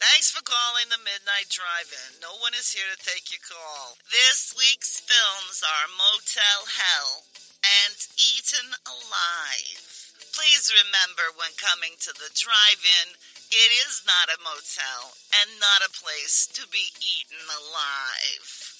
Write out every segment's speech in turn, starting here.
Thanks for calling the Midnight Drive-In. No one is here to take your call. This week's films are Motel Hell and Eaten Alive. Please remember when coming to the drive-in, it is not a motel and not a place to be eaten alive.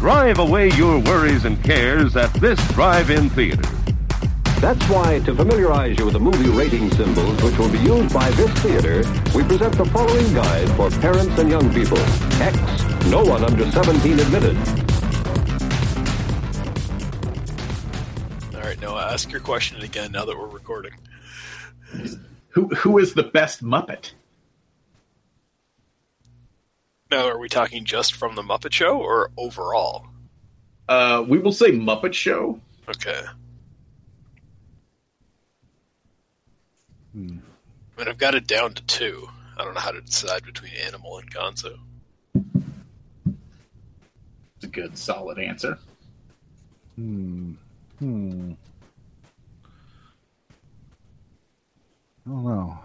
Drive away your worries and cares at this drive-in theater. That's why, to familiarize you with the movie rating symbols which will be used by this theater, we present the following guide for parents and young people. X, no one under 17 admitted. All right, Noah, ask your question again now that we're recording. Who who is the best Muppet? Now, are we talking just from the Muppet Show or overall? Uh, we will say Muppet Show. Okay. I mean, I've got it down to two. I don't know how to decide between Animal and Gonzo. It's a good, solid answer. Hmm. Hmm. I don't know.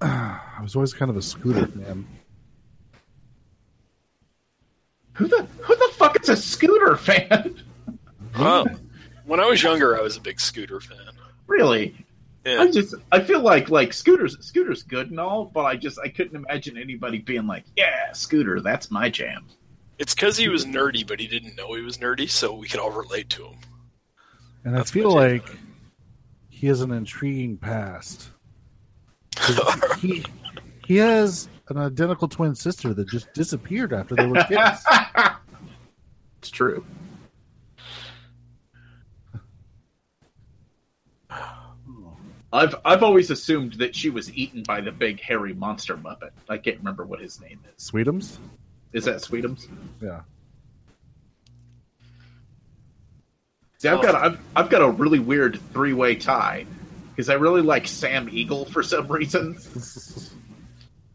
I was always kind of a scooter fan. Who the who the fuck is a scooter fan? Well, when I was younger, I was a big Scooter fan. really? Yeah. I just I feel like like scooters scooters good and all, but I just I couldn't imagine anybody being like, yeah, scooter, that's my jam. It's because he was nerdy, but he didn't know he was nerdy, so we could all relate to him. And That's I feel like he has an intriguing past. 'Cause he he has an identical twin sister that just disappeared after they were kids. It's true. I've I've always assumed that she was eaten by the big hairy monster muppet. I can't remember what his name is. Sweetums? Is that Sweetums? Yeah. See, I've got I've, I've got a really weird three way tie because I really like Sam Eagle for some reason,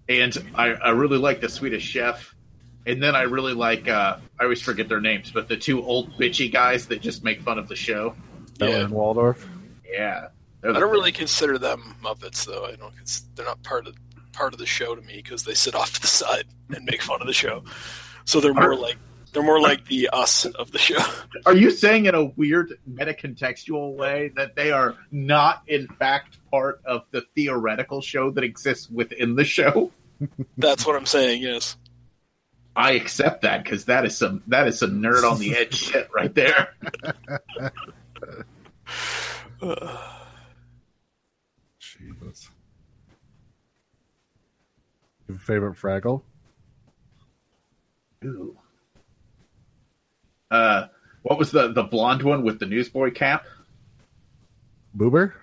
and I, I really like the Swedish Chef, and then I really like uh, I always forget their names, but the two old bitchy guys that just make fun of the show. Bella Yeah. and Waldorf. Yeah, I don't really consider them Muppets, though. I don't. Cons- they're not part of part of the show to me because they sit off to the side and make fun of the show. So they're more Are- like they're more like the us of the show. Are you saying in a weird meta-contextual way that they are not, in fact, part of the theoretical show that exists within the show? That's what I'm saying. Yes. I accept that because that is some that is some nerd on the edge shit right there. Jesus. Your favorite Fraggle? Ooh. Uh, what was the the blonde one with the newsboy cap? Boober?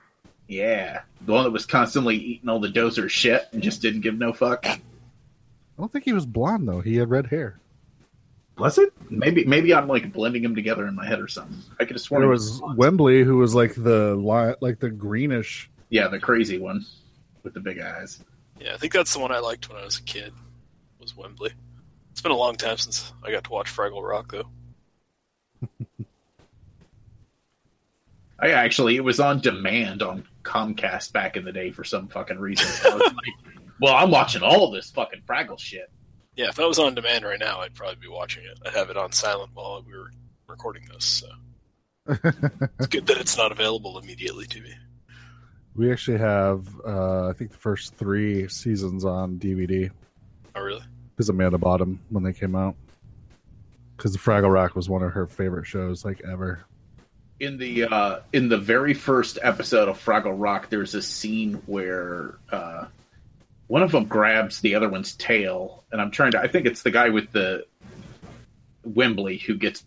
Yeah, the one that was constantly eating all the Doozer shit and just didn't give no fuck. I don't think he was blonde though. He had red hair. Was it? Maybe maybe I'm like blending them together in my head or something. I could have sworn There it was. Wembley, who was like the like the greenish. yeah the crazy one with the big eyes. Yeah, I think that's the one I liked when I was a kid. Was Wembley. It's been a long time since I got to watch Fraggle Rock, though. I actually it was on demand on Comcast back in the day for some fucking reason. So I was like, well, I'm watching all this fucking Fraggle shit. Yeah, if that was on demand right now, I'd probably be watching it. I'd have it on silent while we were recording this. So it's good that it's not available immediately to me. We actually have, uh, I think, the first three seasons on DVD Oh, really? because Amanda bought them when they came out. Because the Fraggle Rock was one of her favorite shows, like ever. in the uh, in the very first episode of Fraggle Rock, there's a scene where uh, one of them grabs the other one's tail, and I'm trying to. I think it's the guy with the Wembley who gets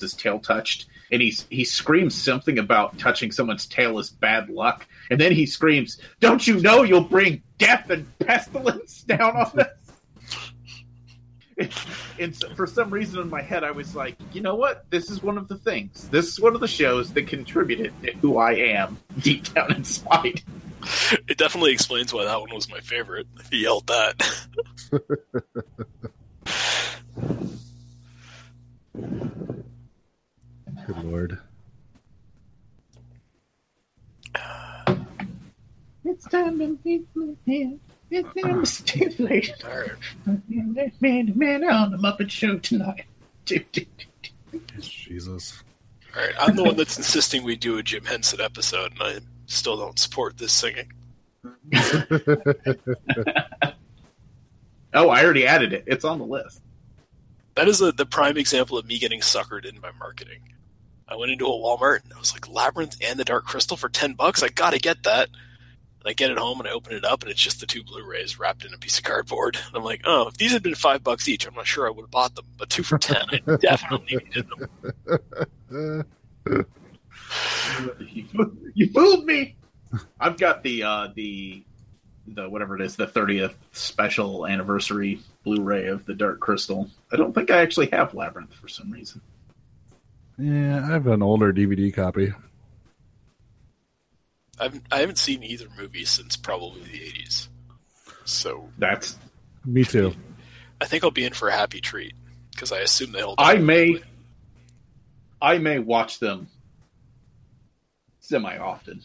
his tail touched, and he he screams something about touching someone's tail is bad luck, and then he screams, "Don't you know you'll bring death and pestilence down on us?" And so for some reason in my head, I was like, you know what? This is one of the things. This is one of the shows that contributed to who I am deep down inside. It definitely explains why that one was my favorite. He yelled that. Good lord. It's time to meet my hand. It's time to stimulate. All right. Man, man, on the Muppet Show tonight. Jesus. All right. I'm the one that's insisting we do a Jim Henson episode, and I still don't support this singing. Oh, I already added it. It's on the list. That is a, the prime example of me getting suckered in by marketing. I went into a Walmart and I was like, Labyrinth and the Dark Crystal for 10 bucks? I gotta get that. And I get it home and I open it up and it's just the two Blu-rays wrapped in a piece of cardboard. And I'm like, oh, if these had been five bucks each, I'm not sure I would have bought them. But two for 10, I definitely needed them. You, you fooled me. I've got the uh, the the whatever it is, the 30th special anniversary Blu-ray of the Dark Crystal. I don't think I actually have Labyrinth for some reason. yeah, I have an older DVD copy. I've, I haven't seen either movie since probably the 80s. So That's Me too. I think I'll be in for a happy treat because I assume they'll. I up. may I may watch them semi often.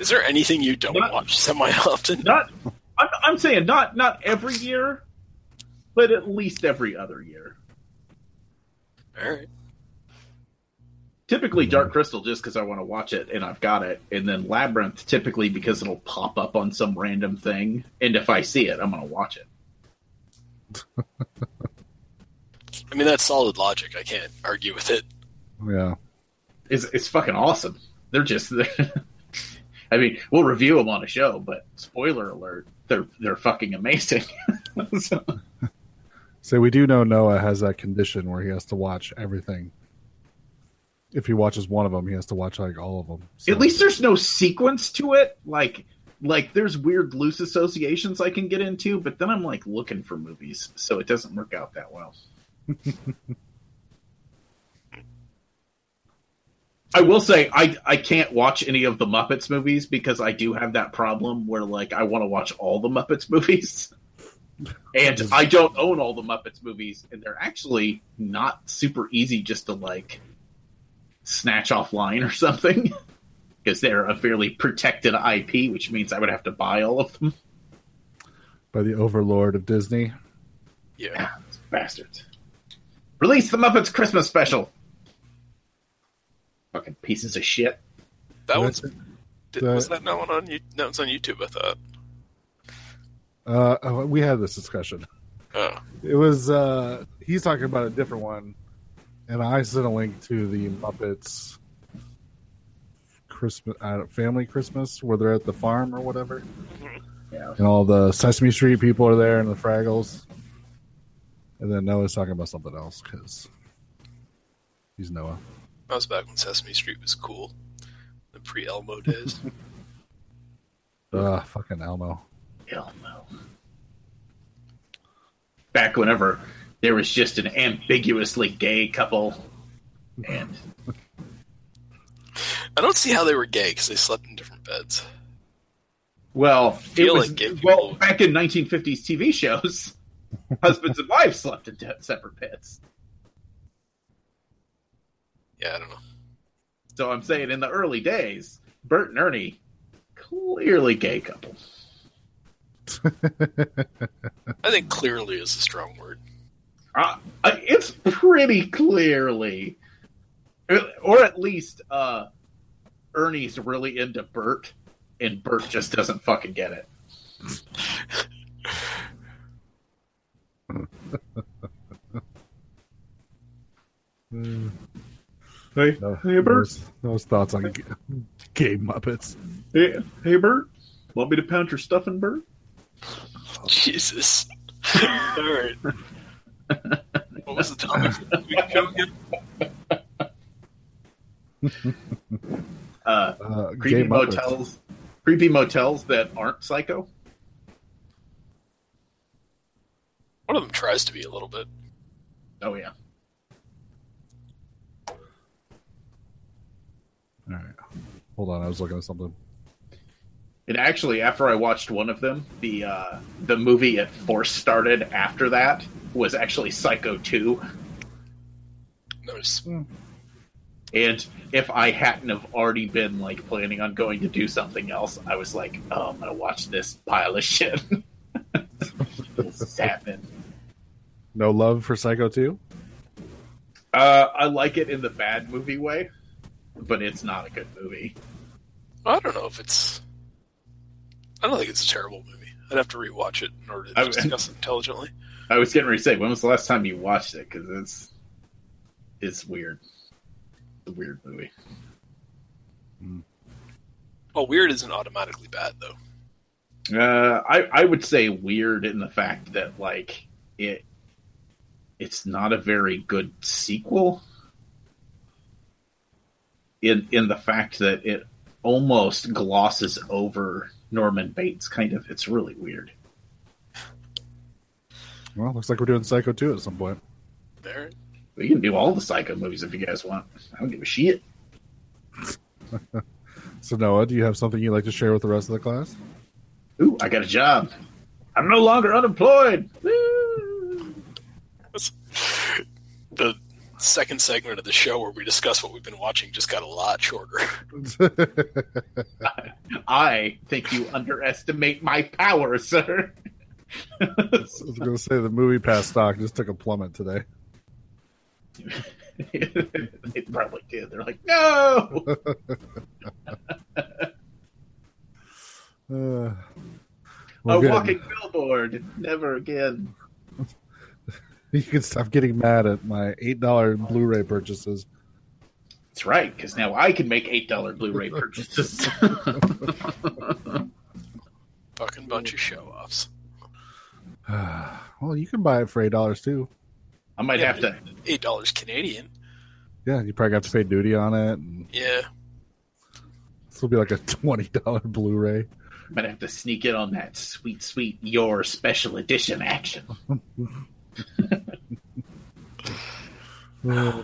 Is there anything you don't Not- watch semi often? Not I'm, I'm saying not not every year, but at least every other year. All right. Typically Dark Crystal just because I want to watch it and I've got it, and then Labyrinth typically because it'll pop up on some random thing, and if I see it, I'm gonna watch it. I mean, that's solid logic. I can't argue with it. Yeah. It's it's fucking awesome. They're just I mean, we'll review them on a show, but spoiler alert, they're they're fucking amazing. So- So we do know Noah has that condition where he has to watch everything. If he watches one of them, he has to watch like all of them. So- At least there's no sequence to it. Like like there's weird loose associations I can get into, but then I'm like looking for movies, so it doesn't work out that well. I will say I I can't watch any of the Muppets movies because I do have that problem where like I want to watch all the Muppets movies. And I don't own all the Muppets movies, and they're actually not super easy just to like snatch offline or something because they're a fairly protected IP, which means I would have to buy all of them. by the overlord of Disney. Yeah. Bastards. Release the Muppets Christmas special. Fucking pieces of shit. That Well, one's. that's Did, that- was that not one on you? That was on YouTube. I thought. Uh, oh, we had this discussion. Oh, It was uh, he's talking about a different one, and I sent a link to the Muppets Christmas uh, family Christmas where they're at the farm or whatever, Yeah. and all the Sesame Street people are there and the Fraggles, and then Noah's talking about something else because he's Noah. I was back when Sesame Street was cool. The pre Elmo days. Ugh, fucking Elmo. Elmo. Back whenever there was just an ambiguously gay couple. And I don't see how they were gay because they slept in different beds. well, it was like well people- back in 1950s TV shows, husbands and wives slept in separate beds. Yeah, I don't know. So I'm saying in the early days, Bert and Ernie, clearly gay couple. I think clearly is a strong word. Uh, uh, it's pretty clearly, or at least uh, Ernie's really into Bert, and Bert just doesn't fucking get it. Hey, No, hey, Bert. Noah's, Noah's thoughts on g- gay Muppets. Hey, hey, Bert. Want me to pound your stuffing Bert? Jesus. All right. What was the topic for this week's show again? Uh, Uh, creepy Gay Muppets. motels. Creepy motels that aren't psycho. One of them tries to be a little bit. Oh yeah. All right. Hold on, I was looking at something. And actually, after I watched one of them, the uh, the movie it force started after that was actually Psycho Two. Notice. And if I hadn't have already been like planning on going to do something else, I was like, "Oh, I'm gonna watch this pile of shit." this is happening. No love for Psycho 2? Uh, I like it in the bad movie way, but it's not a good movie. I don't know if it's. I don't think it's a terrible movie. I'd have to rewatch it in order to I- discuss it intelligently. I was getting ready to say, when was the last time you watched it? Because it's it's weird. It's a weird movie. Well, weird isn't automatically bad though. Uh, I I would say weird in the fact that like it it's not a very good sequel. In in the fact that it almost glosses over Norman Bates, kind of. It's really weird. Well, looks like we're doing Psycho 2 at some point. There. We can do all the Psycho movies if you guys want. I don't give a shit. So, Noah, do you have something you'd like to share with the rest of the class? Ooh, I got a job. I'm no longer unemployed. Woo! The second segment of the show where we discuss what we've been watching just got a lot shorter. I think you underestimate my power, sir. I was going to say the MoviePass stock just took a plummet today. they probably did. They're like, no. Uh, a well, good. walking billboard. Never again. You can stop getting mad at my eight dollar Blu-ray purchases. That's right, because now I can make eight dollar Blu-ray purchases. Fucking bunch of show offs. well, you can buy it for eight dollars too. I might have to. Eight dollars Canadian. Yeah, you probably have to pay duty on it. And Yeah. this will be like a twenty dollar Blu-ray. Might have to sneak in on that sweet, sweet your special edition action. All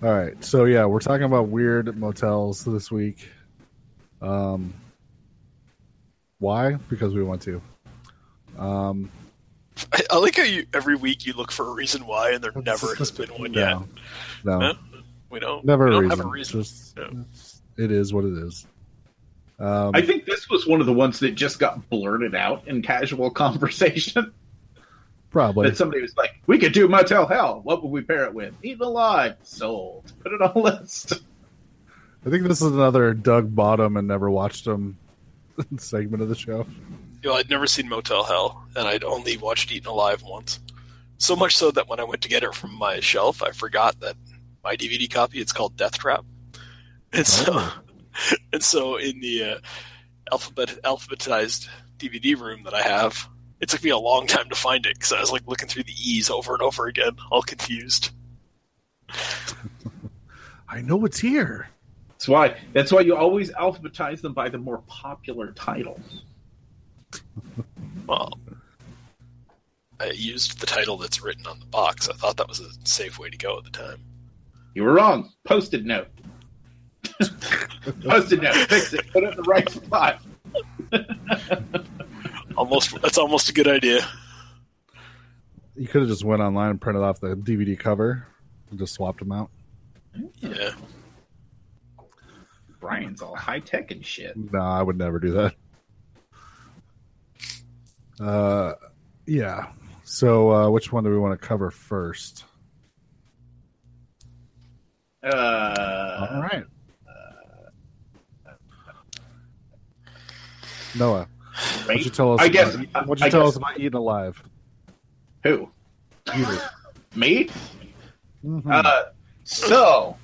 right, so yeah, we're talking about weird motels this week. Um, why? Because we want to. Um, I, I like how you every week you look for a reason why, and there never has been one yet. no, no, No? We don't. never we a don't reason. have a reason. Just, Yeah. it's- what it is. Um, I think this was one of the ones that just got blurted out in casual conversation. probably. that somebody was like, "We could do Motel Hell. What would we pair it with? Eaten Alive. Sold. Put it on the list." I think this is another Doug Bottom and never watched him segment of the show. You know, I'd never seen Motel Hell, and I'd only watched Eaten Alive once. So much so that when I went to get it from my shelf, I forgot that my DVD copy it's called Death Trap, and so and so in the uh, alphabet alphabetized DVD room that I have, it took me a long time to find it because I was like looking through the E's over and over again, all confused. I know it's here. That's why. That's why you always alphabetize them by the more popular title. Well, I used the title that's written on the box. I thought that was a safe way to go at the time. You were wrong. Post-it note. Post-it note. Fix it. Put it in the right spot. Almost, that's almost a good idea. You could have just went online and printed off the DVD cover and just swapped them out. Yeah. Brian's all high tech and shit. No, I would never do that. Uh, yeah. So, uh, which one do we want to cover first? Uh, All right. Noah, what'd you tell us? I guess. About, what'd you I tell guess- us about eating alive? Who? You. Me? Mhm. Uh, so,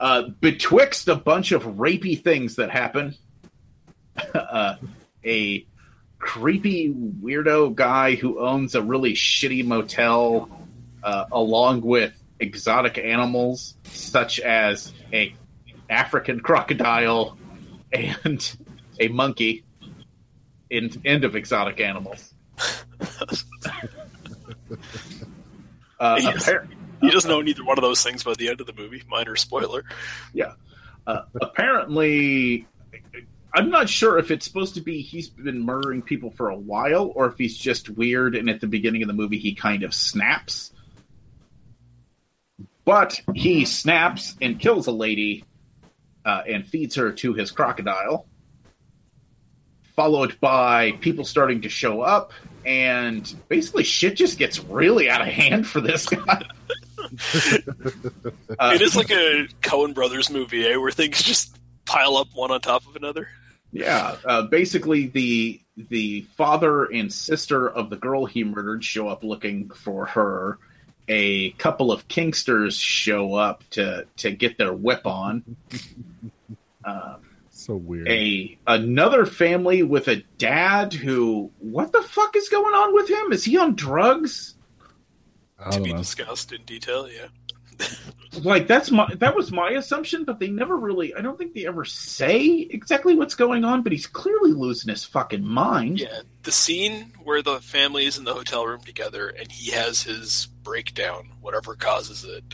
uh, betwixt a bunch of rapey things that happen, uh, a creepy weirdo guy who owns a really shitty motel, uh, along with exotic animals such as a African crocodile and a monkey. In, end of exotic animals. uh, Yes. appar- He doesn't know neither one of those things by the end of the movie. Minor spoiler. Yeah. Uh, apparently, I'm not sure if it's supposed to be he's been murdering people for a while or if he's just weird and at the beginning of the movie he kind of snaps. But he snaps and kills a lady uh, and feeds her to his crocodile, followed by people starting to show up, and basically shit just gets really out of hand for this guy. Uh, it is like a Coen Brothers movie, eh, where things just pile up one on top of another. Yeah, uh, basically the the father and sister of the girl he murdered show up looking for her. A couple of Kingsters show up to to get their whip on. Um, So weird. a another family with a dad who what the fuck is going on with him? Is he on drugs? I To don't be know. discussed in detail, yeah. Like that's my that was my assumption, but they never really. I don't think they ever say exactly what's going on. But he's clearly losing his fucking mind. Yeah, the scene where the family is in the hotel room together and he has his breakdown, whatever causes it,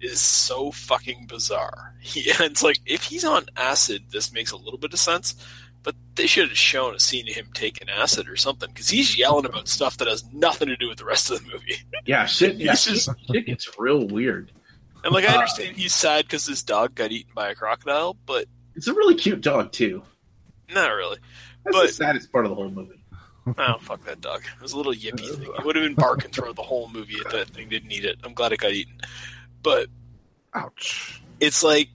is so fucking bizarre. He, it's like if he's on acid, this makes a little bit of sense, but they should have shown a scene of him taking acid or something because he's yelling about stuff that has nothing to do with the rest of the movie. Yeah, shit. Yeah, This shit, is- shit gets real weird. And like I Uh, understand he's sad because his dog got eaten by a crocodile, but It's a really cute dog too. not really. That's But- the saddest part of the whole movie. Oh fuck that dog! It was a little yippy thing. It would have been barking throughout the whole movie if that thing didn't eat it. I'm glad it got eaten, but Ouch. it's like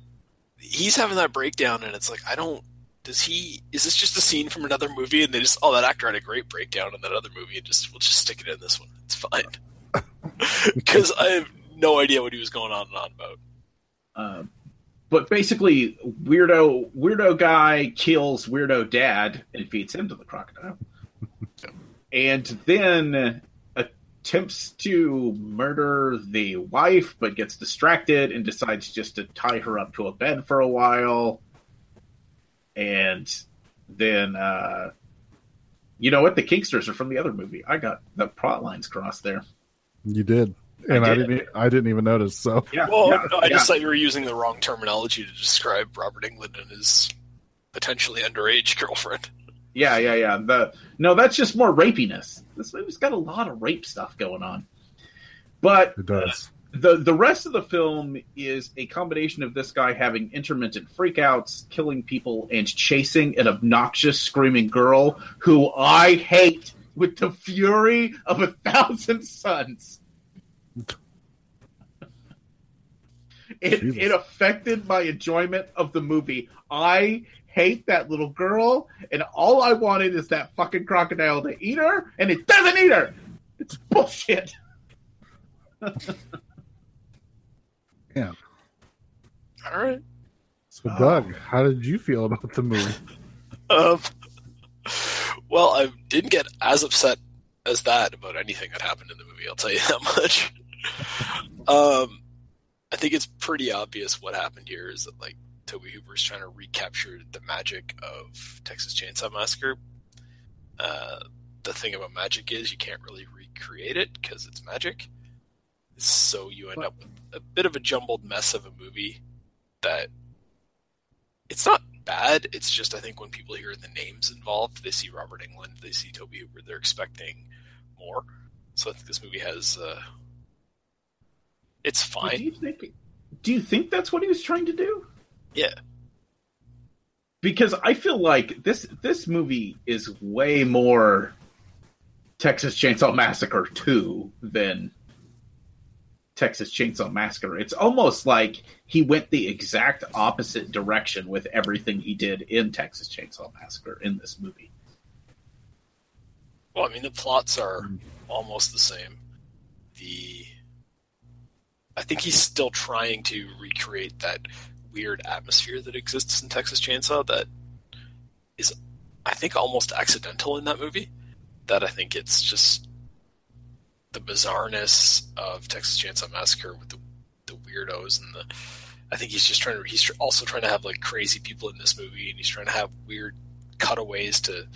he's having that breakdown, and it's like I don't. Does he? Is this just a scene from another movie? And they just oh that actor had a great breakdown in that other movie, and just we'll just stick it in this one. It's fine because I have no idea what he was going on and on about. Uh, but basically, weirdo weirdo guy kills weirdo dad and feeds him to the crocodile, and then attempts to murder the wife, but gets distracted and decides just to tie her up to a bed for a while, and then. Uh, you know what? The Kingsters are from the other movie. I got the plot lines crossed there. You did, and I, did. didn't. I didn't even notice. So Yeah, Well, yeah, no, I yeah. just thought you were using the wrong terminology to describe Robert Englund and his potentially underage girlfriend. Yeah, yeah, yeah. The no, that's just more rapiness. This movie's got a lot of rape stuff going on. But it does. The the rest of the film is a combination of this guy having intermittent freakouts, killing people, and chasing an obnoxious screaming girl who I hate with the fury of a thousand suns. It, Jesus. it affected my enjoyment of the movie. I hate that little girl, and all I wanted is that fucking crocodile to eat her, and it doesn't eat her. It's bullshit. Yeah. All right. So, Doug, how did you feel about the movie? Um, well, I didn't get as upset as that about anything that happened in the movie. I'll tell you that much. um, I think it's pretty obvious what happened here is that like Tobe Hooper's trying to recapture the magic of Texas Chainsaw Massacre. Uh, the thing about magic is you can't really recreate it because it's magic. So you end up with a bit of a jumbled mess of a movie that it's not bad. It's just I think when people hear the names involved, they see Robert Englund, they see Tobe Hooper, they're expecting more. So I think this movie has uh, it's Do fine. you think? Do you think that's what he was trying to do? Yeah. Because I feel like this this movie is way more Texas Chainsaw Massacre two than Texas Chainsaw Massacre. It's almost like he went the exact opposite direction with everything he did in Texas Chainsaw Massacre in this movie. Well, I mean the plots are almost the same. The I think he's still trying to recreate that weird atmosphere that exists in Texas Chainsaw that is I think almost accidental in that movie. That I think it's just the bizarreness of Texas Chainsaw Massacre with the the weirdos and the. I think he's just trying to. He's tr- also trying to have like crazy people in this movie, and he's trying to have weird cutaways to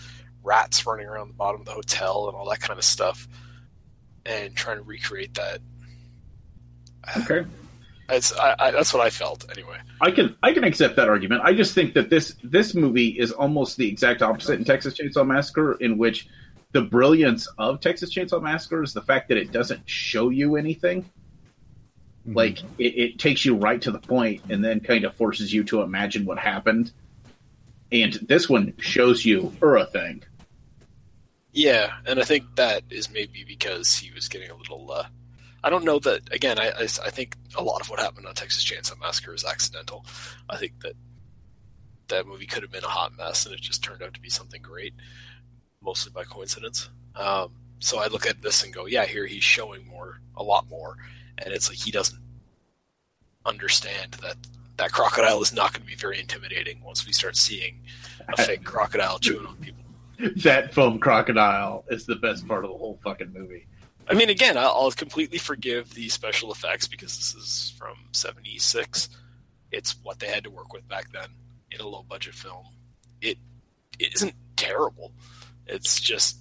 rats running around the bottom of the hotel and all that kind of stuff, and trying to recreate that. Okay. It's, I, I, that's what I felt anyway. I can I can accept that argument. I just think that this this movie is almost the exact opposite in Texas Chainsaw Massacre, in which the brilliance of Texas Chainsaw Massacre is the fact that it doesn't show you anything. Like it, it takes you right to the point, and then kind of forces you to imagine what happened. And this one shows you a thing. Yeah, and I think that is maybe because he was getting a little. Uh, I don't know that. Again, I, I I think a lot of what happened on Texas Chainsaw Massacre is accidental. I think that that movie could have been a hot mess, and it just turned out to be something great, mostly by coincidence. Um, so I look at this and go, yeah, here he's showing more, a lot more, and it's like he doesn't understand that that crocodile is not going to be very intimidating once we start seeing a fake crocodile chewing on people. That foam crocodile is the best part of the whole fucking movie. I mean, again, I'll completely forgive the special effects because this is from '76. It's what they had to work with back then in a low budget film. It, it isn't terrible. It's just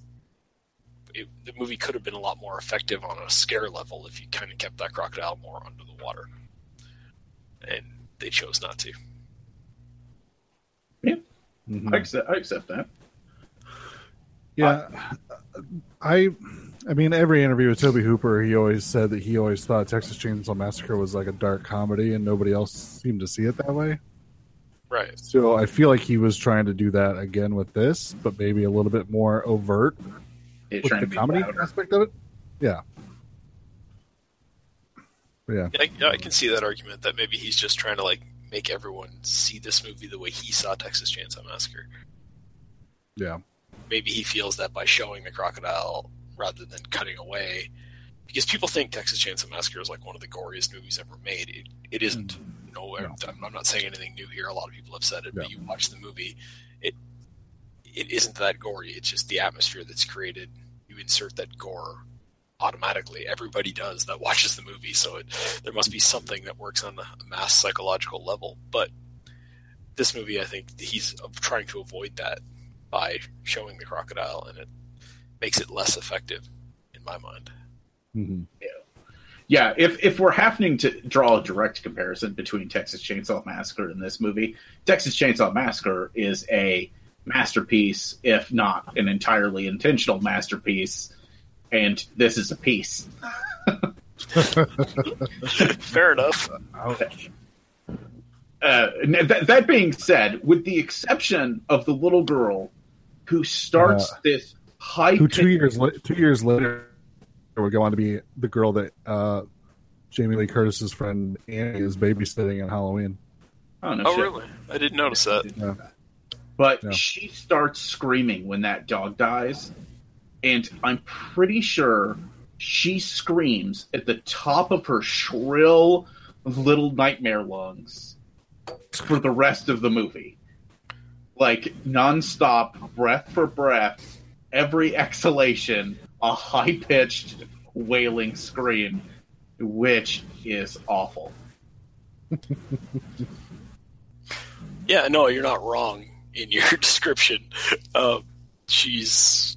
it, the movie could have been a lot more effective on a scare level if you kind of kept that crocodile more under the water, and they chose not to. Yeah, Mhm. I accept, I accept that. Yeah, I, I mean, every interview with Tobe Hooper, he always said that he always thought Texas Chainsaw Massacre was like a dark comedy, and nobody else seemed to see it that way. Right. So I feel like he was trying to do that again with this, but maybe a little bit more overt It's with trying the to be comedy louder. aspect of it. Yeah, But yeah. I, yeah, I can see that argument that maybe he's just trying to like make everyone see this movie the way he saw Texas Chainsaw Massacre. Yeah. maybe he feels that by showing the crocodile rather than cutting away, because people think Texas Chainsaw Massacre is like one of the goriest movies ever made. It, it isn't. You know, No. I'm, I'm not saying anything new here. A lot of people have said it, but you watch the movie, it it isn't that gory. It's just the atmosphere that's created. You insert that gore automatically. Everybody does that watches the movie, so it, there must be something that works on a mass psychological level. But this movie, I think he's trying to avoid that by showing the crocodile, and it makes it less effective in my mind. hmm Yeah, if if we're happening to draw a direct comparison between Texas Chainsaw Massacre and this movie, Texas Chainsaw Massacre is a masterpiece, if not an entirely intentional masterpiece, and this is a piece. Fair enough. Ouch. Uh, that, that being said, with the exception of the little girl who starts Uh, this high Who two years two years later would go on to be the girl that uh, Jamie Lee Curtis's friend Annie is babysitting on Halloween. Oh, no Oh, shit. really? I didn't notice that. Yeah. But Yeah. she starts screaming when that dog dies, and I'm pretty sure she screams at the top of her shrill little nightmare lungs for the rest of the movie. Like nonstop, breath for breath, every exhalation, a high pitched wailing scream, which is awful. Yeah, no, you're not wrong in your description. Uh, she's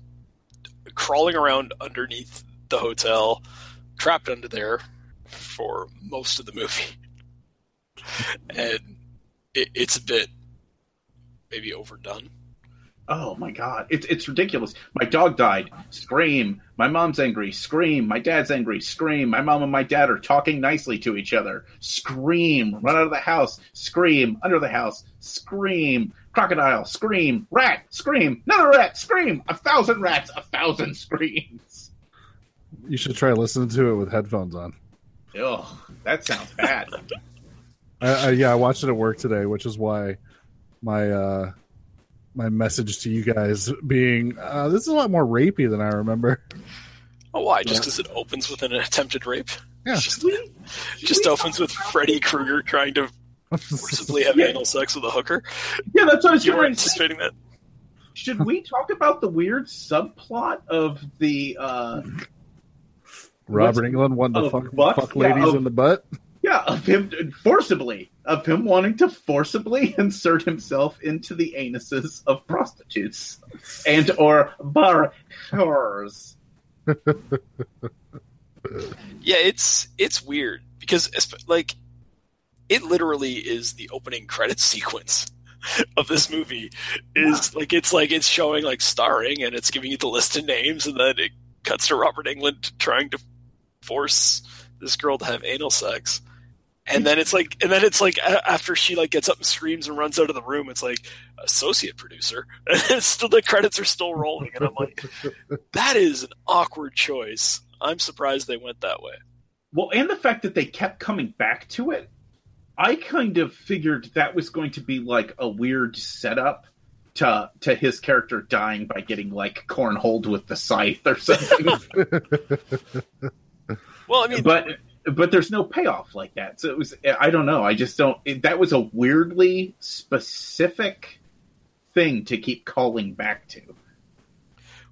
crawling around underneath the hotel, trapped under there for most of the movie, and it, it's a bit maybe overdone. Oh my god, it's it's ridiculous. My dog died. Scream. My mom's angry. Scream. My dad's angry. Scream. My mom and my dad are talking nicely to each other. Scream. Run out of the house. Scream. Under the house. Scream. Crocodile. Scream. Rat. Scream. Another rat. Scream. A thousand rats. A thousand screams. You should try listening to it with headphones on. Ugh, that sounds bad. I, I, yeah, I watched it at work today, which is why my uh, my message to you guys being uh, this is a lot more rapey than I remember. Oh, why? Just because it opens with an attempted rape? Yeah. It just, it just opens with Freddy Krueger trying to forcibly have Yeah. anal sex with a hooker. yeah, that's what I was You were doing. anticipating that? should we talk about the weird subplot of the uh Robert Englund wanting to of fuck, butt? fuck Yeah, ladies of- in the butt. yeah, of him forcibly of him wanting to forcibly insert himself into the anuses of prostitutes and or bar whores. Yeah, it's it's weird because like it literally is the opening credit sequence of this movie is like it's like it's showing like starring and it's giving you the list of names and then it cuts to Robert Englund trying to force this girl to have anal sex. And then it's like, and then it's like after she like gets up and screams and runs out of the room, it's like associate producer. And still the credits are still rolling, and I'm like, that is an awkward choice. I'm surprised they went that way. Well, and the fact that they kept coming back to it, I kind of figured that was going to be like a weird setup to to his character dying by getting like cornholed with the scythe or something. Well, I mean, but but there's no payoff like that. So it was I don't know. I just don't. It, that was a weirdly specific thing to keep calling back to.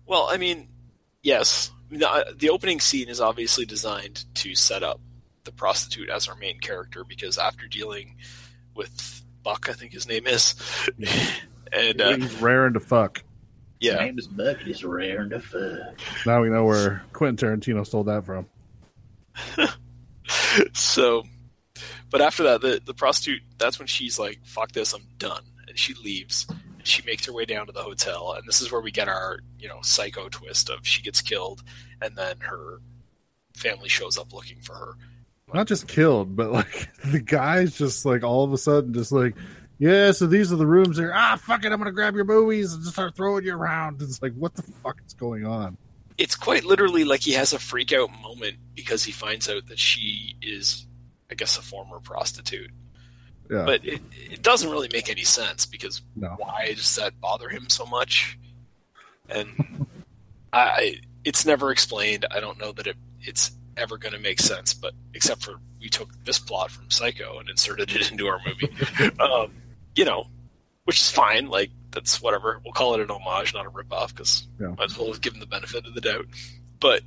well, I mean, yes, the, the opening scene is obviously designed to set up the prostitute as our main character because after dealing with Buck, I think his name is, and uh, He's raring to fuck. yeah, his name is Bucket is rare to fuck. Now we know where Quentin Tarantino stole that from. so but after that the, the prostitute that's when she's like fuck this i'm done and she leaves and she makes her way down to the hotel and this is where we get our you know psycho twist of she gets killed and then her family shows up looking for her Not just killed, but like the guy's just like all of a sudden just like, yeah, so these are the rooms there. Ah, fuck it, I'm gonna grab your movies and just start throwing you around. It's like, what the fuck is going on? It's quite literally like he has a freak out moment because he finds out that she is i guess a former prostitute Yeah, but it, it doesn't really make any sense because no. why does that bother him so much? And I, it's never explained. I don't know that it, it's ever going to make sense, but except for we took this plot from Psycho and inserted it into our movie, um, you know, which is fine. Like that's whatever. We'll call it an homage, not a ripoff, because Yeah. might as well give him the benefit of the doubt. But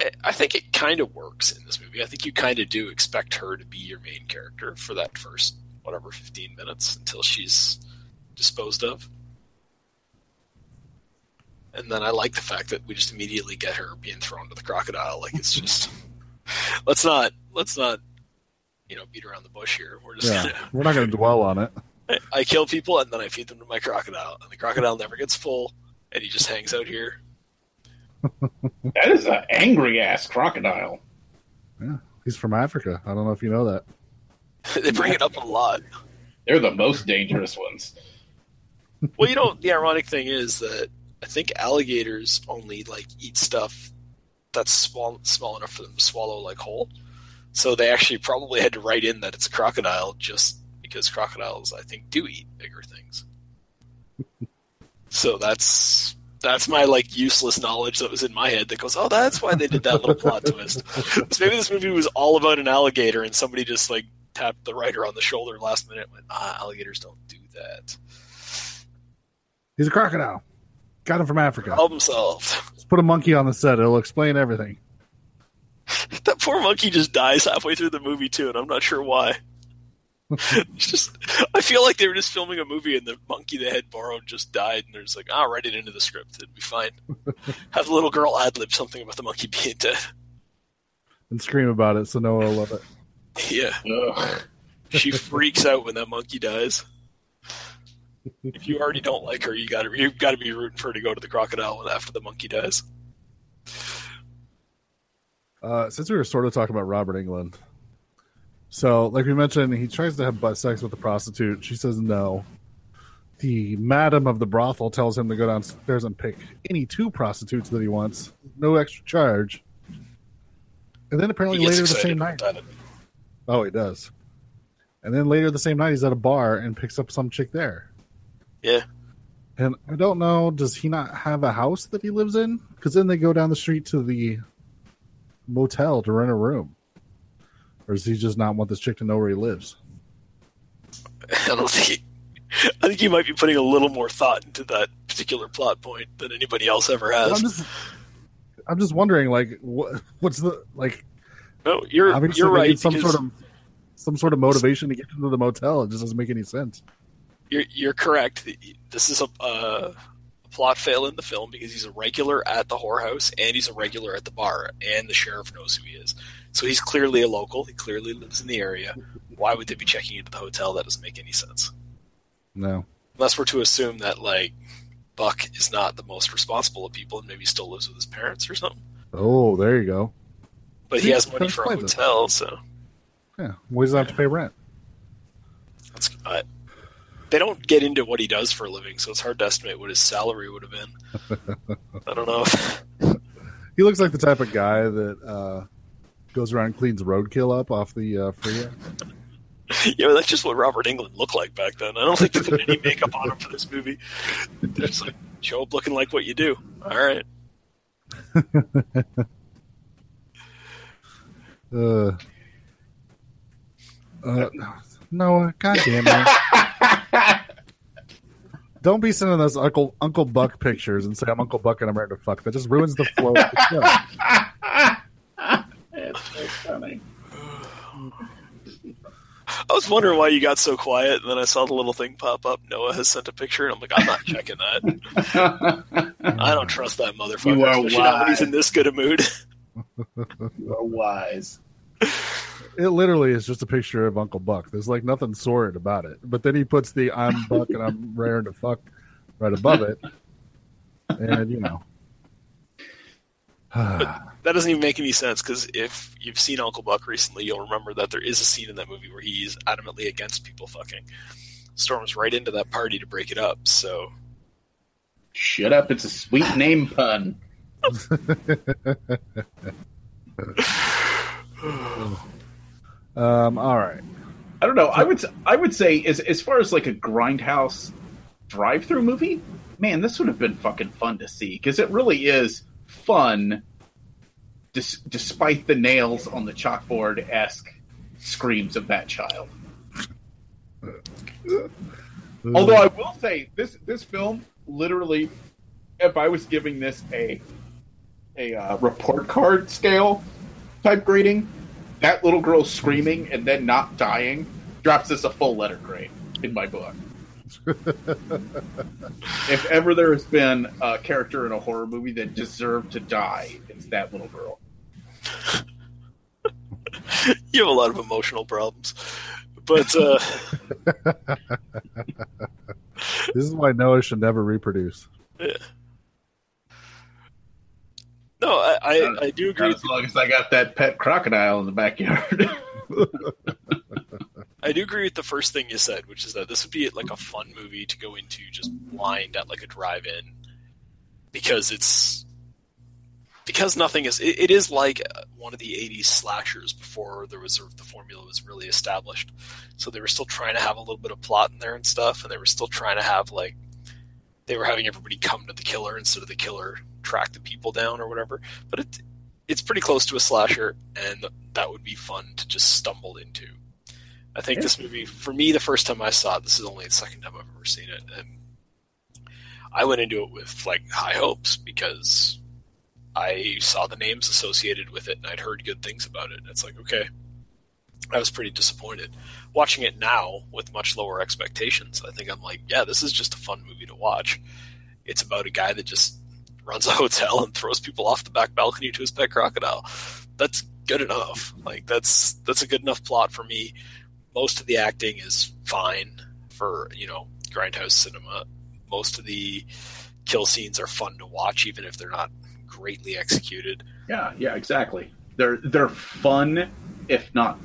I- I think it kind of works in this movie. I think you kind of do expect her to be your main character for that first whatever 15 minutes until she's disposed of. And then I like the fact that we just immediately get her being thrown to the crocodile. Like it's just let's not let's not you know beat around the bush here. We're just Yeah, gonna we're not gonna dwell on it. I kill people and then I feed them to my crocodile, and the crocodile never gets full, and he just hangs out here. That is an angry ass crocodile. Yeah, he's from Africa. I don't know if you know that. they bring it up a lot. They're the most dangerous ones. Well, you know, the ironic thing is that I think alligators only like eat stuff that's small small enough for them to swallow like whole. So they actually probably had to write in that it's a crocodile just because crocodiles I think do eat bigger things. so that's that's my like useless knowledge that was in my head that goes, oh, that's why they did that little plot twist. So maybe this movie was all about an alligator, and somebody just like tapped the writer on the shoulder last minute, and went, ah, alligators don't do that. He's a crocodile. Got him from Africa. Help himself. Let's put a monkey on the set. It'll explain everything. That poor monkey just dies halfway through the movie too, and I'm not sure why. It's just, I feel like they were just filming a movie, and the monkey they had borrowed just died, and they're just like, "Ah, write it into the script. It'd be fine." Have the little girl ad lib something about the monkey being dead. And scream about it so Noah will love it. Yeah, Ugh. she freaks out when that monkey dies. If you already don't like her, you got to you've got to be rooting for her to go to the crocodile after the monkey dies. Uh, since we were sort of talking about Robert Englund, so like we mentioned, he tries to have butt sex with the prostitute. She says no. The madam of the brothel tells him to go downstairs and pick any two prostitutes that he wants, no extra charge. And then apparently later the same night, oh, he does. And then later the same night, he's at a bar and picks up some chick there. Yeah, And I don't know, does he not have a house that he lives in? Because then they go down the street to the motel to rent a room. Or does he just not want this chick to know where he lives? I don't think. I think you might be putting a little more thought into that particular plot point than anybody else ever Well, has. I'm just, I'm just wondering, like, what, what's the like? no, you're Obviously, you're right. some sort of some sort of motivation to get into the motel. It just doesn't make any sense. you're you're correct. This is a, uh, a plot fail in the film because he's a regular at the whorehouse and he's a regular at the bar, and the sheriff knows who he is. So he's clearly a local. He clearly lives in the area. Why would they be checking into the hotel? That doesn't make any sense. No. Unless we're to assume that like Buck is not the most responsible of people and maybe still lives with his parents or something. Oh, there you go. But he has money for a hotel, so Yeah. Well, he doesn't have to pay rent. that's uh, they don't get into what he does for a living, so it's hard to estimate what his salary would have been. I don't know. He looks like the type of guy that uh, goes around and cleans roadkill up off the uh, freeway. yeah, that's just what Robert Englund looked like back then. I don't think they put any makeup on him for this movie. They're just like show up looking like what you do. All right. Uh, uh, no, god damn it. Don't be sending us Uncle Uncle Buck pictures and say I'm Uncle Buck and I'm ready to fuck. That just ruins the flow of the show. It's so funny. I was wondering why you got so quiet, and then I saw the little thing pop up. Noah has sent a picture, and I'm like, I'm not checking that. I don't trust that motherfucker, You are especially not when he's in this good a mood. You are wise. It literally is just a picture of Uncle Buck. There's like nothing sordid about it. But then he puts the I'm Buck and I'm raring to fuck right above it. And you know. that doesn't even make any sense because if you've seen Uncle Buck recently, you'll remember that there is a scene in that movie where he's adamantly against people fucking. Storms right into that party to break it up. So Shut up! It's a sweet name pun. um, all right. I don't know. I would I would say as as far as like a grindhouse drive through movie, man, this would have been fucking fun to see because it really is fun, dis- despite the nails on the chalkboard esque screams of that child. Although I will say this this film literally, if I was giving this a a uh, report card scale type grading, that little girl screaming and then not dying drops this a full letter grade in my book. if ever there has been a character in a horror movie that deserved to die, it's that little girl. you have a lot of emotional problems. But uh, This is why Noah should never reproduce. no, I, I, I do agree. Not as long as I got that pet crocodile in the backyard. I do agree with the first thing you said, which is that this would be like a fun movie to go into just blind at like a drive-in because it's because nothing is. It, it is like one of the '80s slashers before there was the formula was really established. So they were still trying to have a little bit of plot in there and stuff, and they were still trying to have like they were having everybody come to the killer instead of the killer track the people down or whatever. But it it's pretty close to a slasher, and that would be fun to just stumble into. I think Yeah. this movie, for me, the first time I saw it, this is only the second time I've ever seen it, and I went into it with like high hopes because I saw the names associated with it and I'd heard good things about it. And it's like, okay, I was pretty disappointed. Watching it now with much lower expectations, I think I'm like, yeah, this is just a fun movie to watch. It's about a guy that just runs a hotel and throws people off the back balcony to his pet crocodile. That's good enough. Like that's that's a good enough plot for me. Most of the acting is fine for you know grindhouse cinema. Most of the kill scenes are fun to watch, even if they're not greatly executed. yeah, yeah, exactly. They're they're fun, if not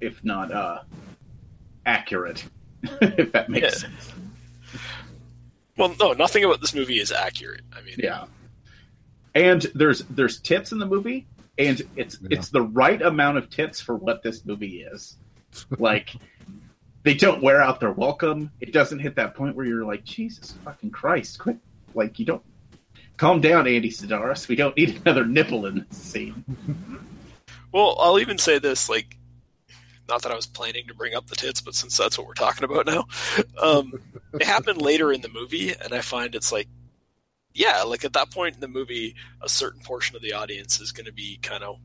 if not uh accurate. if that makes Yeah. sense. Well, no, nothing about this movie is accurate. I mean, Yeah. And there's there's tits in the movie, and it's Yeah. it's the right amount of tits for what this movie is. Like they don't wear out their welcome. It doesn't hit that point where you're like, Jesus fucking Christ, quit like you don't calm down, Andy Sidaris. We don't need another nipple in this scene. Well, I'll even say this: like, not that I was planning to bring up the tits, but since that's what we're talking about now, um, it happened later in the movie, and I find it's like, yeah, like at that point in the movie, a certain portion of the audience is going to be kind of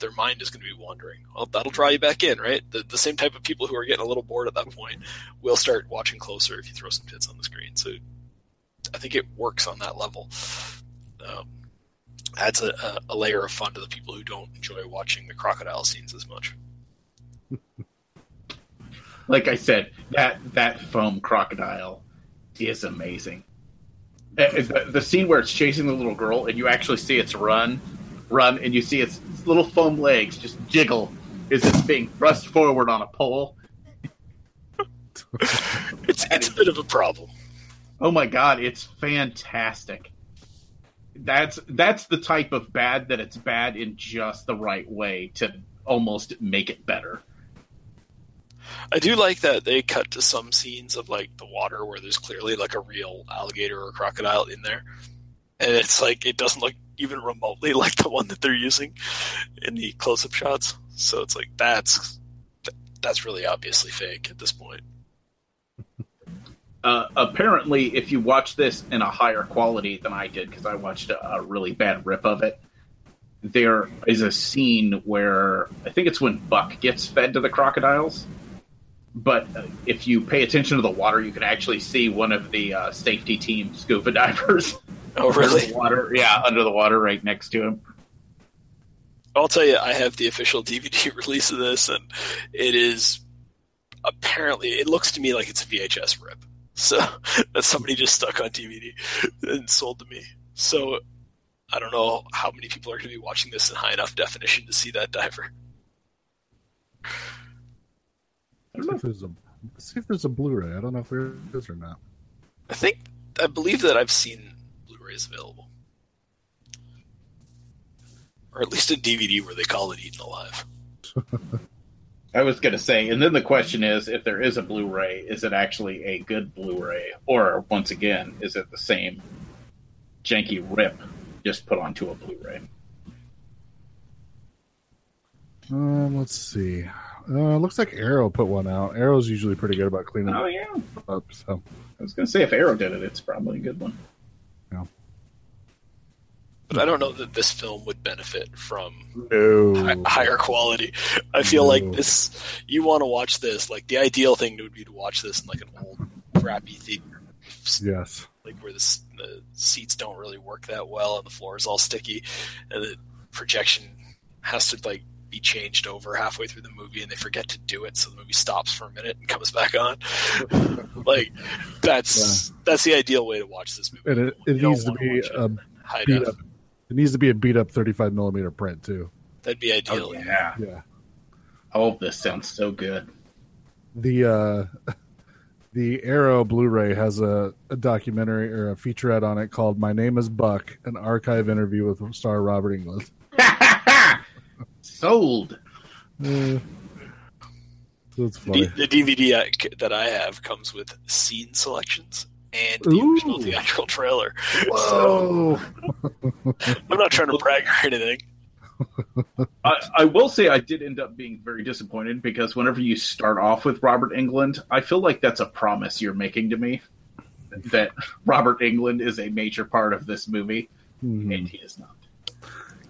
their mind is going to be wandering. Well, that'll draw you back in, right? The, the same type of people who are getting a little bored at that point will start watching closer if you throw some tits on the screen. So I think it works on that level. Um, adds a, a, a layer of fun to the people who don't enjoy watching the crocodile scenes as much. like I said, that that foam crocodile is amazing. Uh, The, the scene where it's chasing the little girl, and you actually see its run, run, and you see its little foam legs just jiggle as it's being thrust forward on a pole. It's it's a bit of a problem. Oh my god, it's fantastic. That's that's the type of bad that it's bad in just the right way to almost make it better. I do like that they cut to some scenes of like the water where there's clearly like a real alligator or crocodile in there, and it's like it doesn't look even remotely like the one that they're using in the close-up shots. So it's like that's that's really obviously fake at this point. Uh, apparently, if you watch this in a higher quality than I did, because I watched a, a really bad rip of it, there is a scene where I think it's when Buck gets fed to the crocodiles. But uh, if you pay attention to the water, you can actually see one of the uh, safety team scuba divers. Oh, under really? the water, yeah, under the water, right next to him. I'll tell you, I have the official DVD release of this, and it is apparently it looks to me like it's a VHS rip. So that somebody just stuck on DVD and sold to me. So I don't know how many people are going to be watching this in high enough definition to see that diver. I don't know if there's a, see if there's a Blu-ray. I don't know if there is or not. I think I believe that I've seen Blu-rays available, or at least a DVD where they call it Eaten Alive. I was going to say, and then the question is if there is a Blu ray, is it actually a good Blu ray? Or, once again, is it the same janky rip just put onto a Blu ray? Um, let's see. Uh, looks like Arrow put one out. Arrow's usually pretty good about cleaning Oh, yeah. up. So I was going to say, if Arrow did it, it's probably a good one. But I don't know that this film would benefit from no, hi- higher quality. I feel like this. You want to watch this. Like the ideal thing would be to watch this in like an old crappy theater, yes, like where the, the seats don't really work that well and the floor is all sticky, and the projection has to like be changed over halfway through the movie, and they forget to do it, so the movie stops for a minute and comes back on. like that's that's the ideal way to watch this movie. and it, it needs to be a beat up. It needs to be a beat up 35 millimeter print too. That'd be ideal. Oh, yeah. Yeah, All of this sounds so good. the uh, the Arrow Blu-ray has a, a documentary or a featurette on it called "My Name Is Buck," an archive interview with star Robert Englund. Sold. Uh, that's The, funny. the DVD I, that I have comes with scene selections and the original theatrical trailer. Whoa! I'm not trying to brag or anything. I, I will say I did end up being very disappointed because whenever you start off with Robert Englund, I feel like that's a promise you're making to me that Robert Englund is a major part of this movie, Mhm. and he is not.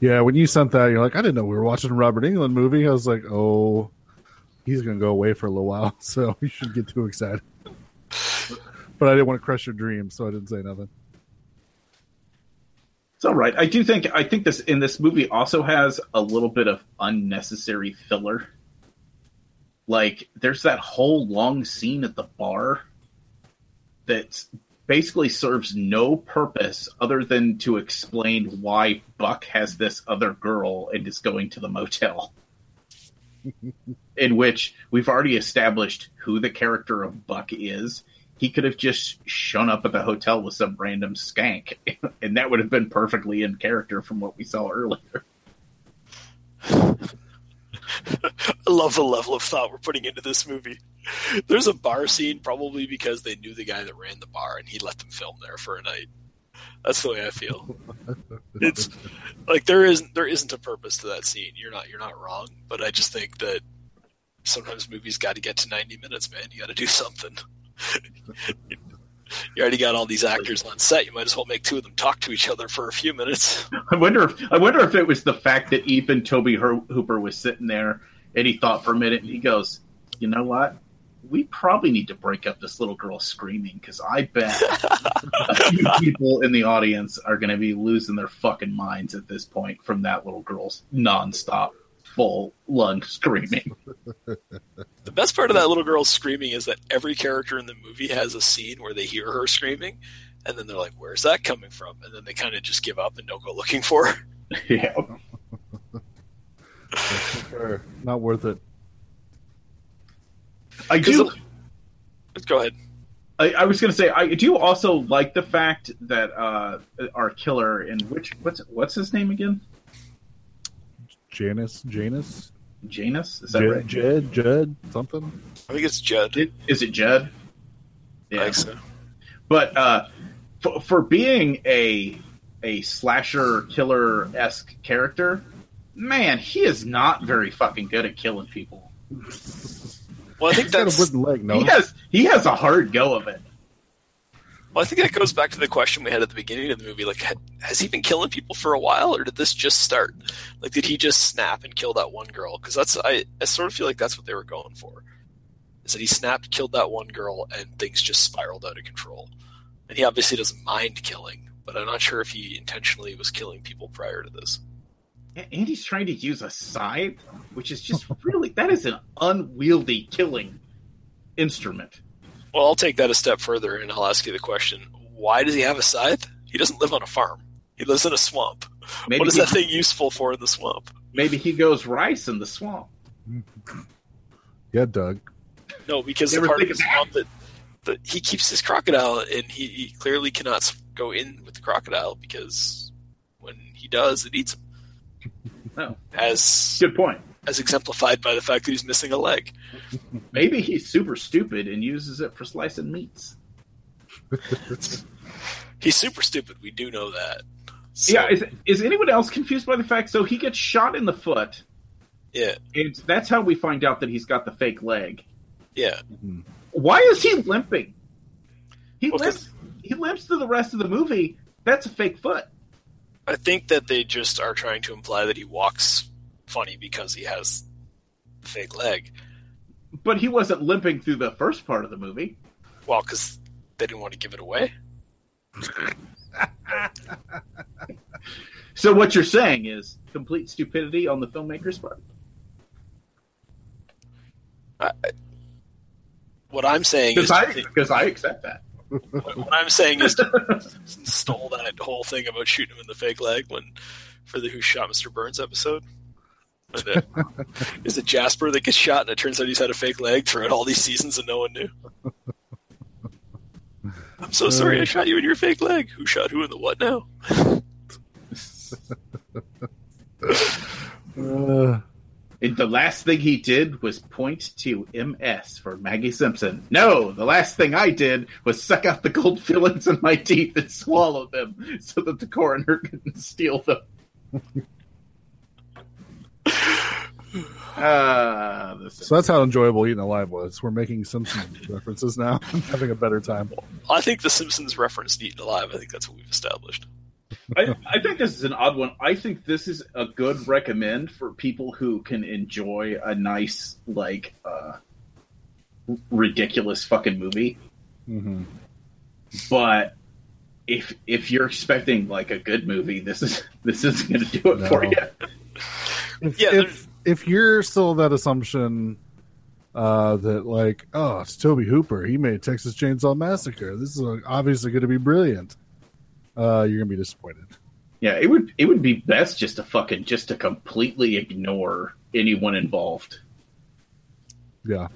Yeah, when you sent that, you're like, I didn't know we were watching a Robert Englund movie. I was like, oh, he's going to go away for a little while, so you should get too excited. But I didn't want to crush your dreams, so I didn't say nothing. It's all right. I do think I think this in this movie also has a little bit of unnecessary filler. Like there's that whole long scene at the bar that basically serves no purpose other than to explain why Buck has this other girl and is going to the motel. in which we've already established who the character of Buck is. He could have just shown up at the hotel with some random skank, and that would have been perfectly in character from what we saw earlier. I love the level of thought we're putting into this movie. There's a bar scene, probably because they knew the guy that ran the bar and he let them film there for a night. That's the way I feel. It's like there isn't there isn't a purpose to that scene. You're not you're not wrong, but I just think that sometimes movies got to get to 90 minutes, man. You got to do something. You already got all these actors on set. You might as well make two of them talk to each other for a few minutes. I wonder if I wonder if it was the fact that even Tobe Hooper was sitting there and he thought for a minute and he goes, "You know what? We probably need to break up this little girl screaming because I bet a few people in the audience are going to be losing their fucking minds at this point from that little girl's nonstop full lung screaming." The best part of that little girl screaming is that every character in the movie has a scene where they hear her screaming, and then they're like, "Where's that coming from?" And then they kind of just give up and don't go looking for her. yeah. Not worth it. I do. Let's go ahead. I, I was going to say, I do also like the fact that uh, our killer in which what's what's his name again? Janus, Janus, Janus. Is that Jed, right? Jed, Jed, something. I think it's Jed. It- Is it Judd? I think so. But uh, for, for being a a slasher killer esque character, man, he is not very fucking good at killing people. Well, I think He's got a that's. wooden leg, no? He has he has a hard go of it. Well, I think that goes back to the question we had at the beginning of the movie. Like, has he been killing people for a while, or did this just start? Like, did he just snap and kill that one girl? Because that's I, I sort of feel like that's what they were going for. Is that he snapped, killed that one girl, and things just spiraled out of control. And he obviously doesn't mind killing, but I'm not sure if he intentionally was killing people prior to this. And he's trying to use a scythe, which is just really that is an unwieldy killing instrument. Well, I'll take that a step further, and I'll ask you the question: Why does he have a scythe? He doesn't live on a farm. He lives in a swamp. Maybe what is he, that thing useful for in the swamp? maybe he goes rice in the swamp. Yeah, Doug. No, because the part of the swamp that, that he keeps his crocodile, and he, he clearly cannot go in with the crocodile because when he does, it eats him. Oh. As Good point. As exemplified by the fact that he's missing a leg. Maybe he's super stupid and uses it for slicing meats. He's super stupid. We do know that. So, yeah, is, is anyone else confused by the fact? So he gets shot in the foot, yeah, and that's how we find out that he's got the fake leg. yeah. Why is he limping? He Well, limps. He limps through the rest of the movie. That's a fake foot. I think that they just are trying to imply that he walks funny because he has the fake leg. But he wasn't limping through the first part of the movie. Well, because they didn't want to give it away. So what you're saying is complete stupidity on the filmmaker's part. What I'm saying is, Because I I accept that. what I'm saying is, stole that whole thing about shooting him in the fake leg when for the Who Shot Mr. Burns episode. Is it Jasper that gets shot and it turns out he's had a fake leg throughout all these seasons and no one knew? I'm so sorry I shot you in your fake leg. Who shot who in the what now? Uh, the last thing he did was point to MS for Maggie Simpson. No, the last thing I did was suck out the gold fillings in my teeth and swallow them so that the coroner couldn't steal them. This is- so that's how enjoyable Eaten Alive was. We're making Simpsons references now. I'm having a better time. I think The Simpsons referenced Eaten Alive. I think that's what we've established. I, I think this is an odd one. I think this is a good recommend for people who can enjoy a nice, like, uh, ridiculous fucking movie. hmm But if if you're expecting like a good movie, this is this isn't going to do it for you. If, Yeah, if if you're still that assumption uh, that like, oh, it's Tobe Hooper, he made Texas Chainsaw Massacre. This is obviously going to be brilliant. Uh, you're going to be disappointed. Yeah, it would it would be best just to fucking just to completely ignore anyone involved. Yeah,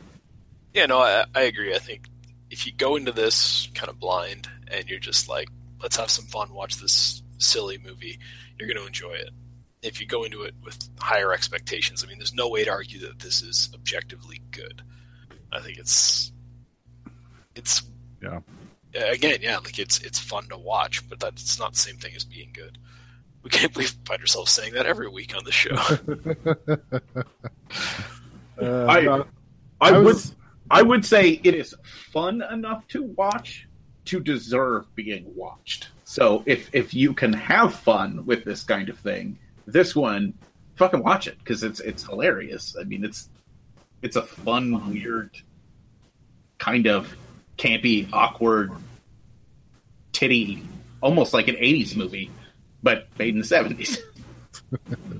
Yeah, no, I, I agree. I think if you go into this kind of blind and you're just like, let's have some fun, watch this silly movie, you're going to enjoy it. If you go into it with higher expectations, I mean, there's no way to argue that this is objectively good. I think it's, it's, Yeah. Yeah, Again, yeah, like it's it's fun to watch, but that's not the same thing as being good. We can't we find ourselves saying that every week on the show. uh, I- not, I, I would I would say it is fun enough to watch to deserve being watched. So if if you can have fun with this kind of thing, this one fucking watch it because it's it's hilarious. I mean, it's it's a fun, weird, kind of campy, awkward, titty, almost like an '80s movie, but made in the '70s.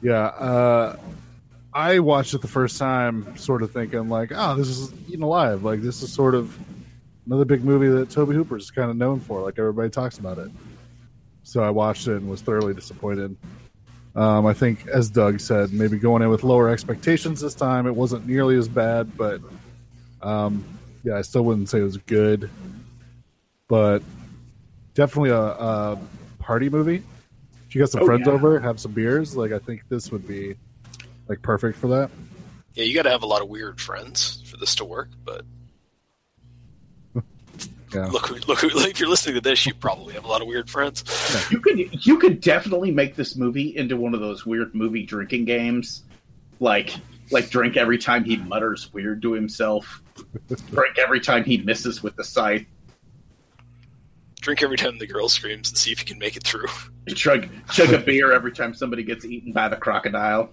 Yeah, uh, I watched it the first time, sort of thinking like, "Oh, this is Eaten Alive. Like this is sort of another big movie that Tobe Hooper is kind of known for. Like everybody talks about it." So I watched it and was thoroughly disappointed. Um, I think, as Doug said, maybe going in with lower expectations this time, it wasn't nearly as bad, but um, yeah, I still wouldn't say it was good, but definitely a, a party movie. If you got some Oh, friends yeah. over, have some beers. Like I think this would be like perfect for that. Yeah, you got to have a lot of weird friends for this to work. But Yeah. look, look, if you're listening to this, you probably have a lot of weird friends. You could you could definitely make this movie into one of those weird movie drinking games, like like drink every time he mutters weird to himself, drink every time he misses with the scythe, Drink every time the girl screams and see if you can make it through. chug chug a beer every time somebody gets eaten by the crocodile.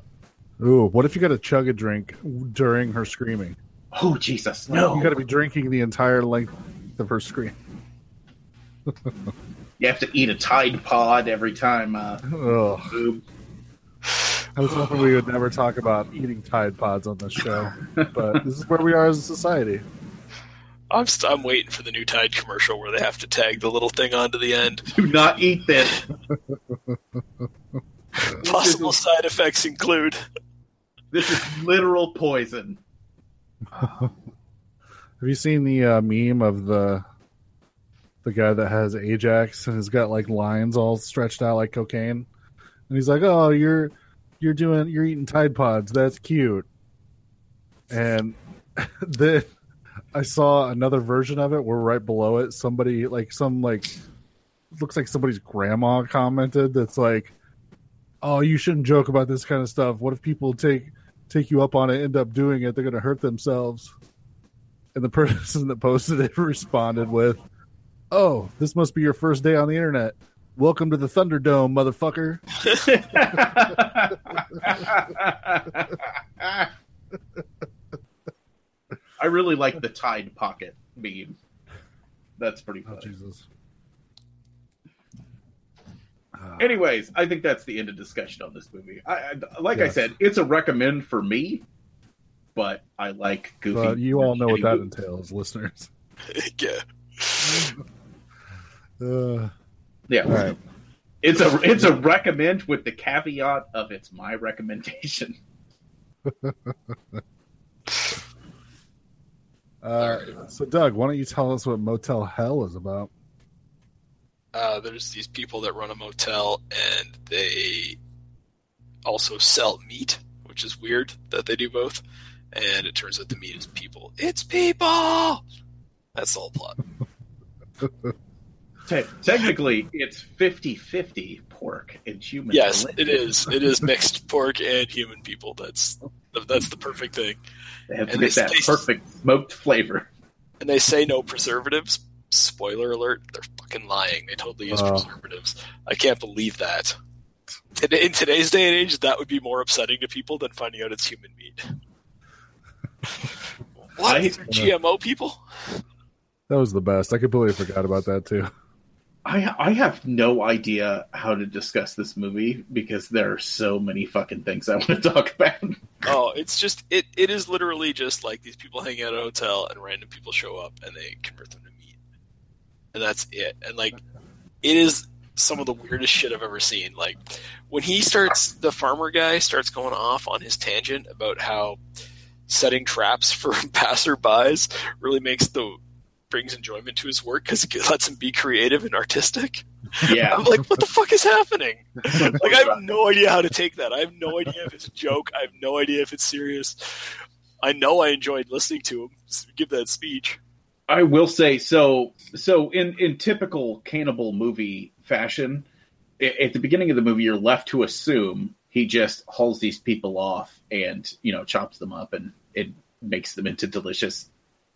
Ooh, what if you got to chug a drink during her screaming? Oh Jesus, no! You got to be drinking the entire length of first screen. You have to eat a Tide Pod every time. Uh, Ugh. I was hoping we would never talk about eating Tide Pods on this show, but this is where we are as a society. I'm st- I'm waiting for the new Tide commercial where they have to tag the little thing onto the end. Do not eat this. Possible side effects include This is literal poison. Have you seen the uh, meme of the the guy that has Ajax and has got like lines all stretched out like cocaine? And he's like, "Oh, you're you're doing you're eating Tide Pods. That's cute." And then I saw another version of it where right below it, somebody like some like looks like somebody's grandma commented that's like, "Oh, you shouldn't joke about this kind of stuff. What if people take take you up on it, end up doing it? They're to hurt themselves." And the person that posted it responded with, "Oh, this must be your first day on the internet. Welcome to the Thunderdome, motherfucker." I really like the Tide Pocket meme. That's pretty Oh, funny. Jesus. Uh, anyways, I think that's the end of discussion on this movie. I, I like I said, it's a recommend for me, but I like goofy. But you all know what that shitty entails, listeners. yeah. Uh, Yeah, all right. it's a it's a recommend with the caveat of it's my recommendation. Uh, so, Doug, why don't you tell us what Motel Hell is about? Uh, there's these people that run a motel and they also sell meat, which is weird that they do both. And it turns out the meat is people. It's people. That's the whole plot. Te- technically, it's 50-50 pork and human. Yes, religion. it is. It is mixed pork and human people. That's that's the perfect thing. They have to And get they- that they- perfect smoked flavor. And they say no preservatives. Spoiler alert: they're fucking lying. They totally use Oh. preservatives. I can't believe that. In today's day and age, that would be more upsetting to people than finding out it's human meat. What? I- These are GMO people? That was the best. I completely forgot about that too. I I have no idea how to discuss this movie because there are so many fucking things I want to talk about. Oh, it's just it. It is literally just like these people hanging out at a hotel and random people show up and they convert them to meat, and that's it. And like, it is some of the weirdest shit I've ever seen. Like when he starts, the farmer guy starts going off on his tangent about how setting traps for passerbys really makes the brings enjoyment to his work because it lets him be creative and artistic. Yeah, I'm like, what the fuck is happening? Like, I have no idea how to take that. I have no idea if it's a joke. I have no idea if it's serious. I know I enjoyed listening to him give that speech. I will say so. So in in typical cannibal movie fashion, at the beginning of the movie, you're left to assume he just hauls these people off and you know chops them up and it makes them into delicious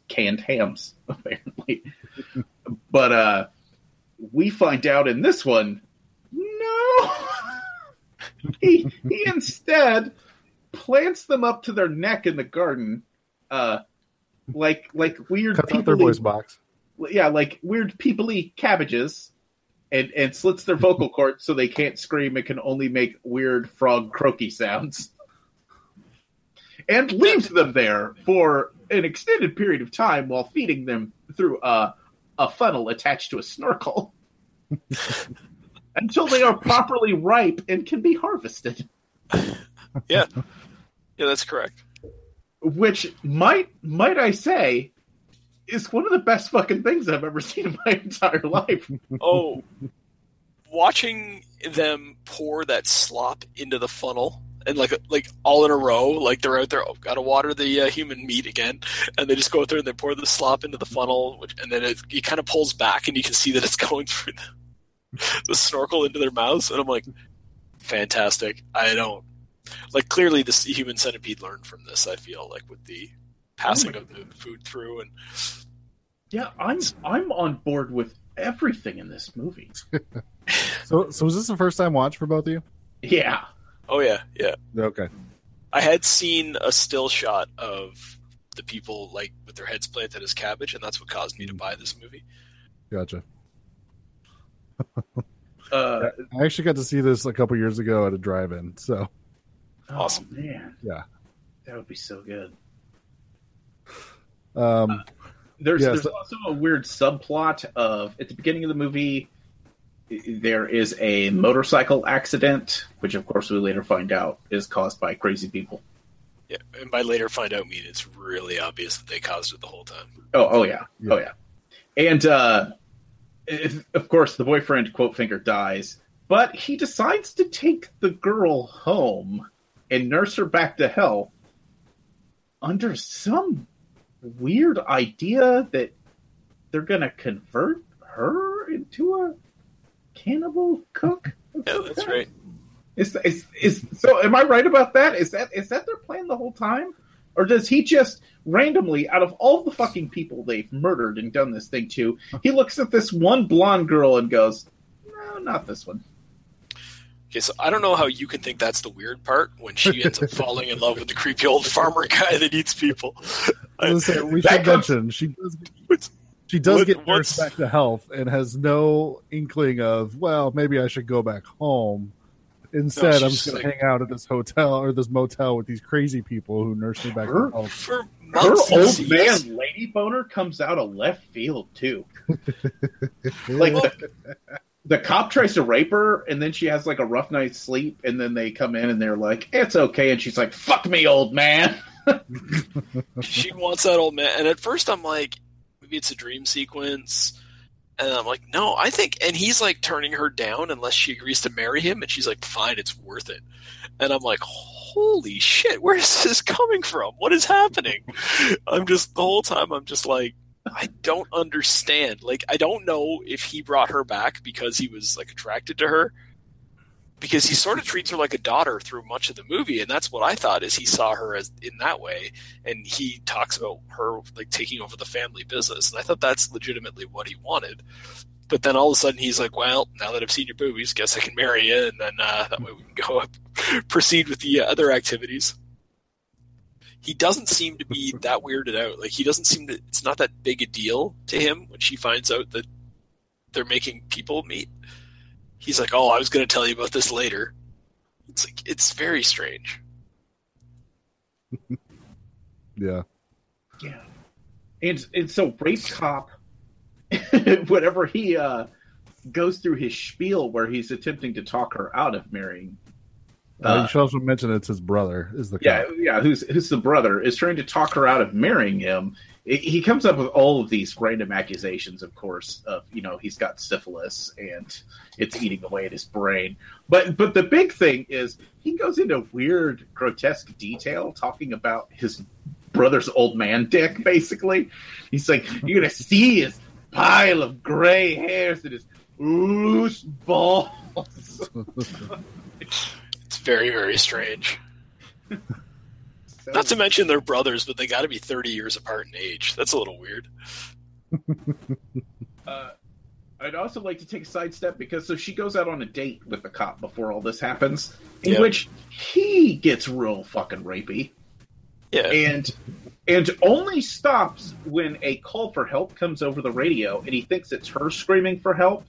canned hams apparently. But uh we find out in this one no! He he instead plants them up to their neck in the garden uh like like weird Cuts out their voice box. yeah, like weird peoply cabbages, and and slits their vocal cords so they can't scream and can only make weird frog croaky sounds, and leaves them there for an extended period of time while feeding them through a a funnel attached to a snorkel until they are properly ripe and can be harvested. Yeah, yeah, that's correct. Which might might I say is one of the best fucking things I've ever seen in my entire life. Oh, watching them pour that slop into the funnel and like like all in a row, like they're out there. Oh, gotta water the uh, human meat again, and they just go out there and they pour the slop into the funnel, which, and then it, it kind of pulls back, and you can see that it's going through the, the snorkel into their mouths. And I'm like, fantastic. I don't like clearly the human centipede learned from this. I feel like with the passing of the food through and Yeah, I'm I'm on board with everything in this movie. So, so was this the first time watch for both of you? Yeah. Oh yeah, yeah. Okay. I had seen a still shot of the people like with their heads planted as cabbage, and that's what caused me to buy this movie. Gotcha. Uh, I actually got to see this a couple years ago at a drive-in. So, Awesome. oh, man. Yeah. That would be so good. um, There's Yeah, there's so- also a weird subplot of at the beginning of the movie i- there is a motorcycle accident, which of course we later find out is caused by crazy people. Yeah, and by later find out mean it's really obvious that they caused it the whole time. Oh, oh yeah, Yeah. oh yeah. And uh, if, of course, the boyfriend quote finger dies, but he decides to take the girl home and nurse her back to health under some weird idea that they're gonna convert her into a cannibal cook. Yeah, that's right. Is, is is so? Am I right about that? Is that is that their plan the whole time, or does he just randomly, out of all the fucking people they've murdered and done this thing to, he looks at this one blonde girl and goes, "No, not this one." Okay, so I don't know how you can think that's the weird part when she ends up falling in love with the creepy old farmer guy that eats people. I- listen, we that should comes- mention she does. What's- She does what- get what's- nursed back to health and has no inkling of well, maybe I should go back home. Instead, she's I'm just just going like- to hang out at this hotel or this motel with these crazy people who nurse me back Her- to health. For Her old man lady boner comes out of left field too. like the, the cop tries to rape her, and then she has like a rough night's sleep, and then they come in and they're like, "It's okay," and she's like, "Fuck me, old man." she wants that old man. And at first, I'm like, maybe it's a dream sequence. And I'm like, no, I think. And he's like turning her down unless she agrees to marry him. And she's like, fine, it's worth it. And I'm like, holy shit, where is this coming from? What is happening? I'm just, the whole time, I'm just like, I don't understand. Like, I don't know if he brought her back because he was like attracted to her. Because he sort of treats her like a daughter through much of the movie, and that's what I thought is he saw her as in that way and he talks about her like taking over the family business and i thought that's legitimately what he wanted. But then all of a sudden he's like well now that i've seen your boobies guess i can marry you and then uh, that way we can go up proceed with the uh, other activities. He doesn't seem to be that weirded out. Like he doesn't seem to it's not that big a deal to him when she finds out that they're making people meet he's like oh i was going to tell you about this later it's like it's very strange Yeah. Yeah. And and so race cop whenever he uh goes through his spiel where he's attempting to talk her out of marrying Uh, Uh, you should also mention it's his brother is the yeah cop. yeah who's who's the brother is trying to talk her out of marrying him He- he comes up with all of these random accusations of course of you know he's got syphilis and it's eating away at his brain. But but the big thing is he goes into weird grotesque detail talking about his brother's old man dick basically. He's like you're gonna see his pile of gray hairs and his loose balls. It's very very strange. Not to mention they're brothers, but they got to be thirty years apart in age. That's a little weird. Uh, I'd also like to take a sidestep because so she goes out on a date with the cop before all this happens, in Yeah. which he gets real fucking rapey Yeah, and and only stops when a call for help comes over the radio and he thinks it's her screaming for help.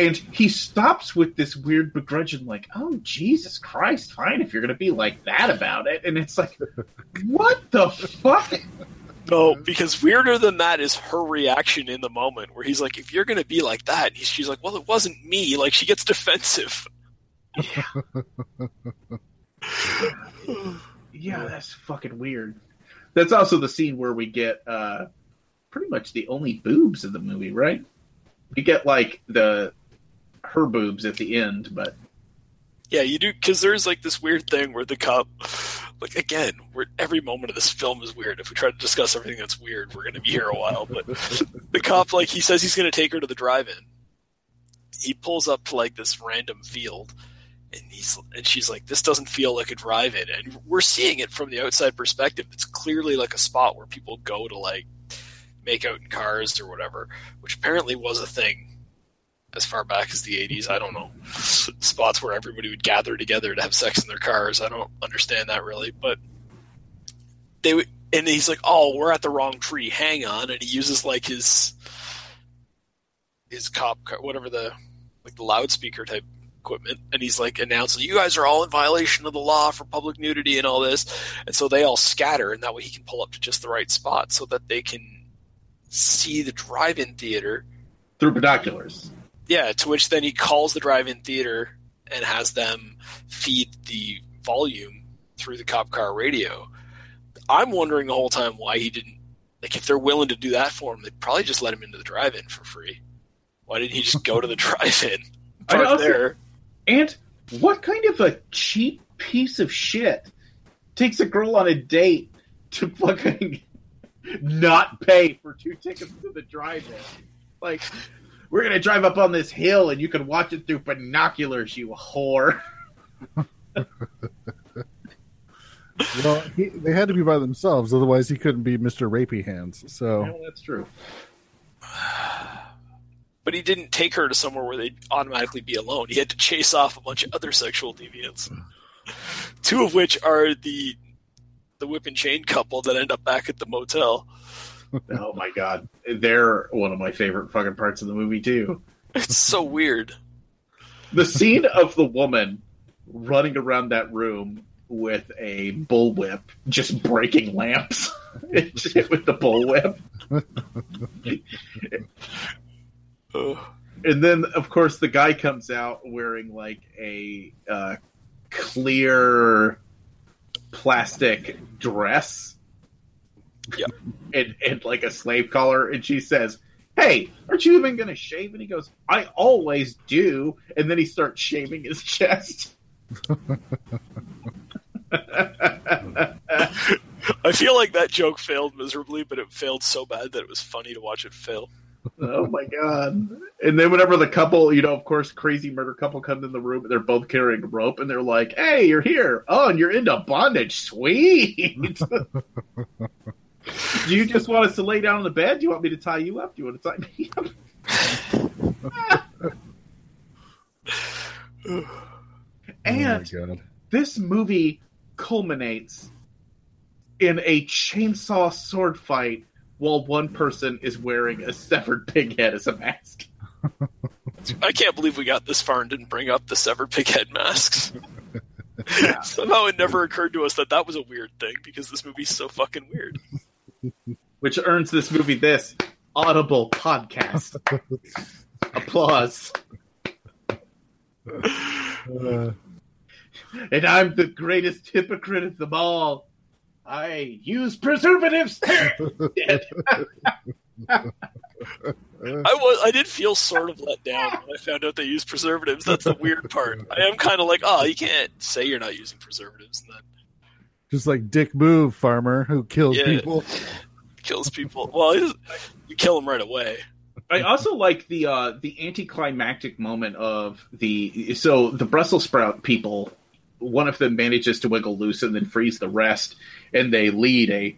And he stops with this weird begrudging, like, "Oh Jesus Christ, fine if you're going to be like that about it." And it's like, what the fuck? no, because weirder than that is her reaction in the moment, where he's like, "If you're gonna be like that," he's, she's like, "Well, it wasn't me." Like she gets defensive. Yeah, yeah that's fucking weird. That's also the scene where we get uh pretty much the only boobs of the movie, right? We get like the her boobs at the end, but Yeah, you do because there's like this weird thing where the cop, like again, where every moment of this film is weird. If we try to discuss everything that's weird, we're going to be here a while. But the cop, like, he says he's going to take her to the drive-in. He pulls up to like this random field, and he's and she's like, "This doesn't feel like a drive-in," and we're seeing it from the outside perspective. It's clearly like a spot where people go to like make out in cars or whatever, which apparently was a thing as far back as the 80s. I don't know. Spots where everybody would gather together to have sex in their cars. I don't understand that really, but they would, and he's like, "Oh, we're at the wrong tree. Hang on." And he uses like his his cop car, whatever the like the loudspeaker type equipment and he's like announcing you guys are all in violation of the law for public nudity and all this and so they all scatter and that way he can pull up to just the right spot so that they can see the drive-in theater through binoculars. Yeah, to which then he calls the drive-in theater and has them feed the volume through the cop car radio. I'm wondering the whole time why he didn't like if they're willing to do that for him, they'd probably just let him into the drive-in for free. Why didn't he just go to the drive-in? I Park also- there. And what kind of a cheap piece of shit takes a girl on a date to fucking not pay for two tickets to the drive-in? Like, we're gonna drive up on this hill and you can watch it through binoculars, you whore. Well, he, they had to be by themselves, otherwise he couldn't be Mister Rapey Hands. So Well, that's true. But he didn't take her to somewhere where they'd automatically be alone. He had to chase off a bunch of other sexual deviants. Two of which are the the whip and chain couple that end up back at the motel. Oh my god, they're one of my favorite fucking parts of the movie too. It's so weird. The scene of the woman running around that room with a bullwhip, just breaking lamps with the bullwhip. And then of course the guy comes out wearing like a uh, clear plastic dress Yeah. and, and like a slave collar and she says hey aren't you even gonna shave? And he goes i always do. And then he starts shaving his chest. I feel like that joke failed miserably, but it failed so bad that it was funny to watch it fail. oh my god. And then whenever the couple you know of course crazy murder couple comes in the room they're both carrying a rope and they're like hey you're here. Oh and you're into bondage. Sweet do you just want us to lay down on the bed? Do you want me to tie you up? Do you want to tie me up? Oh and my god, this movie culminates in a chainsaw sword fight while one person is wearing a severed pig head as a mask. I can't believe we got this far and didn't bring up the severed pig head masks. Somehow it never occurred to us that that was a weird thing because this movie's so fucking weird. Which earns this movie this audible podcast applause Uh, and i'm the greatest hypocrite of them all i use preservatives Dead. I was I did feel sort of let down when I found out they use preservatives. That's the weird part. I am kind of like, oh, you can't say you're not using preservatives and that just like Dick Move, farmer who kills Yeah. people. kills people. Well, you kill them right away. I also like the uh, the anticlimactic moment of the so the Brussels sprout people one of them manages to wiggle loose and then frees the rest, and they lead a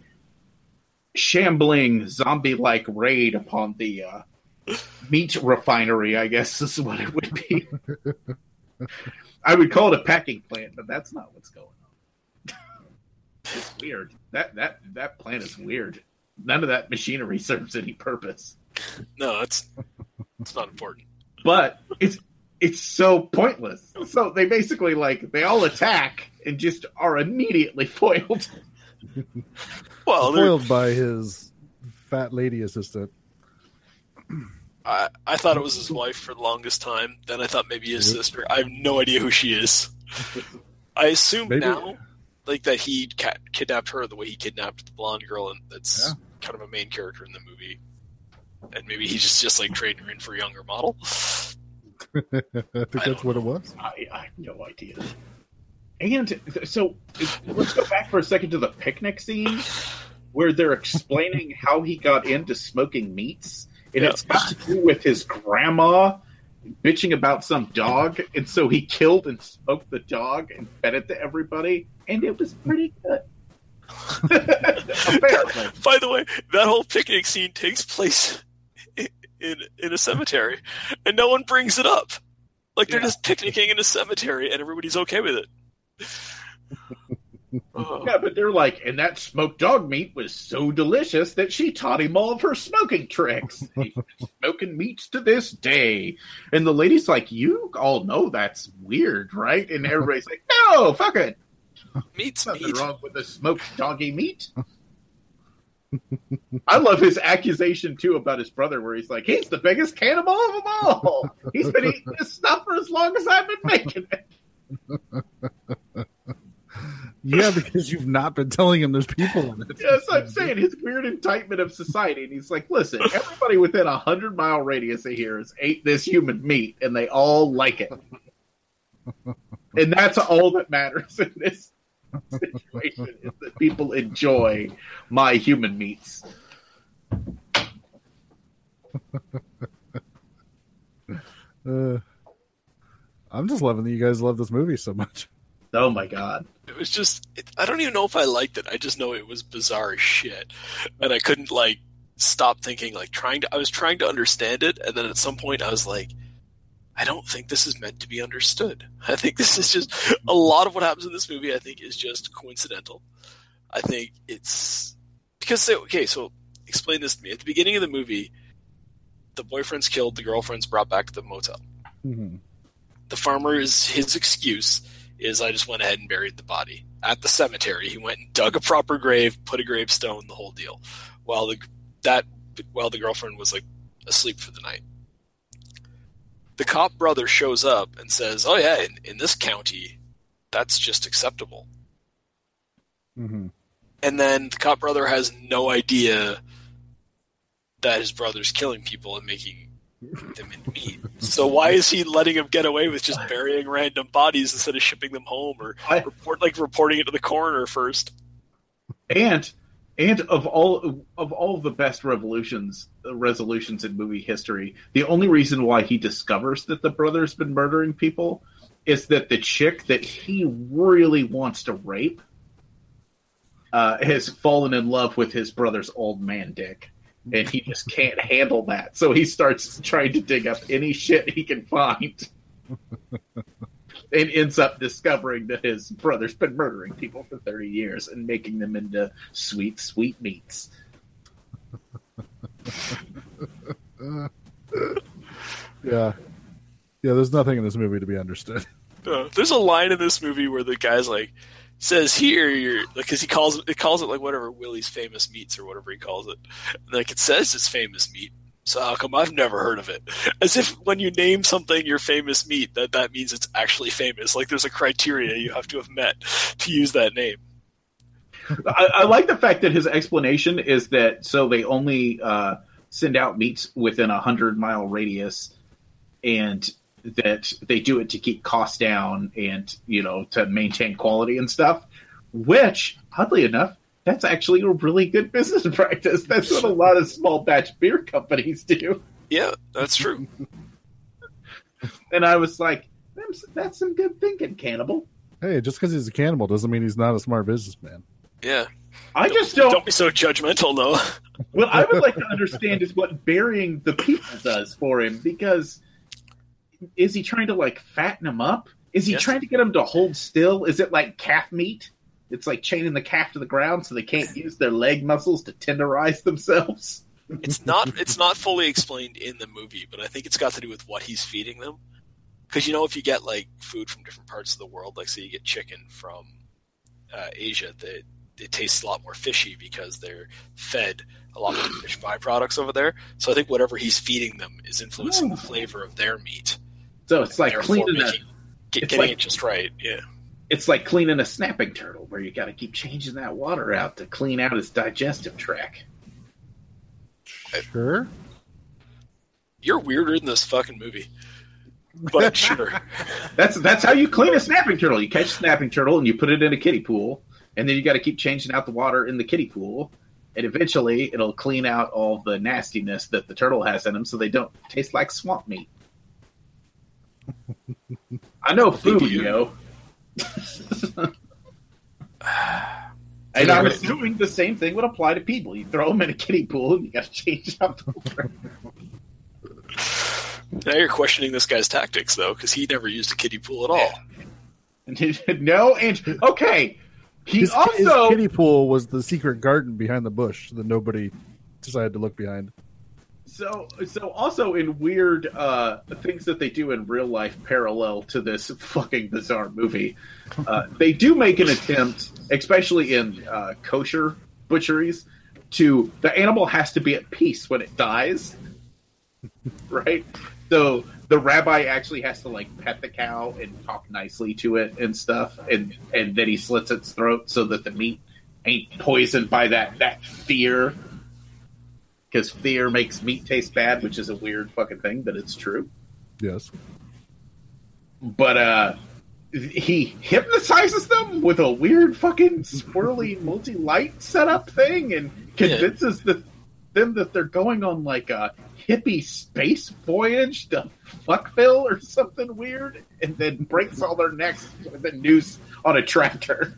shambling zombie-like raid upon the uh, meat refinery. I guess is what it would be. I would call it a packing plant, but that's not what's going on. It's weird. That that that plant is weird. None of that machinery serves any purpose. No, it's it's not important. But it's it's so pointless. So they basically like they all attack and just are immediately foiled. Well, they're- Foiled by his fat lady assistant. I, I thought it was his wife for the longest time. Then I thought maybe his sister. I have no idea who she is. I assume Maybe- now, like that he ca- kidnapped her the way he kidnapped the blonde girl, and that's Yeah. kind of a main character in the movie. And maybe he's just just like trading her in for a younger model. I think that's what it was. I, I have no idea. And th- so let's go back for a second to the picnic scene where they're explaining how he got into smoking meats. And Yeah. it's got to do with his grandma bitching about some dog. And so he killed and smoked the dog and fed it to everybody. And it was pretty good. Apparently. By the way, that whole picnic scene takes place in in, in a cemetery, and no one brings it up. Like they're Yeah. just picnicking in a cemetery, and everybody's okay with it. Yeah, but they're like, and that smoked dog meat was so delicious that she taught him all of her smoking tricks. Smoking meats to this day. And the lady's like, You all know that's weird, right? And everybody's like, No, fuck it. Meat's Nothing meat. wrong with the smoked doggy meat. I love his accusation too about his brother, where he's like, He's the biggest cannibal of them all. He's been eating this stuff for as long as I've been making it. Yeah, because you've not been telling him there's people in it. Yes, I'm saying his weird indictment of society, and he's like, "Listen, everybody within a hundred mile radius of here has ate this human meat, and they all like it, and that's all that matters in this situation is that people enjoy my human meats." Uh, I'm just loving that you guys love this movie so much. Oh my god! It was just. It, I don't even know if I liked it. I just know it was bizarre as shit, and I couldn't like stop thinking. Like trying to. I was trying to understand it, and then at some point I was like, I don't think this is meant to be understood. I think this is just a lot of what happens in this movie. I think is just coincidental. I think it's because okay. So explain this to me. At the beginning of the movie, the boyfriend's killed. The girlfriend's brought back to the motel. Mm-hmm. the farmer is his excuse is I just went ahead and buried the body at the cemetery. He went and dug a proper grave, put a gravestone, the whole deal. While the that while the girlfriend was like asleep for the night. The cop brother shows up and says, "Oh yeah, in, in this county, that's just acceptable." Mm-hmm. And then the cop brother has no idea that his brother's killing people and making them into meat. So why is he letting him get away with just burying random bodies instead of shipping them home or I- report like reporting it to the coroner first? And and of all of all the best revolutions resolutions in movie history, the only reason why he discovers that the brother's been murdering people is that the chick that he really wants to rape uh, has fallen in love with his brother's old man dick. And he just can't handle that. So he starts trying to dig up any shit he can find. and ends up discovering that his brother's been murdering people for 30 years and making them into sweet, sweet meats. Yeah. Yeah, there's nothing in this movie to be understood. Uh, there's a line in this movie where the guy's like says here you're because he calls it calls it like whatever Willie's famous meats or whatever he calls it. Like it says it's famous meat. So how come I've never heard of it? As if when you name something your famous meat, that that means it's actually famous. Like there's a criteria you have to have met to use that name. I, I like the fact that his explanation is that so they only uh, send out meats within a hundred mile radius, and that they do it to keep costs down and you know to maintain quality and stuff. Which, oddly enough, that's actually a really good business practice. That's what a lot of small batch beer companies do. Yeah, that's true. And I was like, "That's- that's some good thinking, cannibal. Hey, just because he's a cannibal doesn't mean he's not a smart businessman. Yeah. I just don't. Don't be so judgmental, though. What I would like to understand is what burying the people does for him. Because is he trying to like fatten them up? Is he Yes. trying to get them to hold still? Is it like calf meat? It's like chaining the calf to the ground so they can't use their leg muscles to tenderize themselves. It's not it's not fully explained in the movie, but I think it's got to do with what he's feeding them. Because you know, if you get like food from different parts of the world, like say you get chicken from uh, Asia, that it tastes a lot more fishy because they're fed a lot of fish byproducts over there. So I think whatever he's feeding them is influencing the flavor of their meat. So it's like Therefore, cleaning a, get, it's getting like- it just right. Yeah. it's like cleaning a snapping turtle where you got to keep changing that water out to clean out its digestive tract. Sure. You're weirder than this fucking movie. But sure. That's that's how you clean a snapping turtle. You catch a snapping turtle and you put it in a kiddie pool, and then you got to keep changing out the water in the kiddie pool, and eventually it'll clean out all the nastiness that the turtle has in them, so they don't taste like swamp meat. I know food, you- yo. And I'm assuming the same thing would apply to people. You throw them in a kiddie pool and you got to change out the water. Now you're questioning this guy's tactics, though, because he never used a kiddie pool at all. no, and okay, he His, also his kiddie pool was the secret garden behind the bush that nobody decided to look behind. So, so also in weird uh, things that they do in real life, parallel to this fucking bizarre movie, uh, they do make an attempt, especially in uh, kosher butcheries, to the animal has to be at peace when it dies, right? So the rabbi actually has to like pet the cow and talk nicely to it and stuff, and and then he slits its throat so that the meat ain't poisoned by that that fear because fear makes meat taste bad, which is a weird fucking thing, but it's true. Yes. But uh he hypnotizes them with a weird fucking swirly multi-light setup thing and convinces the, them that they're going on like a hippie space voyage to Fuckville or something weird, and then breaks all their necks with a noose on a tractor.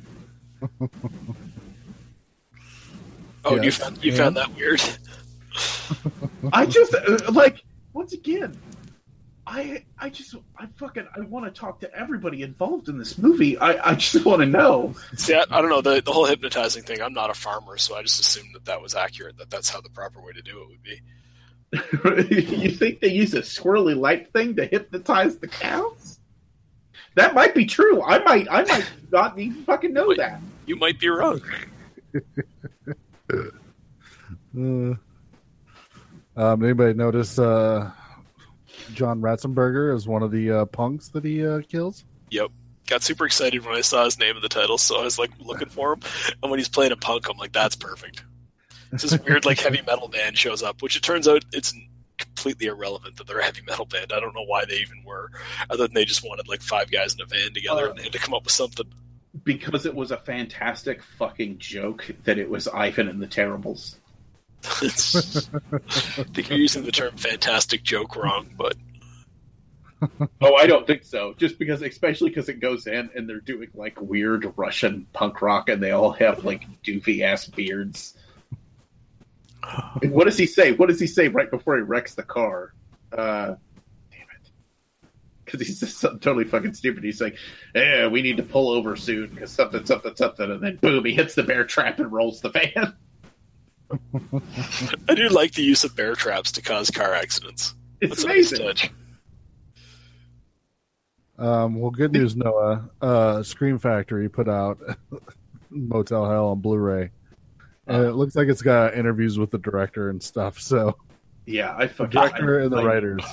Oh, you found you And- found that weird. I just uh, like once again, I I just I fucking I want to talk to everybody involved in this movie. I I just want to know. See, I, I don't know the the whole hypnotizing thing. I'm not a farmer, so I just assumed that that was accurate. That that's how the proper way to do it would be. you think they use a swirly light thing to hypnotize the cows? That might be true. I might I might not even fucking know Wait. that. You might be wrong. Uh, um, anybody notice uh, John Ratzenberger is one of the uh, punks that he uh, kills? Yep. Got super excited when I saw his name in the title, so I was like looking for him. And when he's playing a punk, I'm like, that's perfect. It's this weird like heavy metal band shows up, which it turns out it's completely irrelevant that they're a heavy metal band. I don't know why they even were, other than they just wanted like five guys in a van together Uh, and they had to come up with something. Because it was a fantastic fucking joke that it was Ivan and the Terribles. I think you're using the term "fantastic joke" wrong, but Oh, I don't think so. Just because, especially because it goes in and they're doing like weird Russian punk rock, and they all have like doofy ass beards. And what does he say? What does he say right before he wrecks the car? Uh, damn it! Because he says something totally fucking stupid. He's like, "Yeah, we need to pull over soon because something, something, something," and then boom, he hits the bear trap and rolls the van. I do like the use of bear traps to cause car accidents. It's That's a nice amazing. touch. Um, well, good news, Noah. Uh, Scream Factory put out Motel Hell on Blu-ray, and it looks like it's got interviews with the director and stuff. So, Yeah, I the fucking director I- and the like- writers.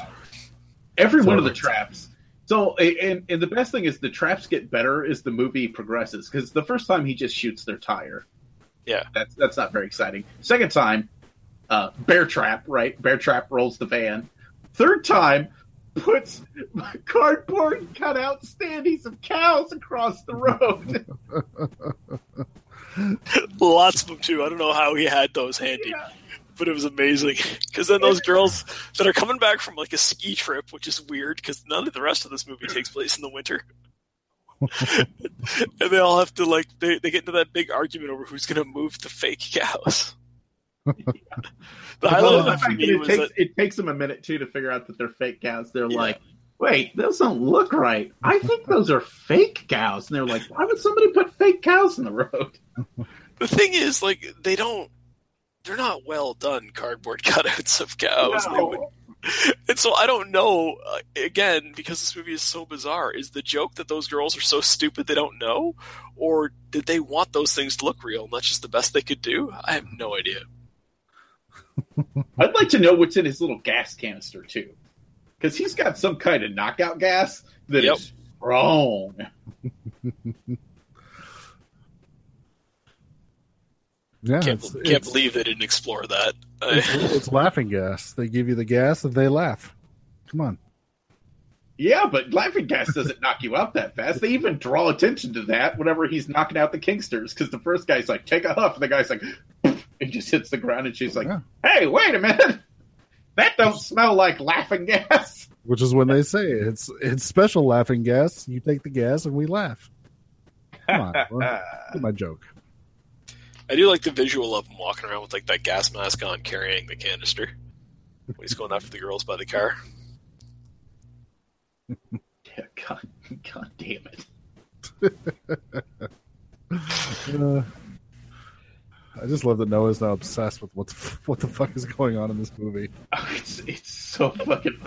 every one of the traps. So, and and the best thing is the traps get better as the movie progresses because the first time he just shoots their tire. Yeah. that's that's not very exciting. Second time, uh, bear trap, right? Bear trap rolls the van. Third time, puts cardboard cutout standees of cows across the road. Lots of them too. I don't know how he had those handy, but it was amazing. Because then those girls that are coming back from like a ski trip, which is weird because none of the rest of this movie takes place in the winter. And they all have to like they, they get into that big argument over who's going to move the fake cows. the highlight of that for me it takes that it takes them a minute too to figure out that they're fake cows. They're Yeah. like, "Wait, those don't look right. I think those are fake cows." And they're like, "Why would somebody put fake cows in the road?" the thing is like they don't they're not well done cardboard cutouts of cows. They would, and so I don't know. Uh, again, because this movie is so bizarre, is the joke that those girls are so stupid they don't know, or did they want those things to look real and that's just the best they could do? I have no idea. I'd like to know what's in his little gas canister too, because he's got some kind of knockout gas that is Yep. strong. Yeah, Can't, it's, can't it's- believe they didn't explore that. It's, it's laughing gas. They give you the gas and they laugh. Come on. Yeah, but laughing gas doesn't knock you out that fast. They even draw attention to that whenever he's knocking out the Kingsters, because the first guy's like, "Take a huff," and the guy's like, and just hits the ground, and she's like, Yeah. "Hey, wait a minute, that don't smell like laughing gas." Which is when they say it's it's special laughing gas. You take the gas and we laugh. Come on, my joke. I do like the visual of him walking around with like that gas mask on, carrying the canister when he's going after the girls by the car. Yeah, God, God damn it! Uh, I just love that Noah's now obsessed with what the, what the fuck is going on in this movie. It's it's so fucking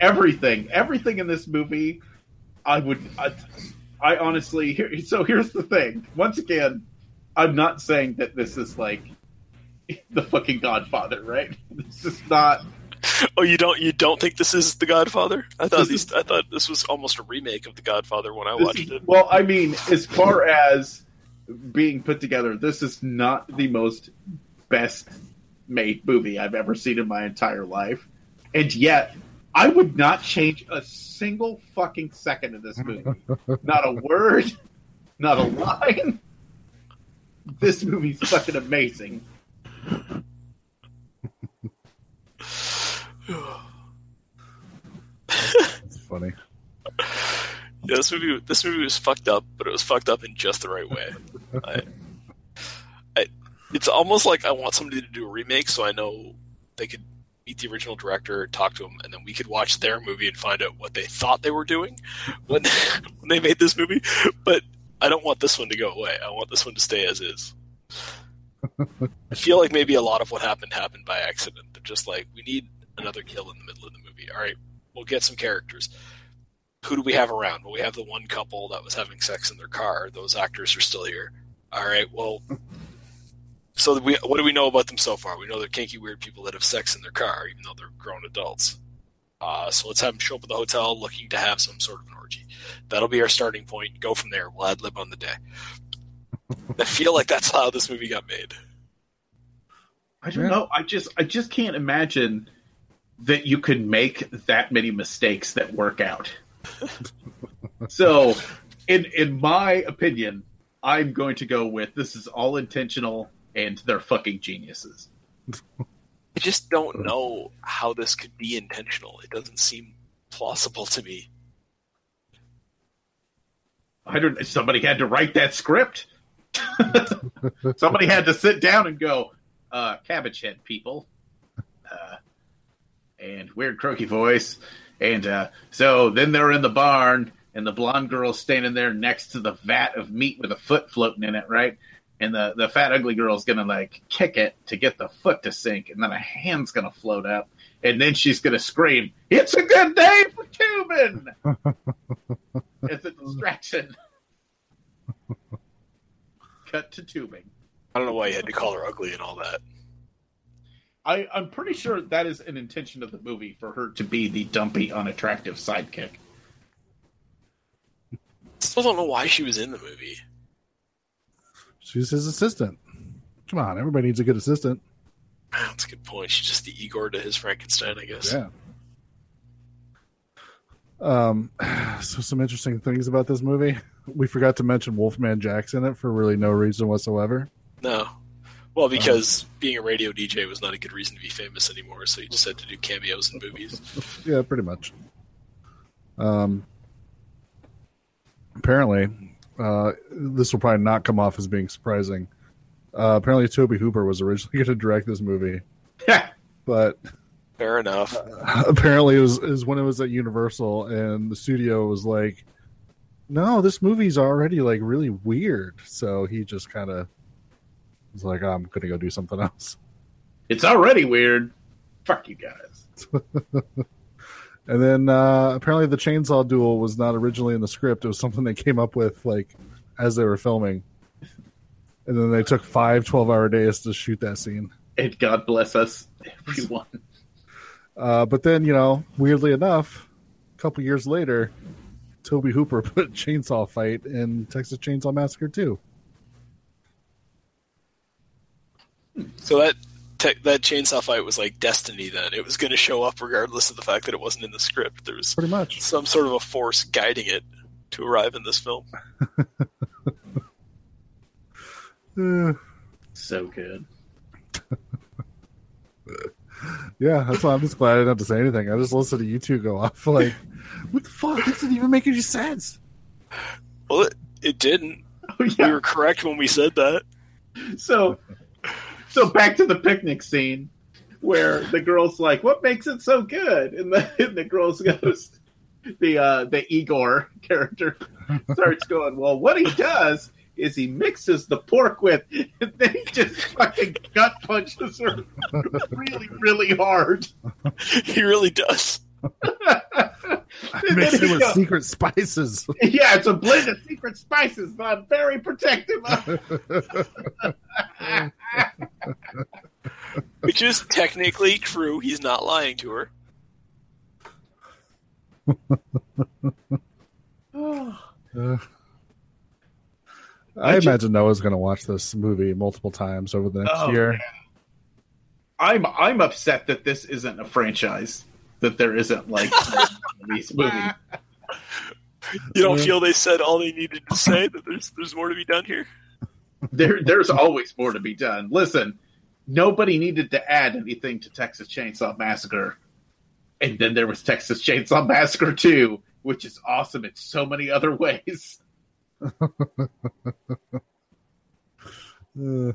everything, everything in this movie. I would, I, I honestly. Here, so here's the thing. Once again, I'm not saying that this is like the fucking Godfather, right? This is not. Oh, you don't you don't think this is The Godfather? I thought This these is- I thought this was almost a remake of The Godfather when I this watched is- it. Well, I mean, as far as being put together, this is not the most best made movie I've ever seen in my entire life, and yet I would not change a single fucking second of this movie. not a word, not a line. This movie's fucking amazing. It's funny. Yeah, this movie this movie was fucked up, but it was fucked up in just the right way. I, I, it's almost like I want somebody to do a remake, so I know they could meet the original director, talk to him, and then we could watch their movie and find out what they thought they were doing when when they made this movie. But I don't want this one to go away. I want this one to stay as is. I feel like maybe a lot of what happened happened by accident. They're just like, we need another kill in the middle of the movie. All right, we'll get some characters. Who do we have around? Well, we have the one couple that was having sex in their car. Those actors are still here. All right, well, so we, what do we know about them so far? We know they're kinky, weird people that have sex in their car, even though they're grown adults. Uh, so let's have them show up at the hotel looking to have some sort of an orgy. That'll be our starting point. Go from there. We'll ad lib on the day. I feel like that's how this movie got made. I don't know. I just I just can't imagine that you could make that many mistakes that work out. so, in in my opinion, I'm going to go with this is all intentional and they're fucking geniuses. I just don't know how this could be intentional. It doesn't seem plausible to me. I don't. Somebody had to write that script. somebody had to sit down and go, uh, "Cabbage head people," uh, and weird croaky voice, and uh, so then they're in the barn, and the blonde girl's standing there next to the vat of meat with a foot floating in it, right? And the the fat ugly girl's gonna like kick it to get the foot to sink, and then a hand's gonna float up, and then she's gonna scream, "It's a good day for tubing!" It's a distraction. Cut to tubing. I don't know why you had to call her ugly and all that. I, I'm pretty sure that is an intention of the movie for her to be the dumpy, unattractive sidekick. Still don't know why she was in the movie. She's his assistant. Come on, everybody needs a good assistant. That's a good point. She's just the Igor to his Frankenstein, I guess. Yeah. Um, so some interesting things about this movie. We forgot to mention Wolfman Jack's in it for really no reason whatsoever. No. Well, because being a radio DJ was not a good reason to be famous anymore, so he just had to do cameos in movies. Yeah, pretty much. Um, apparently, uh, this will probably not come off as being surprising. Uh, apparently, Tobe Hooper was originally going to direct this movie, yeah. but Fair enough. apparently it was is when it was at Universal and the studio was like, "No, this movie's already like really weird." So he just kind of was like, "I'm going to go do something else." It's already weird. Fuck you guys. And then uh, apparently the chainsaw duel was not originally in the script. It was something they came up with like as they were filming. And then they took five 12 hour days to shoot that scene. And God bless us, everyone. Uh, but then, you know, weirdly enough, a couple years later, Tobe Hooper put chainsaw fight in Texas Chainsaw Massacre 2. So that te- that chainsaw fight was like destiny. Then it was going to show up regardless of the fact that it wasn't in the script. There was Pretty much. some sort of a force guiding it to arrive in this film. Uh, So good. yeah, that's why I'm just glad I didn't have to say anything. I just listened to you two go off like, what the fuck? This doesn't even make any sense. Well, it, it didn't. Oh, yeah. We were correct when we said that. So, so back to the picnic scene where the girl's like, "What makes it so good?" And the and the girls goes, the uh, the Igor character starts going, "Well, what he does is he mixes the pork with, and then he just fucking gut punches her really, really hard." He really does. I mix it with secret spices. Yeah, it's a blend of secret spices that I'm very protective of. Which is technically true. He's not lying to her. Uh, I imagine Noah's going to watch this movie multiple times over the next Oh, year. I'm I'm upset that this isn't a franchise. That there isn't like these movies. You don't feel they said all they needed to say? That there's there's more to be done here. There there's always more to be done. Listen, nobody needed to add anything to Texas Chainsaw Massacre, and then there was Texas Chainsaw Massacre Two, which is awesome in so many other ways.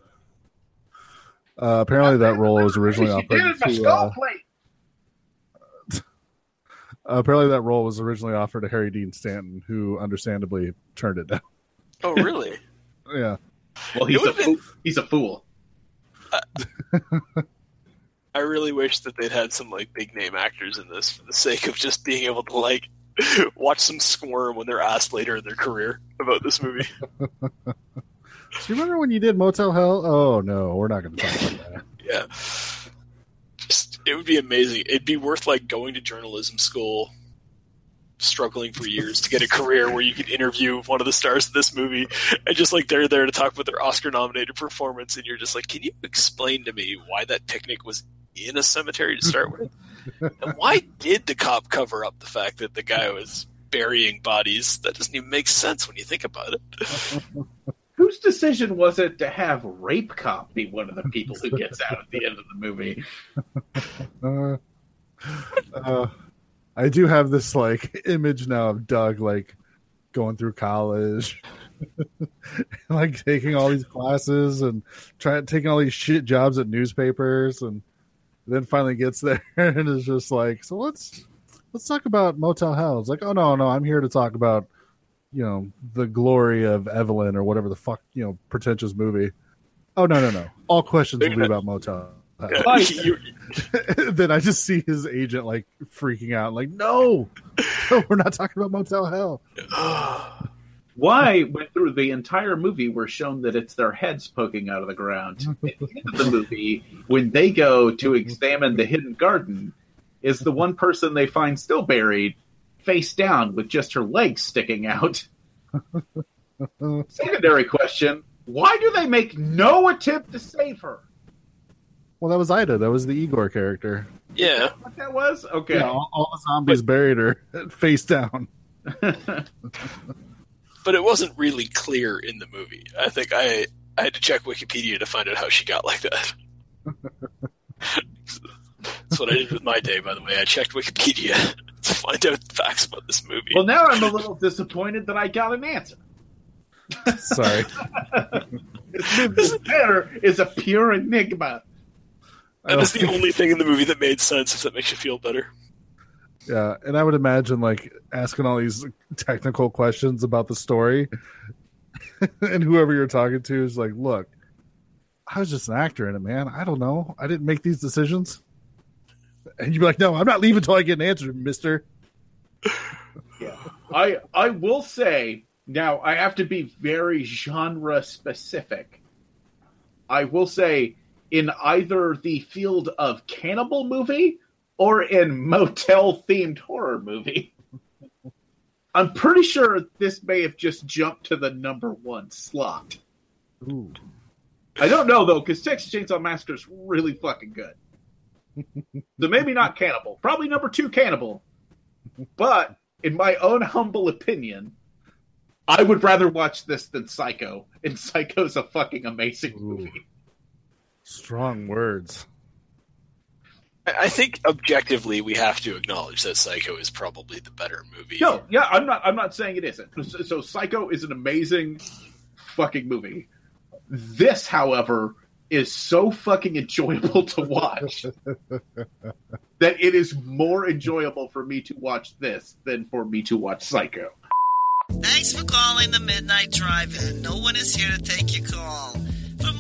Uh, apparently, that role was originally She did offered it, my to. Uh, apparently, that role was originally offered to Harry Dean Stanton, who understandably turned it down. Oh, really? Yeah, Well, he's a been- fool. he's a fool. I really wish that they'd had some like big name actors in this for the sake of just being able to like watch them squirm when they're asked later in their career about this movie. do you remember when you did Motel Hell? Oh no, we're not going to talk about that. Yeah. Just it would be amazing. It'd be worth like going to journalism school, struggling for years to get a career where you could interview one of the stars of this movie and just like they're there to talk about their Oscar nominated performance and you're just like, Can you explain to me why that picnic was in a cemetery to start with? and why did the cop cover up the fact that the guy was burying bodies? That doesn't even make sense when you think about it. Whose decision was it to have Rape Cop be one of the people who gets out at the end of the movie? Uh, uh, I do have this like image now of Doug like going through college, like taking all these classes and trying taking all these shit jobs at newspapers, and then finally gets there and is just like, so let's let's talk about Motel Hell. It's like, oh no, no, I'm here to talk about you know the glory of Evelyn or whatever the fuck you know pretentious movie. Oh no, no, no! All questions will be about Motel. Uh, you- then I just see his agent like freaking out, like, no, no, we're not talking about Motel Hell. Why, went through the entire movie, we're shown that it's their heads poking out of the ground. At the end of the movie, when they go to examine the hidden garden, is the one person they find still buried, face down with just her legs sticking out. Secondary question why do they make no attempt to save her? Well, that was Ida. That was the Igor character. yeah. What that was? Okay. Yeah, all, all the zombies buried her face down. but it wasn't really clear in the movie. I think I I had to check Wikipedia to find out how she got like that. That's what I did with my day, by the way. I checked Wikipedia. It's find out facts about this movie. Well, now I'm a little disappointed that I got an answer. Sorry. This movie's better is a pure enigma. That is the only thing in the movie that made sense. If that makes you feel better. Yeah, and I would imagine like asking all these technical questions about the story, and whoever you're talking to is like, "Look, I was just an actor in it, man. I don't know. I didn't make these decisions." And you'd be like, "No, I'm not leaving until I get an answer, Mister." Yeah, I I will say now I have to be very genre specific. I will say in either the field of cannibal movie or in motel themed horror movie. I'm pretty sure this may have just jumped to the number one slot. Ooh. I don't know though, because Texas Chainsaw Massacre is really fucking good. so maybe not Cannibal. Probably number two Cannibal. But in my own humble opinion, I would rather watch this than Psycho. And Psycho's a fucking amazing movie. Strong words. I I think objectively, we have to acknowledge that Psycho is probably the better movie. No, yeah, I'm not. I'm not saying it isn't. So, so Psycho is an amazing fucking movie. This, however, is so fucking enjoyable to watch that it is more enjoyable for me to watch this than for me to watch Psycho. Thanks for calling the Midnight Drive-In. No one is here to take your call.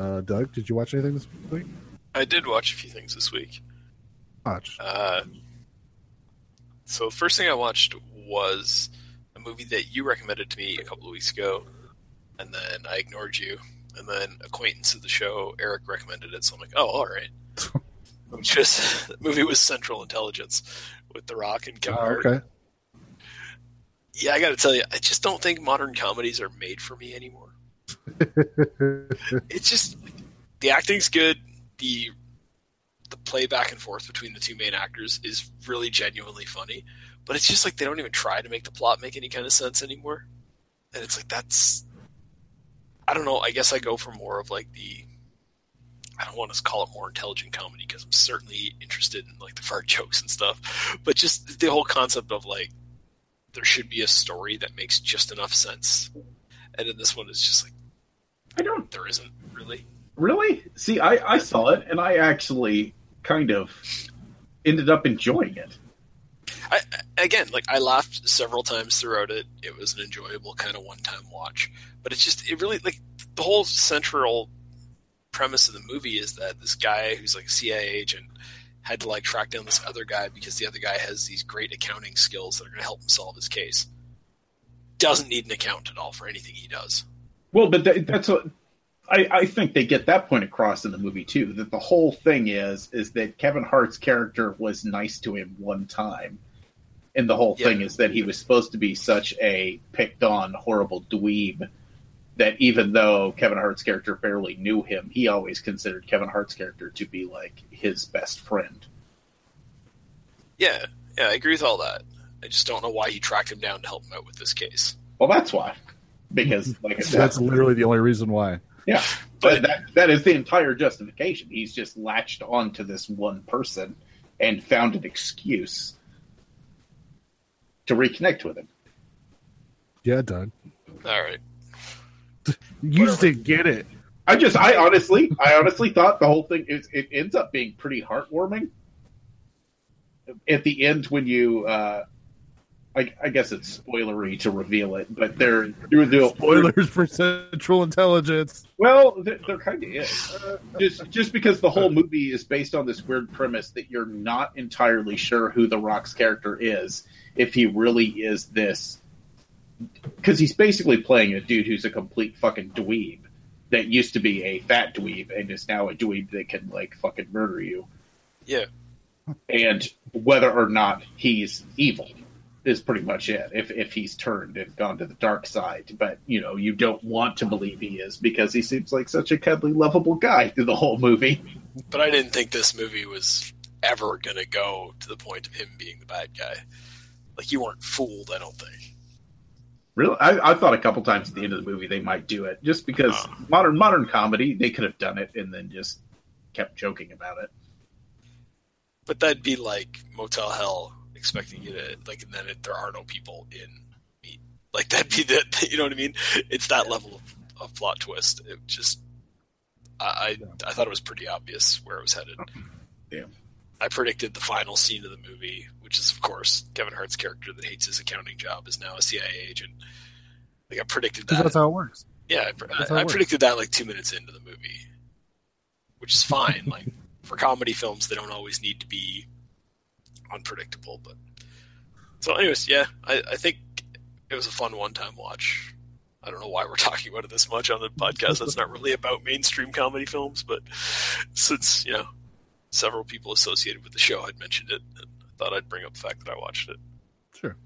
Uh, Doug, did you watch anything this week? I did watch a few things this week. Watch. Uh, so the first thing I watched was a movie that you recommended to me a couple of weeks ago, and then I ignored you. And then acquaintance of the show, Eric recommended it, so I'm like, oh, all right. Which was the movie was Central Intelligence with The Rock and Kevin Oh, Hart. okay. Yeah, I got to tell you, I just don't think modern comedies are made for me anymore. it's just the acting's good. The the play back and forth between the two main actors is really genuinely funny, but it's just like they don't even try to make the plot make any kind of sense anymore. And it's like that's I don't know. I guess I go for more of like the I don't want to call it more intelligent comedy because I'm certainly interested in like the fart jokes and stuff, but just the whole concept of like there should be a story that makes just enough sense, and in this one it's just like I don't there isn't really. really see. I I saw it and I actually kind of ended up enjoying it. I, again, like I laughed several times throughout it. It was an enjoyable kind of one-time watch, but it's just it really like the whole central premise of the movie is that this guy who's like a CIA agent had to like track down this other guy because the other guy has these great accounting skills that are going to help him solve his case. Doesn't need an accountant at all for anything he does. Well, but that, that's what I, I think they get that point across in the movie too. That the whole thing is is that Kevin Hart's character was nice to him one time, and the whole thing is that he was supposed to be such a picked on, horrible dweeb that even though Kevin Hart's character barely knew him, he always considered Kevin Hart's character to be like his best friend. Yeah, yeah, I agree with all that. I just don't know why he tracked him down to help him out with this case. Well, that's why, because like I said, That's literally the only reason why. Yeah, but that that is the entire justification. He's just latched on to this one person and found an excuse to reconnect with him. Yeah, Doug. All right. You just didn't get it. I just, I honestly, I honestly thought the whole thing is it ends up being pretty heartwarming. At the end, when you, uh, I, I guess it's spoilery to reveal it, but they're doing the Spoilers for Central Intelligence. Well, there, there kind of is. Uh, just just because the whole movie is based on this weird premise that you're not entirely sure who the Rock's character is, if he really is this, because he's basically playing a dude who's a complete fucking dweeb that used to be a fat dweeb and is now a dweeb that can like fucking murder you. Yeah. and whether or not he's evil is pretty much it. If if he's turned and gone to the dark side, but you know you don't want to believe he is because he seems like such a cuddly, lovable guy through the whole movie. But I didn't think this movie was ever going to go to the point of him being the bad guy. Like you weren't fooled, I don't think. Really, I, I thought a couple times at the end of the movie they might do it, just because Oh. modern modern comedy they could have done it and then just kept joking about it. But that'd be like Motel Hell expecting you to like, and then it, there are no people in Meat. Like that'd be the, you know what I mean? It's that level of, of plot twist. It just, I, I, I thought it was pretty obvious where it was headed. Oh, yeah. I predicted the final scene of the movie, which is of course Kevin Hart's character that hates his accounting job is now a CIA agent. Like I predicted that. that's how it works. Yeah, I, pre- I, I predicted that like two minutes into the movie, which is fine. like for comedy films, they don't always need to be unpredictable. But so, anyways, yeah, I, I think it was a fun one-time watch. I don't know why we're talking about it this much on the podcast. That's not really about mainstream comedy films, but since you know several people associated with the show had mentioned it, I thought I'd bring up the fact that I watched it. Sure.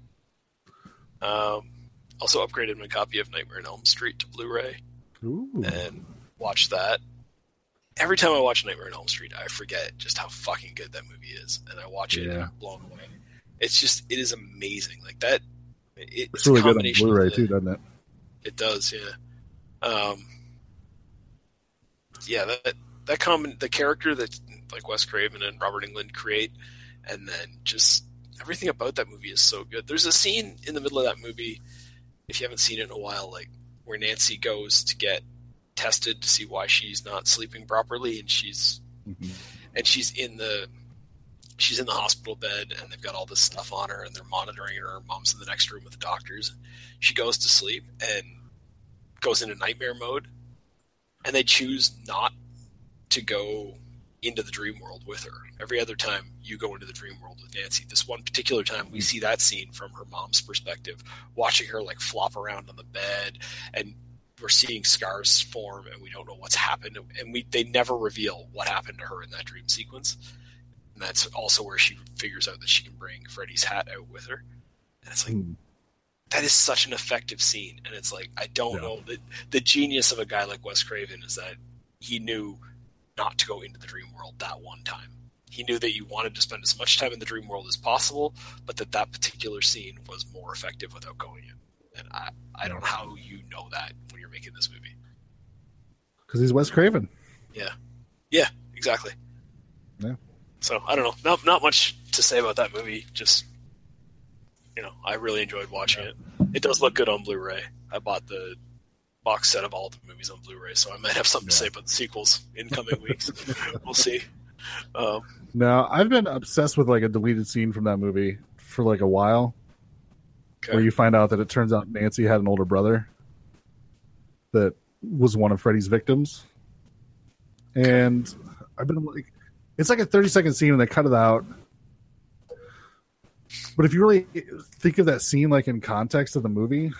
Um, also upgraded my copy of Nightmare on Elm Street to Blu-ray Ooh. and watched that. Every time I watch Nightmare on Elm Street, I forget just how fucking good that movie is, and I watch it and Yeah. I'm blown away. It's just it is amazing. Like that, it, It's a really good on Blu-ray too, doesn't it? It does, yeah. Um, yeah, that that common the character that like Wes Craven and Robert Englund create, and then just everything about that movie is so good. There's a scene in the middle of that movie, if you haven't seen it in a while, like where Nancy goes to get tested to see why she's not sleeping properly, and she's Mhm. and she's in the she's in the hospital bed and they've got all this stuff on her and they're monitoring her. Her mom's in the next room with the doctors. She goes to sleep and goes into nightmare mode, and they choose not to go into the dream world with her. Every other time you go into the dream world with Nancy, this one particular time we see that scene from her mom's perspective, watching her like flop around on the bed, and we're seeing scars form, and we don't know what's happened, and we they never reveal what happened to her in that dream sequence. And that's also where she figures out that she can bring Freddy's hat out with her. And it's like Hmm. that is such an effective scene and it's like i don't Yeah. know the, the genius of a guy like wes craven is that he knew not to go into the dream world that one time he knew that you wanted to spend as much time in the dream world as possible but that that particular scene was more effective without going in and i i don't know how you know that when you're making this movie. Because he's Wes Craven. yeah. Yeah, exactly. Yeah. so i don't know. Not not much to say about that movie. Just you know i really enjoyed watching it. It does look good on blu-ray. I bought the box set of all the movies on blu-ray so i might have something to say about the sequels in coming weeks. We'll see. Um, Now, I've been obsessed with like a deleted scene from that movie for like a while, okay. where you find out that it turns out Nancy had an older brother that was one of Freddy's victims. And I've been like, it's like a 30 second scene and they cut it out. But if you really think of that scene like in context of the movie,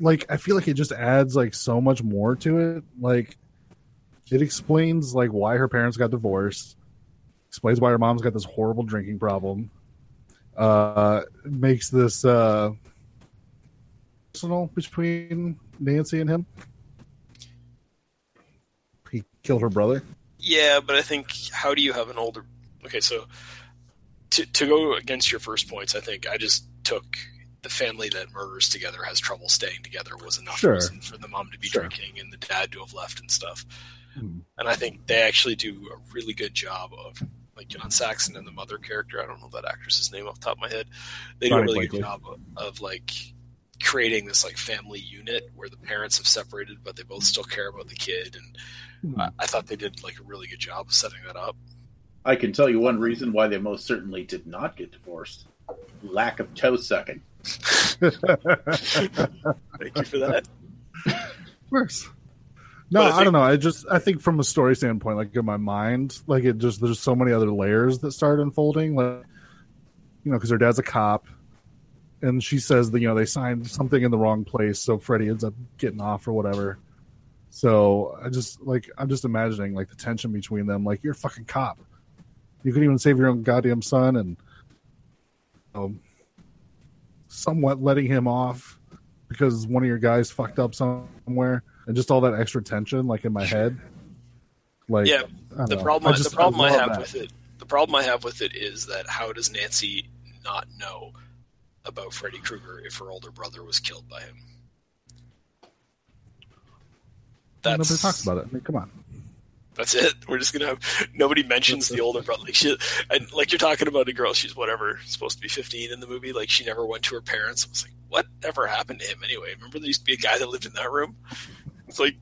like I feel like it just adds like so much more to it. Like it explains like why her parents got divorced, explains why her mom's got this horrible drinking problem. Uh makes this uh personal between Nancy and him. He killed her brother. Yeah, but I think how do you have an older? Okay, so to to go against your first points, I think I just took the family that murders together has trouble staying together was enough Sure. reason for the mom to be Sure. drinking and the dad to have left and stuff. Hmm. And I think they actually do a really good job of like John Saxon and the mother character. I don't know that actress's name off the top of my head. They do a really Blakley. good job of, of like creating this like family unit where the parents have separated, but they both still care about the kid. And Hmm. I, I thought they did like a really good job of setting that up. I can tell you one reason why they most certainly did not get divorced: lack of toe sucking. Thank you for that. Of course. No, But I I, don't know. I just I think from a story standpoint, like in my mind, like it just there's so many other layers that start unfolding. Like you know, because her dad's a cop, and she says that you know they signed something in the wrong place, so Freddy ends up getting off or whatever. So I just like I'm just imagining like the tension between them. Like you're a fucking cop. You couldn't even save your own goddamn son, and um, somewhat letting him off because one of your guys fucked up somewhere, and just all that extra tension, like in my head. Like, Yeah, the know. problem I just- the problem I, love have that. with it the problem I have with it is that how does Nancy not know about Freddy Krueger if her older brother was killed by him? That's Nobody talks about it. I mean, come on. That's it. We're just gonna have nobody mentions the older brother. Like she, and like you're talking about a girl. She's whatever supposed to be 15 in the movie. Like she never went to her parents. I was like, what ever happened to him anyway? Remember there used to be a guy that lived in that room. It's like,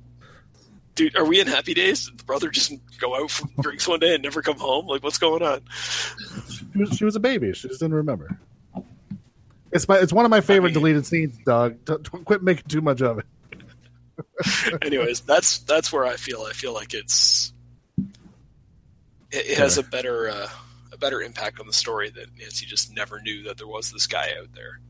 dude, are we in Happy Days? Did the brother just go out for drinks one day and never come home? Like what's going on? She was, she was a baby. She just didn't remember. It's my, it's one of my favorite I mean- deleted scenes, Doug. Don't, don't quit making too much of it. Anyways, that's that's where I feel. I feel like it's it, it has a better uh, a better impact on the story that Nancy just never knew that there was this guy out there.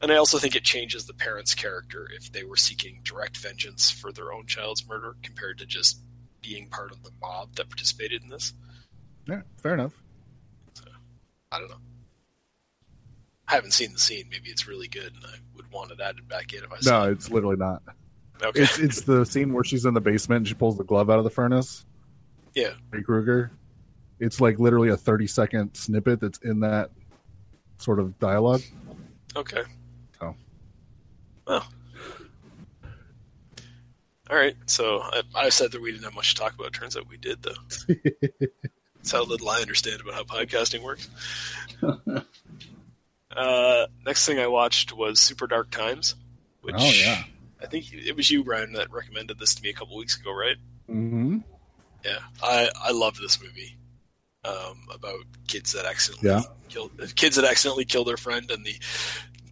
And I also think it changes the parents' character if they were seeking direct vengeance for their own child's murder compared to just being part of the mob that participated in this. Yeah, fair enough. I don't know. I haven't seen the scene. Maybe it's really good, and I would want it added back in if I saw No, it. it's literally not. Okay. It's it's the scene where she's in the basement and she pulls the glove out of the furnace. yeah. Freddy Krueger. It's like literally a thirty second snippet that's in that sort of dialogue. Okay. Oh. Well. All right. So I, I said that we didn't have much to talk about. Turns out we did, though. That's how little I understand about how podcasting works. uh, next thing I watched was Super Dark Times, which Oh, yeah. I think it was you, Brian, that recommended this to me a couple weeks ago, right? Mm-hmm. Yeah, I I love this movie um, about kids that accidentally Yeah. killed kids that accidentally kill their friend and the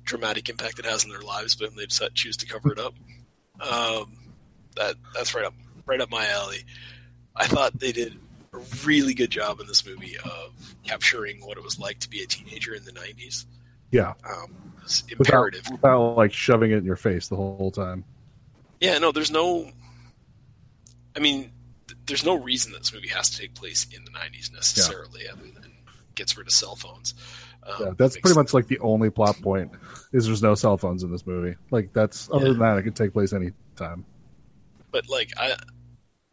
dramatic impact it has in their lives, but they decide, choose to cover it up. Um, that that's right up right up my alley. I thought they did a really good job in this movie of capturing what it was like to be a teenager in the '90s. Yeah, Um, it's without, imperative. without like shoving it in your face the whole time. Yeah, no, there's no. I mean, th- there's no reason that this movie has to take place in the '90s necessarily, other than gets rid of cell phones. Um, Yeah, that's pretty much like the only plot point is there's no cell phones in this movie. Like that's other Yeah. than that, it could take place any time. But like, I,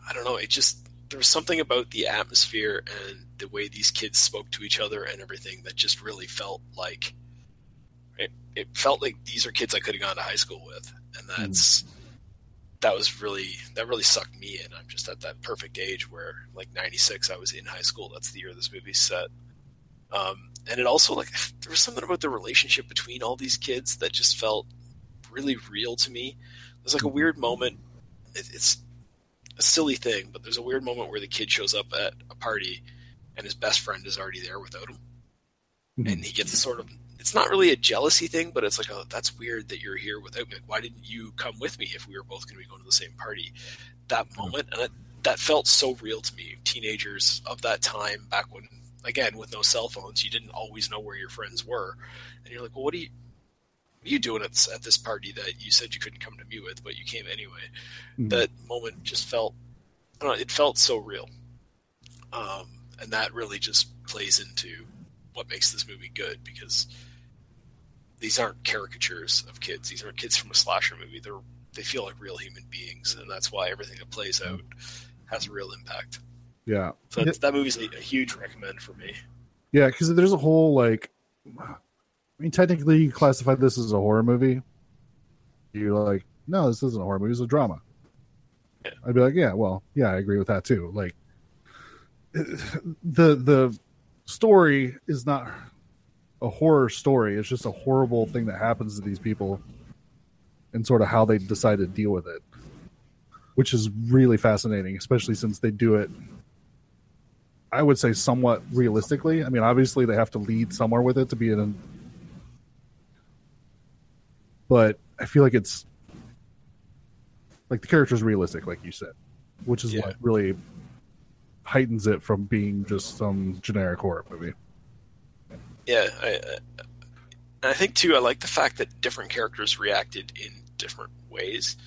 I don't know. It just there was something about the atmosphere and the way these kids spoke to each other and everything that just really felt like. It, it felt like these are kids I could have gone to high school with, and that's that was really that really sucked me in. I'm just at that perfect age where, like '96, I was in high school. That's the year this movie's set. Um, and it also like there was something about the relationship between all these kids that just felt really real to me. There's like a weird moment. It, it's a silly thing, but there's a weird moment where the kid shows up at a party and his best friend is already there without him, Mhm. and he gets a sort of. It's not really a jealousy thing, but it's like, oh, that's weird that you're here without me. Why didn't you come with me if we were both going to be going to the same party? That moment, and it, that felt so real to me. Teenagers of that time, back when, again, with no cell phones, you didn't always know where your friends were, and you're like, well, what are you, what are you doing at this, at this party that you said you couldn't come to me with, but you came anyway? Mhm. That moment just felt, I don't know, it felt so real, um, and that really just plays into what makes this movie good because these aren't caricatures of kids. These aren't kids from a slasher movie. They're they feel like real human beings, and that's why everything that plays out has a real impact. Yeah, So that's, that movie's a, a huge recommend for me. yeah, because there's a whole like, I mean, technically you classify this as a horror movie. You're like, no, this isn't a horror movie; it's a drama. Yeah. I'd be like, yeah, well, yeah, I agree with that too. Like, the the story is not a horror story; it's just a horrible thing that happens to these people, and sort of how they decide to deal with it, which is really fascinating, especially since they do it I would say somewhat realistically. I mean, obviously they have to lead somewhere with it to be in. But I feel like it's like the character's realistic, like you said, which is Yeah. what really heightens it from being just some generic horror movie. Yeah, I, I, and I think too. I like the fact that different characters reacted in different ways,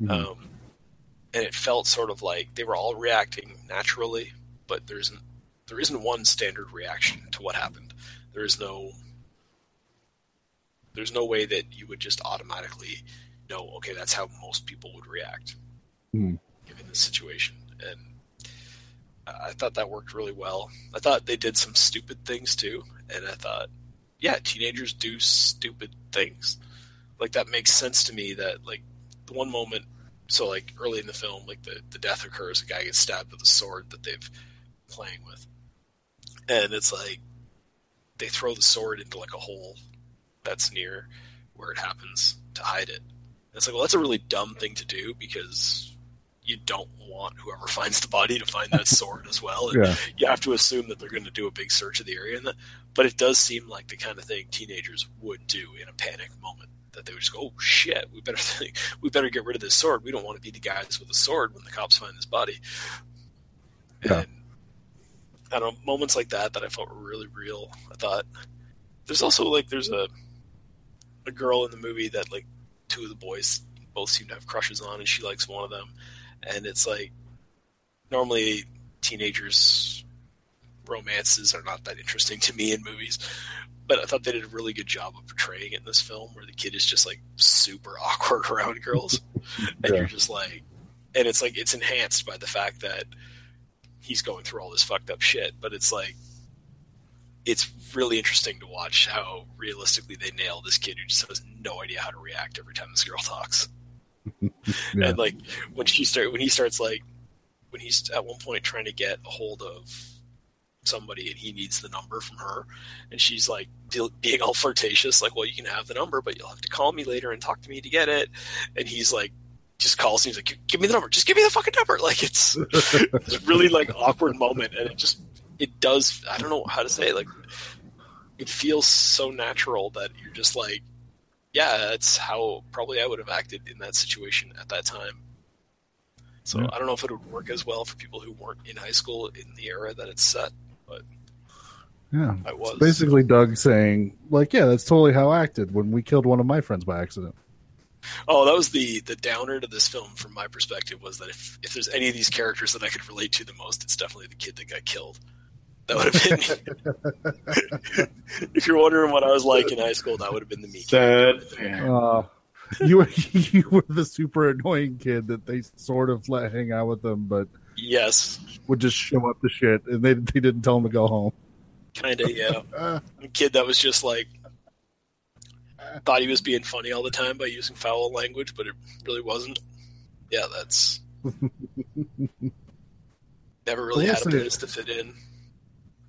Mhm. um, and it felt sort of like they were all reacting naturally, but there isn't there isn't one standard reaction to what happened. There is no there's no way that you would just automatically know, okay, that's how most people would react Hmm. given this situation. And I thought that worked really well. I thought they did some stupid things too, and I thought, yeah, teenagers do stupid things. Like that makes sense to me. That like the one moment, so like early in the film, like the the death occurs, a guy gets stabbed with a sword that they've playing with, and it's like they throw the sword into like a hole that's near where it happens to hide it. And it's like, well, that's a really dumb thing to do because you don't want whoever finds the body to find that sword as well. And Yeah. you have to assume that they're going to do a big search of the area. And that, but it does seem like the kind of thing teenagers would do in a panic moment. That they would just go, "Oh shit, we better think, we better get rid of this sword. We don't want to be the guys with the sword when the cops find this body." Yeah. And I don't know moments like that that I felt were really real. I thought there's also like there's a a girl in the movie that like two of the boys both seem to have crushes on, and she likes one of them, and it's like normally teenagers romances are not that interesting to me in movies but i thought they did a really good job of portraying it in this film where the kid is just like super awkward around girls. And you're just like and it's like it's enhanced by the fact that he's going through all this fucked up shit but it's like it's really interesting to watch how realistically they nail this kid who just has no idea how to react every time this girl talks. Yeah. and like when she start when he starts like when he's at one point trying to get a hold of somebody and he needs the number from her. And she's like being all flirtatious like well you can have the number but you'll have to call me later and talk to me to get it. And he's like just calls and he's like give me the number. Just give me the fucking number. Like it's it's really like awkward moment. And it just it does i don't know how to say it like it feels so natural that you're just like yeah that's how probably i would have acted in that situation at that time. So Yeah. i don't know if it would work as well for people who weren't in high school in the era that it's set but yeah. i was It's basically Doug saying, like, yeah, that's totally how I acted when we killed one of my friends by accident. oh that was the the downer to this film from my perspective was that if if there's any of these characters that i could relate to the most it's definitely the kid that got killed that would have been if you're wondering what i was like in high school that would have been the me Sad. Uh, you were you were the super annoying kid that they sort of let hang out with them, but yes would just show up to shit, and they they didn't tell him to go home. kind of yeah a kid that was just like thought he was being funny all the time by using foul language, but it really wasn't. Yeah, that's never really had a say- place to fit in.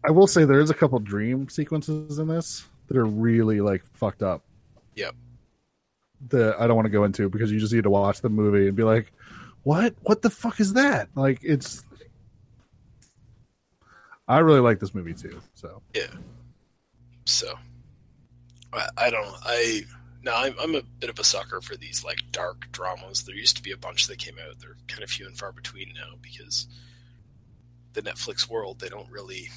I will say there is a couple dream sequences in this that are really like fucked up. Yep. That I don't want to go into because you just need to watch the movie and be like, "What? What the fuck is that?" Like it's. I really like this movie too. So Yeah. So I, I don't. I no, I'm, I'm a bit of a sucker for these like dark dramas. There used to be a bunch that came out. They're kind of few and far between now because the Netflix world they don't really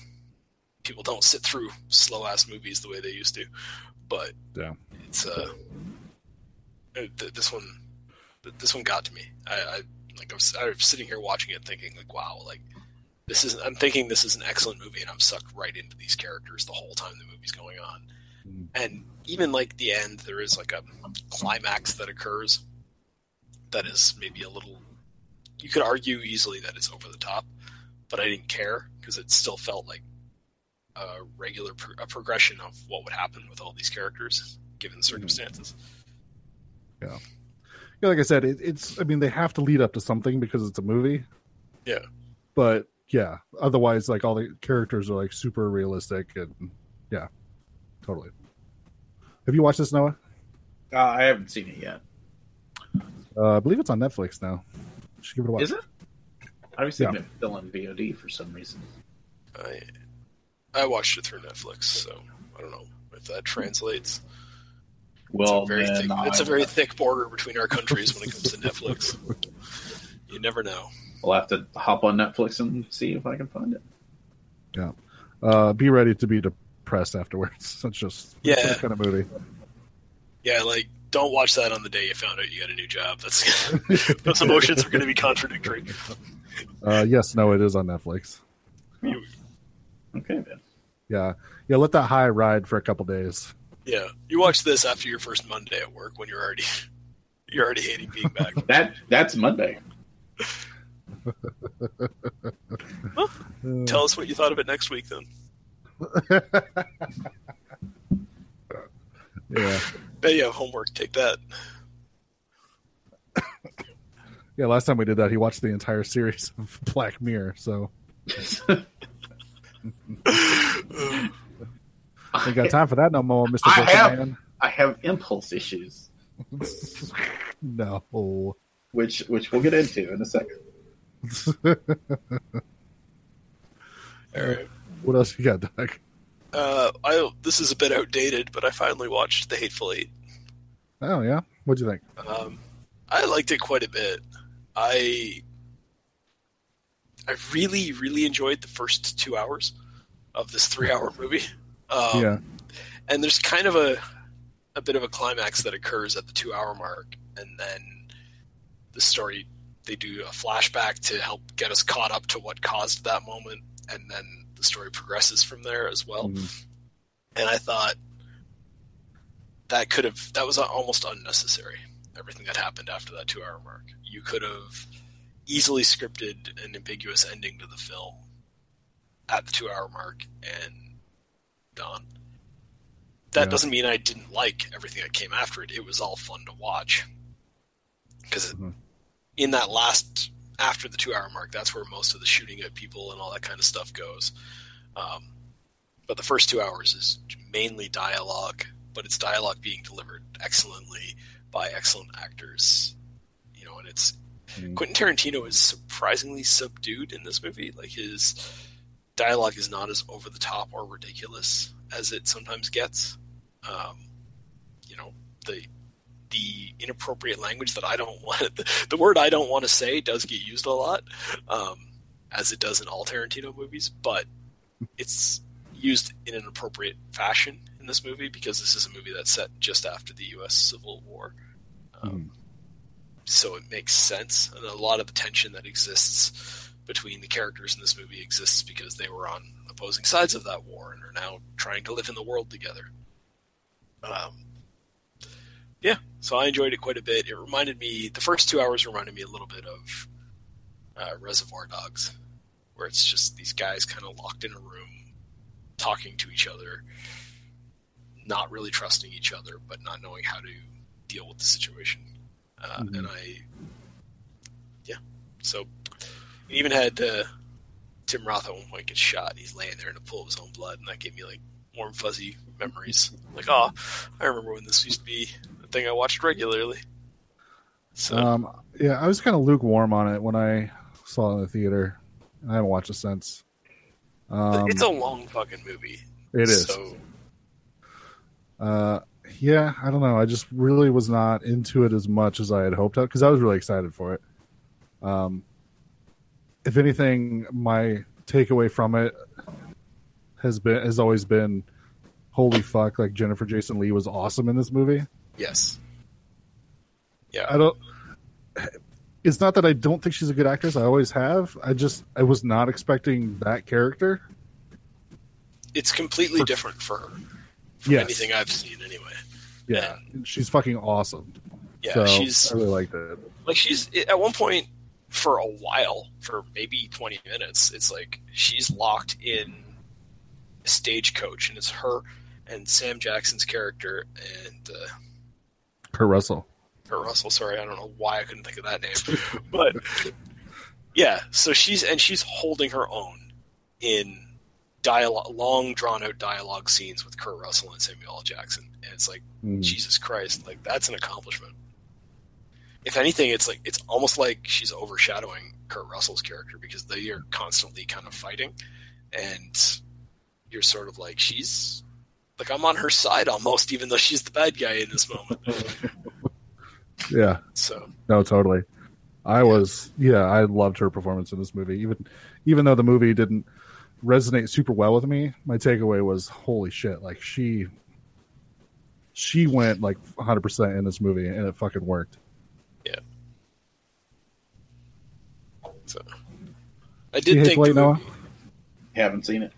people don't sit through slow ass movies the way they used to. But Yeah. it's uh, uh, th- this one this one got to me. I, I like I was, I was sitting here watching it thinking like wow like this is I'm thinking this is an excellent movie and I'm sucked right into these characters the whole time the movie's going on. Mm. And even like the end there is like a climax that occurs that is maybe a little you could argue easily that it's over the top, but I didn't care because it still felt like a regular pro- a progression of what would happen with all these characters given the circumstances. yeah, like I said, it, it's. I mean, they have to lead up to something because it's a movie. Yeah. But yeah, otherwise, like all the characters are like super realistic and yeah, totally. Have you watched this, Noah? Uh, I haven't seen it yet. Uh, I believe it's on Netflix now. You should give it a watch. Is it? I was thinking Yeah. it still on VOD for some reason. I I watched it through Netflix, so I don't know if that translates. Well, it's a very then thick, it's a very thick border between our countries when it comes to Netflix. You never know. I'll have to hop on Netflix and see if I can find it. Yeah. Uh, be ready to be depressed afterwards. It's just Yeah. that kind of movie. Yeah, like don't watch that on the day you found out you got a new job. That's those emotions are going to be contradictory. Uh, yes, no, it is on Netflix. You, Yeah, yeah. Let that high ride for a couple days. Yeah, you watch this after your first Monday at work when you're already you're already hating being back. That that's Monday. Tell us what you thought of it next week, then. Yeah, Bet you have homework. Take that. yeah. Last time we did that, he watched the entire series of Black Mirror. So ain't got time for that no more, Mister I have Man. I have impulse issues, no. which which we'll get into in a second. All right. What else you got, Doug? Uh, I this is a bit outdated, but I finally watched The Hateful Eight. Oh yeah, what'd you think? Um, I liked it quite a bit. I I really, really enjoyed the first two hours of this three-hour movie. Um, yeah, and there's kind of a a bit of a climax that occurs at the two-hour mark, and then the story they do a flashback to help get us caught up to what caused that moment, and then the story progresses from there as well. Mhm. And I thought that could have that was almost unnecessary. Everything that happened after that two-hour mark, you could have easily scripted an ambiguous ending to the film at the two-hour mark and gone. That Yeah. doesn't mean I didn't like everything that came after it. It was all fun to watch because Mhm. in that last after the two-hour mark, that's where most of the shooting at people and all that kind of stuff goes. Um, but the first two hours is mainly dialogue, but it's dialogue being delivered excellently by excellent actors. You know, and it's Mhm. Quentin Tarantino is surprisingly subdued in this movie. Like his dialogue is not as over the top or ridiculous as it sometimes gets. Um, you know, the the inappropriate language that I don't want the, the word I don't want to say does get used a lot, um, as it does in all Tarantino movies, but it's used in an appropriate fashion in this movie because this is a movie that's set just after the U.S. Civil War. Um, So it makes sense, and a lot of the tension that exists between the characters in this movie exists because they were on opposing sides of that war and are now trying to live in the world together. Um, yeah, so I enjoyed it quite a bit. It reminded me, the first two hours reminded me a little bit of uh, Reservoir Dogs, where it's just these guys kind of locked in a room, talking to each other, not really trusting each other, but not knowing how to deal with the situation. Uh, Mhm. And I, yeah, so it even had uh, Tim Roth at one point get shot. And he's laying there in a pool of his own blood, and that gave me like warm, fuzzy memories. Like, oh, I remember when this used to be a thing I watched regularly. So Um, yeah, I was kind of lukewarm on it when I saw it in the theater. I haven't watched it since. Um, it's a long fucking movie. it is. So Uh, yeah, I don't know. I just really was not into it as much as I had hoped because I was really excited for it. Um, if anything, my takeaway from it has been has always been, holy fuck! Like Jennifer Jason Leigh was awesome in this movie. yes, yeah, I don't. It's not that I don't think she's a good actress. I always have. I just I was not expecting that character. it's completely For- different for her. From Yes. anything I've seen, anyway. Yeah, she's fucking awesome. Yeah, so she's I really liked it. like she's at one point for a while, for maybe twenty minutes. It's like she's locked in a stagecoach, and it's her and Sam Jackson's character and uh, Kurt Russell. Kurt Russell. Sorry, I don't know why I couldn't think of that name, but yeah. So she's and she's holding her own in dialogue, long drawn out dialogue scenes with Kurt Russell and Samuel L. Jackson, and it's like Mhm. Jesus Christ, like that's an accomplishment. If anything, it's like it's almost like she's overshadowing Kurt Russell's character because they are constantly kind of fighting, and you're sort of like she's like I'm on her side almost, even though she's the bad guy in this moment. Yeah, So no, totally. I was, yeah, I loved her performance in this movie. Even, even though the movie didn't resonate super well with me, my takeaway was, holy shit! Like she, she went like 100 percent in this movie, and it fucking worked. So I did hate think Blade the Noah? movie, Haven't seen it.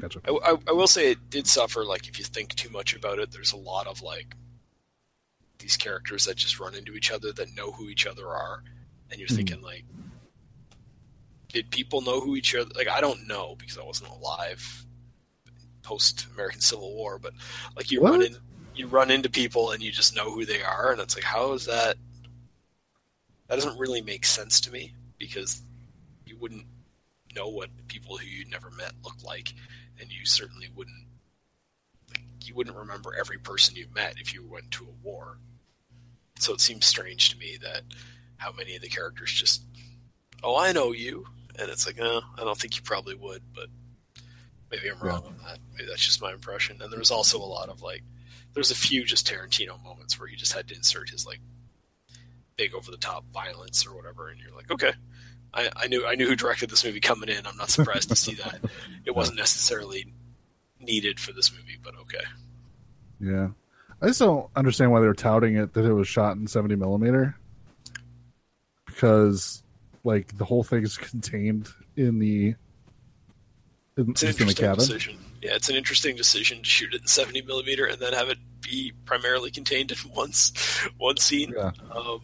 Gotcha. I, I, I will say it did suffer. Like if you think too much about it, there's a lot of like these characters that just run into each other that know who each other are, and you're Mhm. thinking like, did people know who each other? Like I don't know because I wasn't alive post American Civil War, but like you run in, you run into people and you just know who they are, and it's like how is that? That doesn't really make sense to me because you wouldn't know what people who you'd never met look like, and you certainly wouldn't. Like, you wouldn't remember every person you met if you went to a war. So it seems strange to me that how many of the characters just, oh, I know you, and it's like, oh, I don't think you probably would, but maybe I'm wrong on that. Maybe that's just my impression. And there was also a lot of like, there's a few just Tarantino moments where he just had to insert his like big over the top violence or whatever, and you're like, okay, I, I knew I knew who directed this movie coming in. I'm not surprised to see that. It wasn't necessarily needed for this movie, but okay. Yeah. I just don't understand why they're touting it that it was shot in 70 millimeter. Because, like, the whole thing is contained in the. In, It's just in the cabin. decision. Yeah, it's an interesting decision to shoot it in 70 millimeter and then have it be primarily contained in one one scene. Yeah. Um,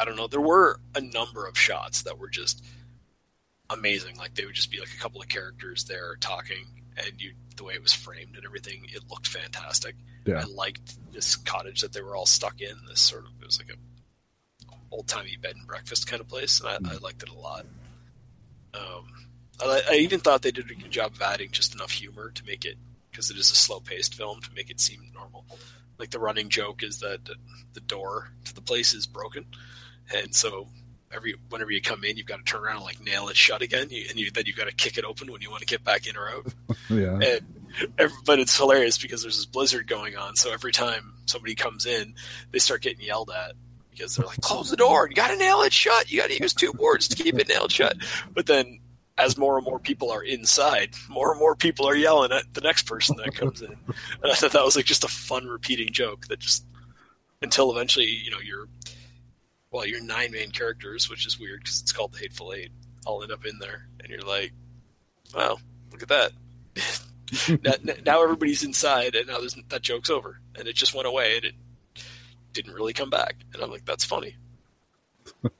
I don't know. There were a number of shots that were just amazing. Like they would just be like a couple of characters there talking, and you the way it was framed and everything, it looked fantastic. Yeah. I liked this cottage that they were all stuck in. This sort of it was like a old timey bed and breakfast kind of place, and I, I liked it a lot. Um, I, I even thought they did a good job of adding just enough humor to make it because it is a slow paced film to make it seem normal. Like the running joke is that the door to the place is broken, and so every whenever you come in, you've got to turn around and like nail it shut again, you, and you, then you've got to kick it open when you want to get back in or out. Yeah. And every, but it's hilarious because there's this blizzard going on, so every time somebody comes in, they start getting yelled at because they're like, "Close the door! You got to nail it shut! You got to use two boards to keep it nailed shut." But then, as more and more people are inside, more and more people are yelling at the next person that comes in, and I thought that was like just a fun repeating joke that just until eventually, you know, you're well, your nine main characters, which is weird because it's called the Hateful Eight, all end up in there, and you're like, "Wow, look at that." now, now everybody's inside, and now that joke's over, and it just went away, and it didn't really come back. And I'm like, that's funny.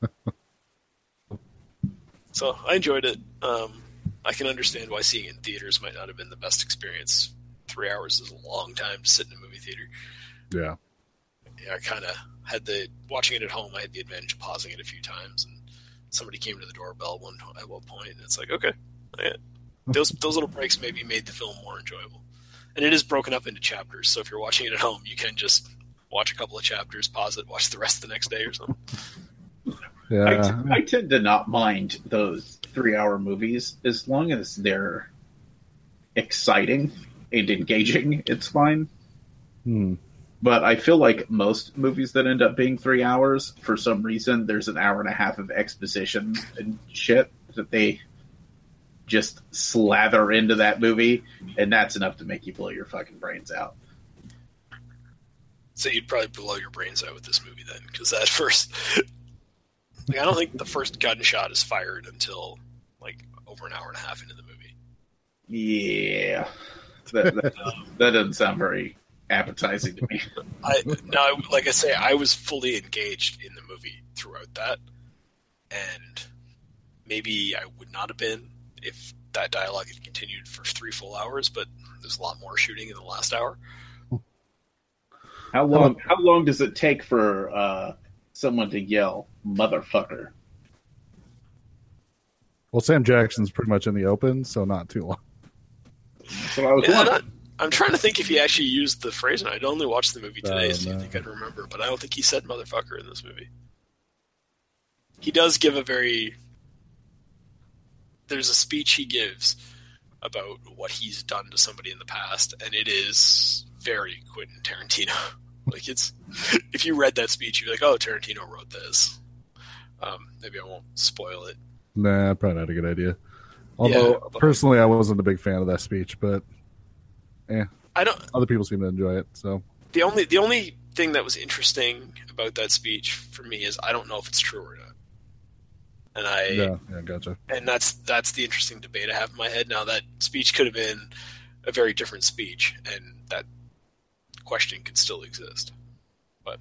so I enjoyed it. Um, I can understand why seeing it in theaters might not have been the best experience. Three hours is a long time to sit in a movie theater. Yeah. Yeah, I kind of had the watching it at home. I had the advantage of pausing it a few times, and somebody came to the doorbell one at one point, and it's like, okay, yeah. those those little breaks maybe made the film more enjoyable. And it is broken up into chapters, so if you're watching it at home, you can just watch a couple of chapters, pause it, watch the rest the next day or something. I, Yeah. t- I tend to not mind those three hour movies as long as they're exciting and engaging. It's fine. Hmm. But I feel like most movies that end up being three hours, for some reason, there's an hour and a half of exposition and shit that they just slather into that movie, and that's enough to make you blow your fucking brains out. So you'd probably blow your brains out with this movie then, because that first, like, I don't think the first gunshot is fired until like over an hour and a half into the movie. Yeah, that, that, that doesn't sound very appetizing to me. I now, like I say, I was fully engaged in the movie throughout that, and maybe I would not have been if that dialogue had continued for three full hours. But there's a lot more shooting in the last hour. How long? How long does it take for uh, someone to yell "motherfucker"? Well, Sam Jackson's pretty much in the open, so not too long. That's what I was Yeah, wondering. I'm trying to think if he actually used the phrase, and I'd only watched the movie today, Oh, so no. think I'd remember. But I don't think he said "motherfucker" in this movie. He does give a very. There's a speech he gives about what he's done to somebody in the past, and it is very Quentin Tarantino. like it's, if you read that speech, you'd be like, "Oh, Tarantino wrote this." Um, maybe I won't spoil it. Nah, probably not a good idea. Although Yeah, but- personally, I wasn't a big fan of that speech, but I don't. other people seem to enjoy it. So the only the only thing that was interesting about that speech for me is I don't know if it's true or not. and I Yeah, yeah, gotcha. and that's that's the interesting debate I have in my head now. That speech could have been a very different speech, and that question could still exist. But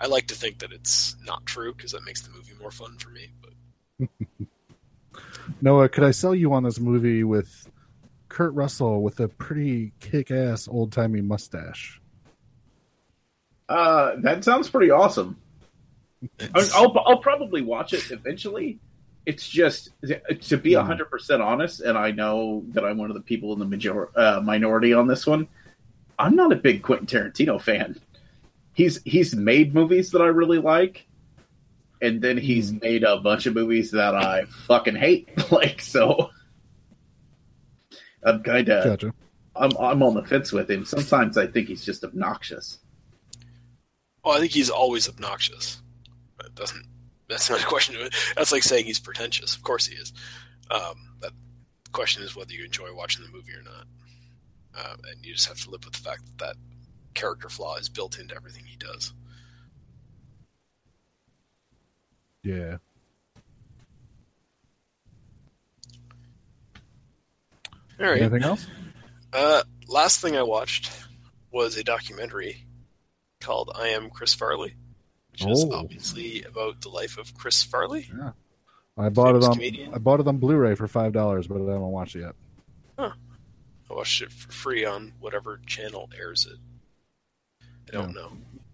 I like to think that it's not true because that makes the movie more fun for me. But Noah, could I sell you on this movie with Kurt Russell with a pretty kick-ass old-timey mustache? Uh, that sounds pretty awesome. it's- I'll, I'll probably watch it eventually. It's just to be Hmm. hundred percent honest, and I know that I'm one of the people in the major uh, minority on this one. I'm not a big Quentin Tarantino fan. He's he's made movies that I really like, and then he's Hmm. made a bunch of movies that I fucking hate. Like so, I'm kind of Gotcha. I'm I'm on the fence with him. Sometimes I think he's just obnoxious. well, I think he's always obnoxious. But it doesn't that's not a question. That's like saying he's pretentious. Of course he is. Um, but the question is whether you enjoy watching the movie or not. Um, and you just have to live with the fact that that character flaw is built into everything he does. Yeah. All right. Anything else? Uh, last thing I watched was a documentary called "I Am Chris Farley," which is Oh. obviously about the life of Chris Farley. Yeah. I bought it on comedian. I bought it on Blu-ray for five dollars, but I haven't watched it yet. Huh. I watched it for free on whatever channel airs it. I don't know.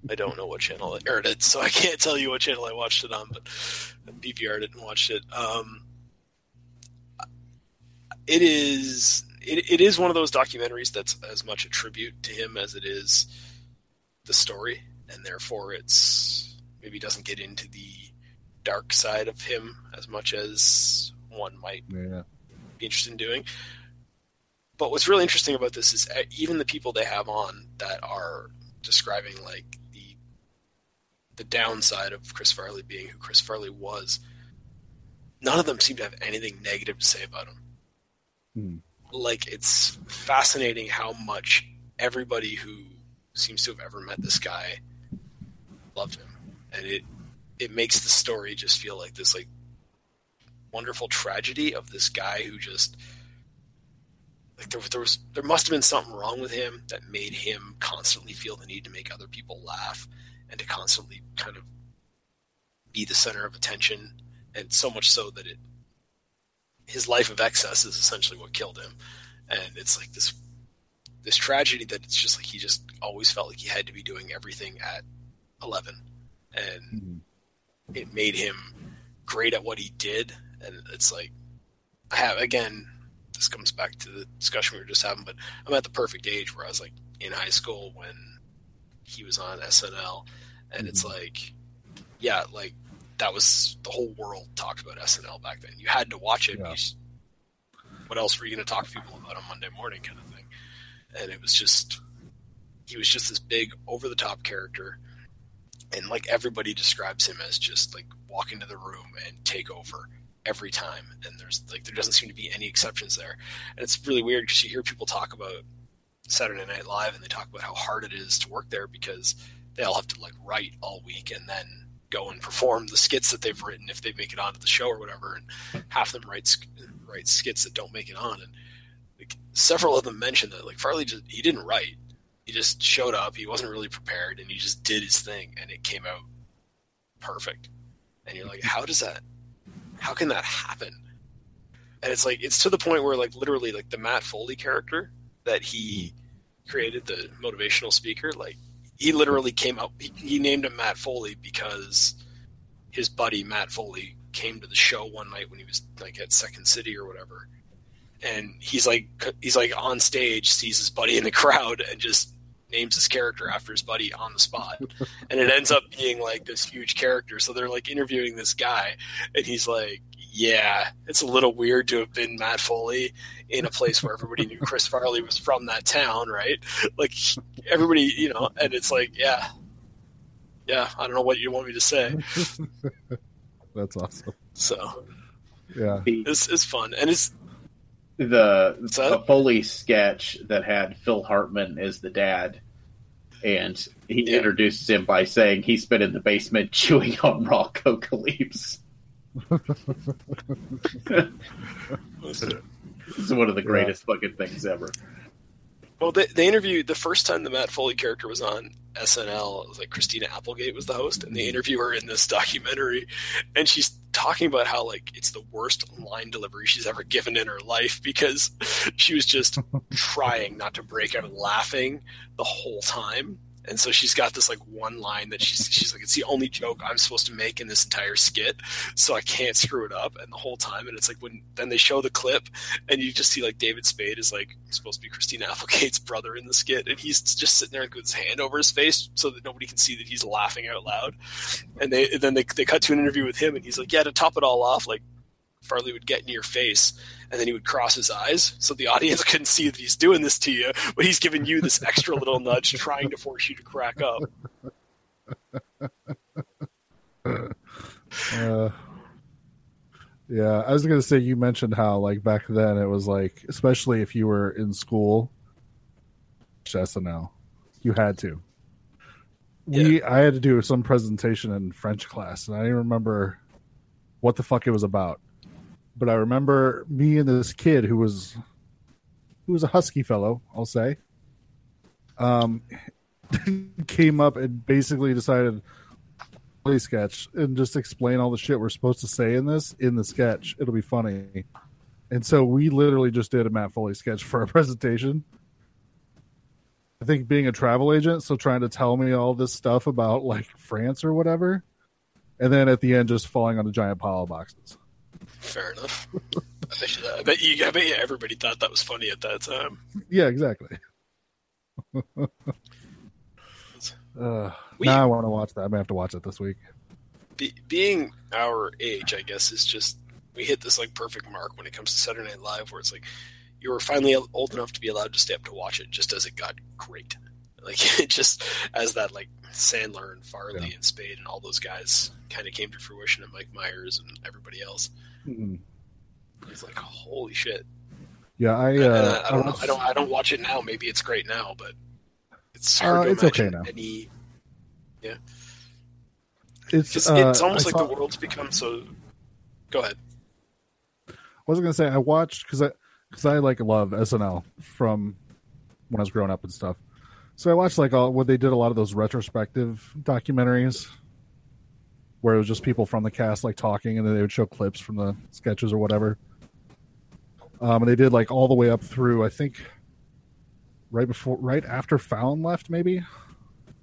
I don't know what channel it aired it, so I can't tell you what channel I watched it on. But I DVR'd it and watched it. Um, it is it, it is one of those documentaries that's as much a tribute to him as it is the story, and therefore it's maybe doesn't get into the dark side of him as much as one might Yeah. be interested in doing. But what's really interesting about this is uh, even the people they have on that are describing like the the downside of Chris Farley being who Chris Farley was. None of them seem to have anything negative to say about him. Hmm. Like it's fascinating how much everybody who seems to have ever met this guy loved him, and it it makes the story just feel like this like wonderful tragedy of this guy who just like there, there was there must have been something wrong with him that made him constantly feel the need to make other people laugh and to constantly kind of be the center of attention and so much so that it his life of excess is essentially what killed him. And it's like this this tragedy that it's just like he just always felt like he had to be doing everything at 11 and Mhm. it made him great at what he did. And it's like i have again this comes back to the discussion we were just having but i'm at the perfect age where i was like in high school when he was on snl and it's like yeah like that was the whole world talked about snl back then. You had to watch it. Yeah. what else were you going to talk to people about on monday morning kind of thing? And it was just he was just this big over the top character. And like everybody describes him as just like walk into the room and take over every time. And there's like there doesn't seem to be any exceptions there. And it's really weird because you hear people talk about saturday night live and they talk about how hard it is to work there because they all have to like write all week and then go and perform the skits that they've written if they make it onto the show or whatever and half of them write write skits that don't make it on. And like several of them mentioned that like farley just he didn't write. He just showed up. He wasn't really prepared and he just did his thing and it came out perfect. And you're like how does that how can that happen? And it's like it's to the point where like literally like the matt foley character that he created the motivational speaker like he literally came up he, he named him matt foley because his buddy matt foley came to the show one night when he was like at second city or whatever. And he's like he's like on stage sees his buddy in the crowd and just names his character after his buddy on the spot. And it ends up being like this huge character. So they're like interviewing this guy and he's like yeah it's a little weird to have been matt foley in a place where everybody knew chris farley was from that town right like everybody you know and it's like yeah yeah i don't know what you want me to say That's awesome. so Yeah. The it's, it's fun and it's the, the Foley sketch that had Phil Hartman as the dad, and he Yeah. introduces him by saying he's been in the basement chewing on raw coca leaves. This is one of the greatest fucking things ever. Well, they, they interviewed the first time the Matt Foley character was on SNL. It was like Christina Applegate was the host, and they interview her in this documentary, and she's talking about how like it's the worst line delivery she's ever given in her life because she was just trying not to break out laughing the whole time. And so she's got this like one line that she's she's like it's the only joke I'm supposed to make in this entire skit, so I can't screw it up. And the whole time, and it's like when then they show the clip, and you just see like David Spade is like supposed to be Christina Applegate's brother in the skit, and he's just sitting there with his hand over his face so that nobody can see that he's laughing out loud. And they and then they they cut to an interview with him, and he's like, yeah, to top it all off, like Farley would get in your face and then he would cross his eyes so the audience couldn't see that he's doing this to you, but he's giving you this extra little nudge trying to force you to crack up. Uh, yeah, I was gonna say you mentioned how like back then it was like, especially if you were in school, SNL, you had to. We I had to do some presentation in French class, and I didn't remember what the fuck it was about. But I remember me and this kid who was who was a husky fellow, I'll say. Um, came up and basically decided play sketch and just explain all the shit we're supposed to say in this in the sketch. It'll be funny. And so we literally just did a Matt Foley sketch for our presentation. I think being a travel agent, so trying to tell me all this stuff about like France or whatever, and then at the end just falling on a giant pile of boxes. Fair enough. I bet, you, I bet you, I bet you everybody thought that was funny at that time. Yeah, exactly. uh, We- now I want to watch that. I may have to watch it this week. Be, being our age, I guess, is just we hit this like perfect mark when it comes to Saturday Night Live, where it's like you were finally old enough to be allowed to stay up to watch it, just as it got great. Like it just as that like Sandler and Farley Yeah. and Spade and all those guys kind of came to fruition, and Mike Myers and everybody else. Mm. It's like holy shit. Yeah, I. Uh, I don't know. I don't. I don't watch it now. Maybe it's great now, but it's hard Uh, to it's okay now. any. It's It's, uh, it's almost I like saw- the world's become so. Go ahead. I was gonna say I watched because I because I like love SNL from when I was growing up and stuff. So I watched like all what they did a lot of those retrospective documentaries where it was just people from the cast like talking and then they would show clips from the sketches or whatever. Um, and they did like all the way up through I think right before right after Fallon left maybe.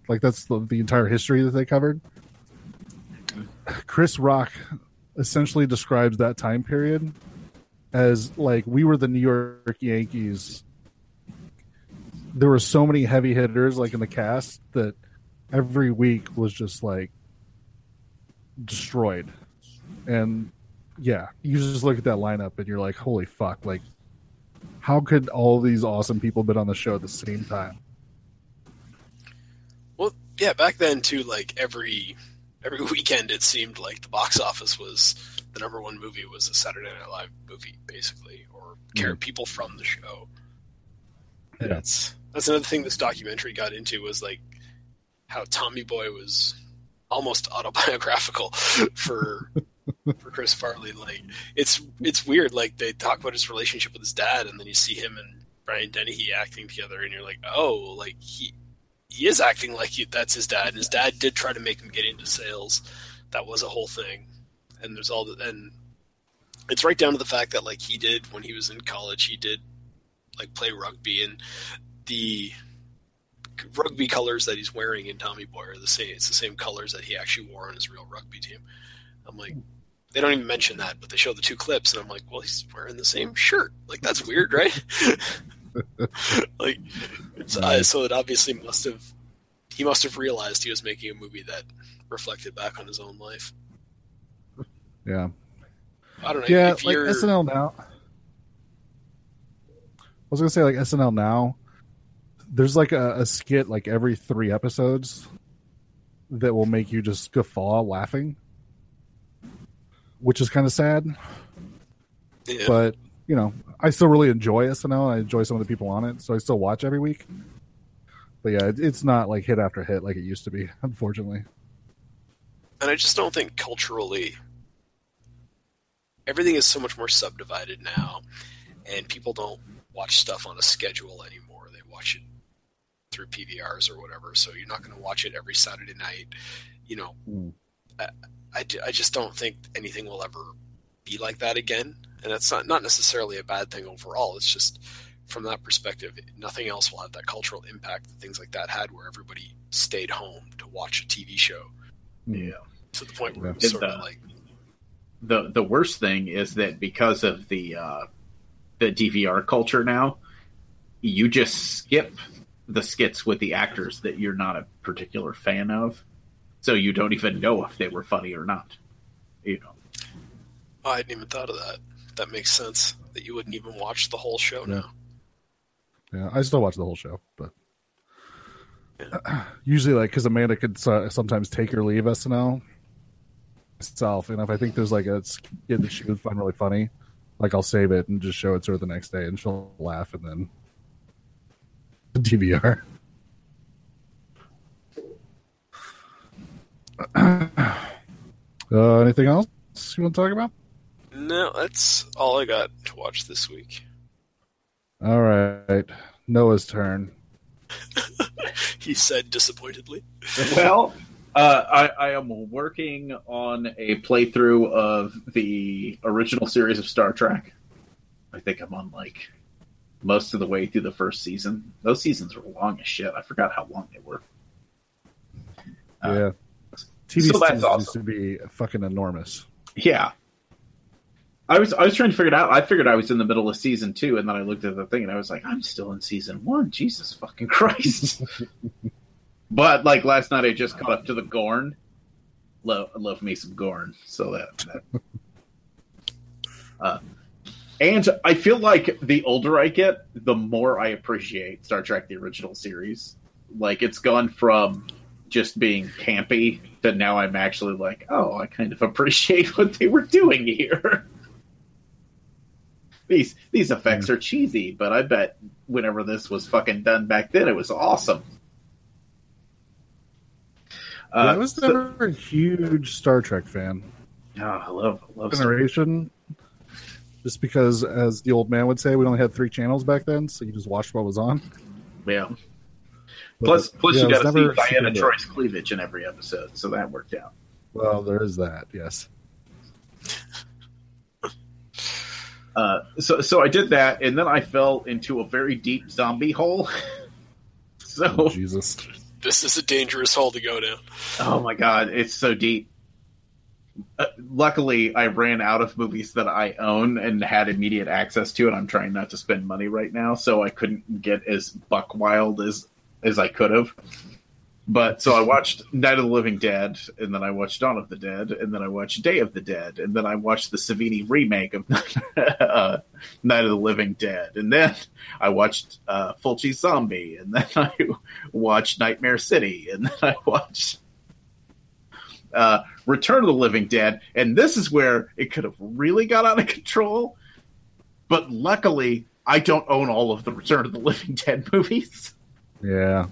Like that's the, the entire history that they covered. Chris Rock essentially describes that time period as like we were the New York Yankees. There were so many heavy hitters like in the cast that every week was just like destroyed. And yeah, you just look at that lineup and you're like, holy fuck, like how could all these awesome people been on the show at the same time? Well, yeah, back then too. Like every every weekend, it seemed like the box office was the number one movie was a Saturday Night Live movie, basically, or care mm-hmm. people from the show. Yeah. that's that's another thing this documentary got into was like how Tommy Boy was almost autobiographical for for Chris Farley. Like it's it's weird. Like they talk about his relationship with his dad, and then you see him and Brian Dennehy acting together, and you're like, oh, like he he is acting like he, that's his dad. And his dad did try to make him get into sales. That was a whole thing. And there's all the and it's right down to the fact that like he did when he was in college, he did like play rugby and the rugby colors that he's wearing in Tommy Boy are the same. It's the same colors that he actually wore on his real rugby team. I'm like, they don't even mention that, but they show the two clips, and I'm like, well, he's wearing the same shirt. Like that's weird, right? like, it's, uh, so it obviously must have. He must have realized he was making a movie that reflected back on his own life. Yeah. I don't know. yeah, if like you're, SNL now. I was gonna say like SNL now. There's like a, a skit like every three episodes that will make you just guffaw laughing, which is kind of sad. yeah. But you know, I still really enjoy SNL. I enjoy some of the people on it, so I still watch every week. But yeah, it, it's not like hit after hit like it used to be, unfortunately. and I just don't think culturally everything is so much more subdivided now, and people don't watch stuff on a schedule anymore. They watch it through PVRs or whatever. So you're not going to watch it every Saturday night. You know, Mm. I, I, I just don't think anything will ever be like that again. And that's not, not necessarily a bad thing overall. It's just from that perspective, nothing else will have that cultural impact that things like that had where everybody stayed home to watch a TV show Yeah. to the point where Yeah. it was It, sort of uh, like, the the worst thing is that because of the uh, the DVR culture now, you just skip the skits with the actors that you're not a particular fan of, so you don't even know if they were funny or not. You know, I hadn't even thought of that. That makes sense that you wouldn't even watch the whole show Yeah. now. Yeah, I still watch the whole show, but usually, like, because Amanda could so- sometimes take or leave SNL itself, and if I think there's like a skit that she would find really funny, like I'll save it and just show it to her the next day, and she'll laugh, and then DVR. uh, anything else you want to talk about? No, that's all I got to watch this week. All right, Noah's turn. He said disappointedly. well, uh, I, I am working on a playthrough of the original series of Star Trek. I think I'm on like most of the way through the first season. Those seasons were long as shit. I forgot how long they were. Uh, yeah, TV so that's seasons used to be fucking enormous. Yeah. I was I was trying to figure it out. I figured I was in the middle of season two, and then I looked at the thing and I was like, I'm still in season one. Jesus fucking Christ! but like last night, I just caught up to the Gorn. Love love me some Gorn. So that. that. uh, and I feel like the older I get, the more I appreciate Star Trek: The Original Series. Like it's gone from just being campy to now I'm actually like, oh, I kind of appreciate what they were doing here. these these effects are cheesy, but I bet whenever this was fucking done back then, it was awesome. Uh, Yeah, I was so- never a huge Star Trek fan. oh, I love I love Generation, just because, as the old man would say, we only had three channels back then, so you just watched what was on. Yeah. Plus, plus yeah, you got to see Deanna into. Troi's cleavage in every episode, so that worked out. Well, there is that. Yes. Uh, so, so I did that, and then I fell into a very deep zombie hole. so, Oh, Jesus. This is a dangerous hole to go down. Oh my god, it's so deep. Uh, luckily, I ran out of movies that I own and had immediate access to, and I'm trying not to spend money right now, so I couldn't get as buck wild as as I could have. But so I watched Night of the Living Dead, and then I watched Dawn of the Dead, and then I watched Day of the Dead, and then I watched the Savini remake of uh, Night of the Living Dead, and then I watched uh, Fulci Zombie, and then I watched Nightmare City, and then I watched uh, Return of the Living Dead, and this is where it could have really got out of control. But luckily, I don't own all of the Return of the Living Dead movies. Yeah.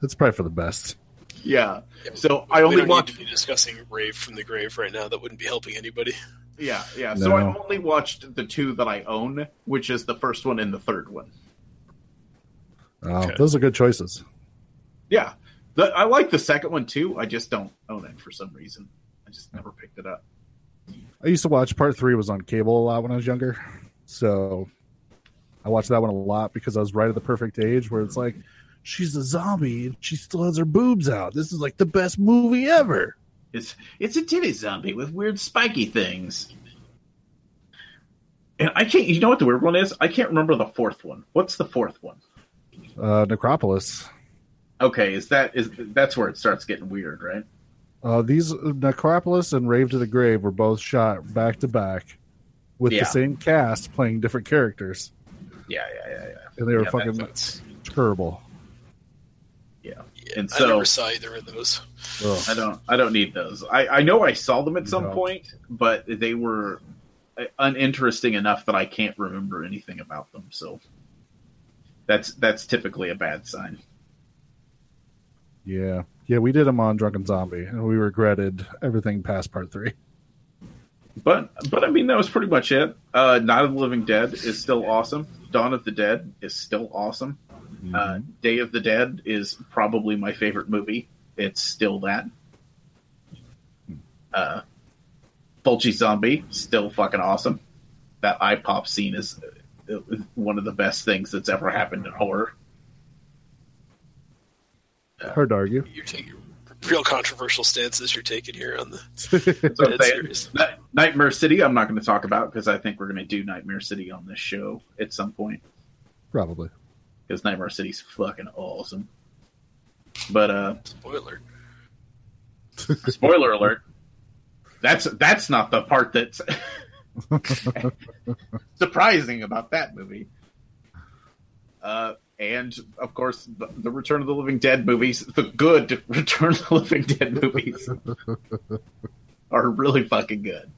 That's probably for the best. Yeah, so I only don't need to be discussing Rave from the Grave right now. That wouldn't be helping anybody. Yeah, yeah. So I only watched the two that I own, which is the first one and the third one. Oh, Okay. Those are good choices. Yeah, the, I like the second one too. I just don't own it for some reason. I just never picked it up. I used to watch part three was on cable a lot when I was younger. So I watched that one a lot because I was right at the perfect age where it's like, she's a zombie and she still has her boobs out. This is like the best movie ever. It's it's a titty zombie with weird spiky things. And I can't. You know what the weird one is? I can't remember the fourth one. What's the fourth one? Uh, Necropolis. Okay, is that is that's where it starts getting weird, right? Uh, these Necropolis and Rave to the Grave were both shot back to back with Yeah. the same cast playing different characters, Yeah, yeah, yeah, yeah. and they were Yeah, fucking that's- terrible. Yeah, Yeah, And I never saw either of those. Ugh. I don't. I don't need those. I I know I saw them at some No. point, but they were uh, uninteresting enough that I can't remember anything about them. So that's that's typically a bad sign. Yeah, yeah, we did them on Drunken Zombie, and we regretted everything past part three. But but I mean that was pretty much it. Uh, Night of the Living Dead is still awesome. Dawn of the Dead is still awesome. Uh, Day of the Dead is probably my favorite movie. It's still that. Uh, Fulci Zombie still fucking awesome. That eye pop scene is uh, one of the best things that's ever happened in horror. Hard to argue. You're taking real controversial stances you're taking here on the That's what I'm Dead saying. series. Nightmare City, I'm not going to talk about because I think we're going to do Nightmare City on this show at some point Probably. because Nightmare City's fucking awesome. But uh, spoiler. spoiler alert, that's that's not the part that's surprising about that movie. Uh, and of course, the, the Return of the Living Dead movies, the good Return of the Living Dead movies, are really fucking good.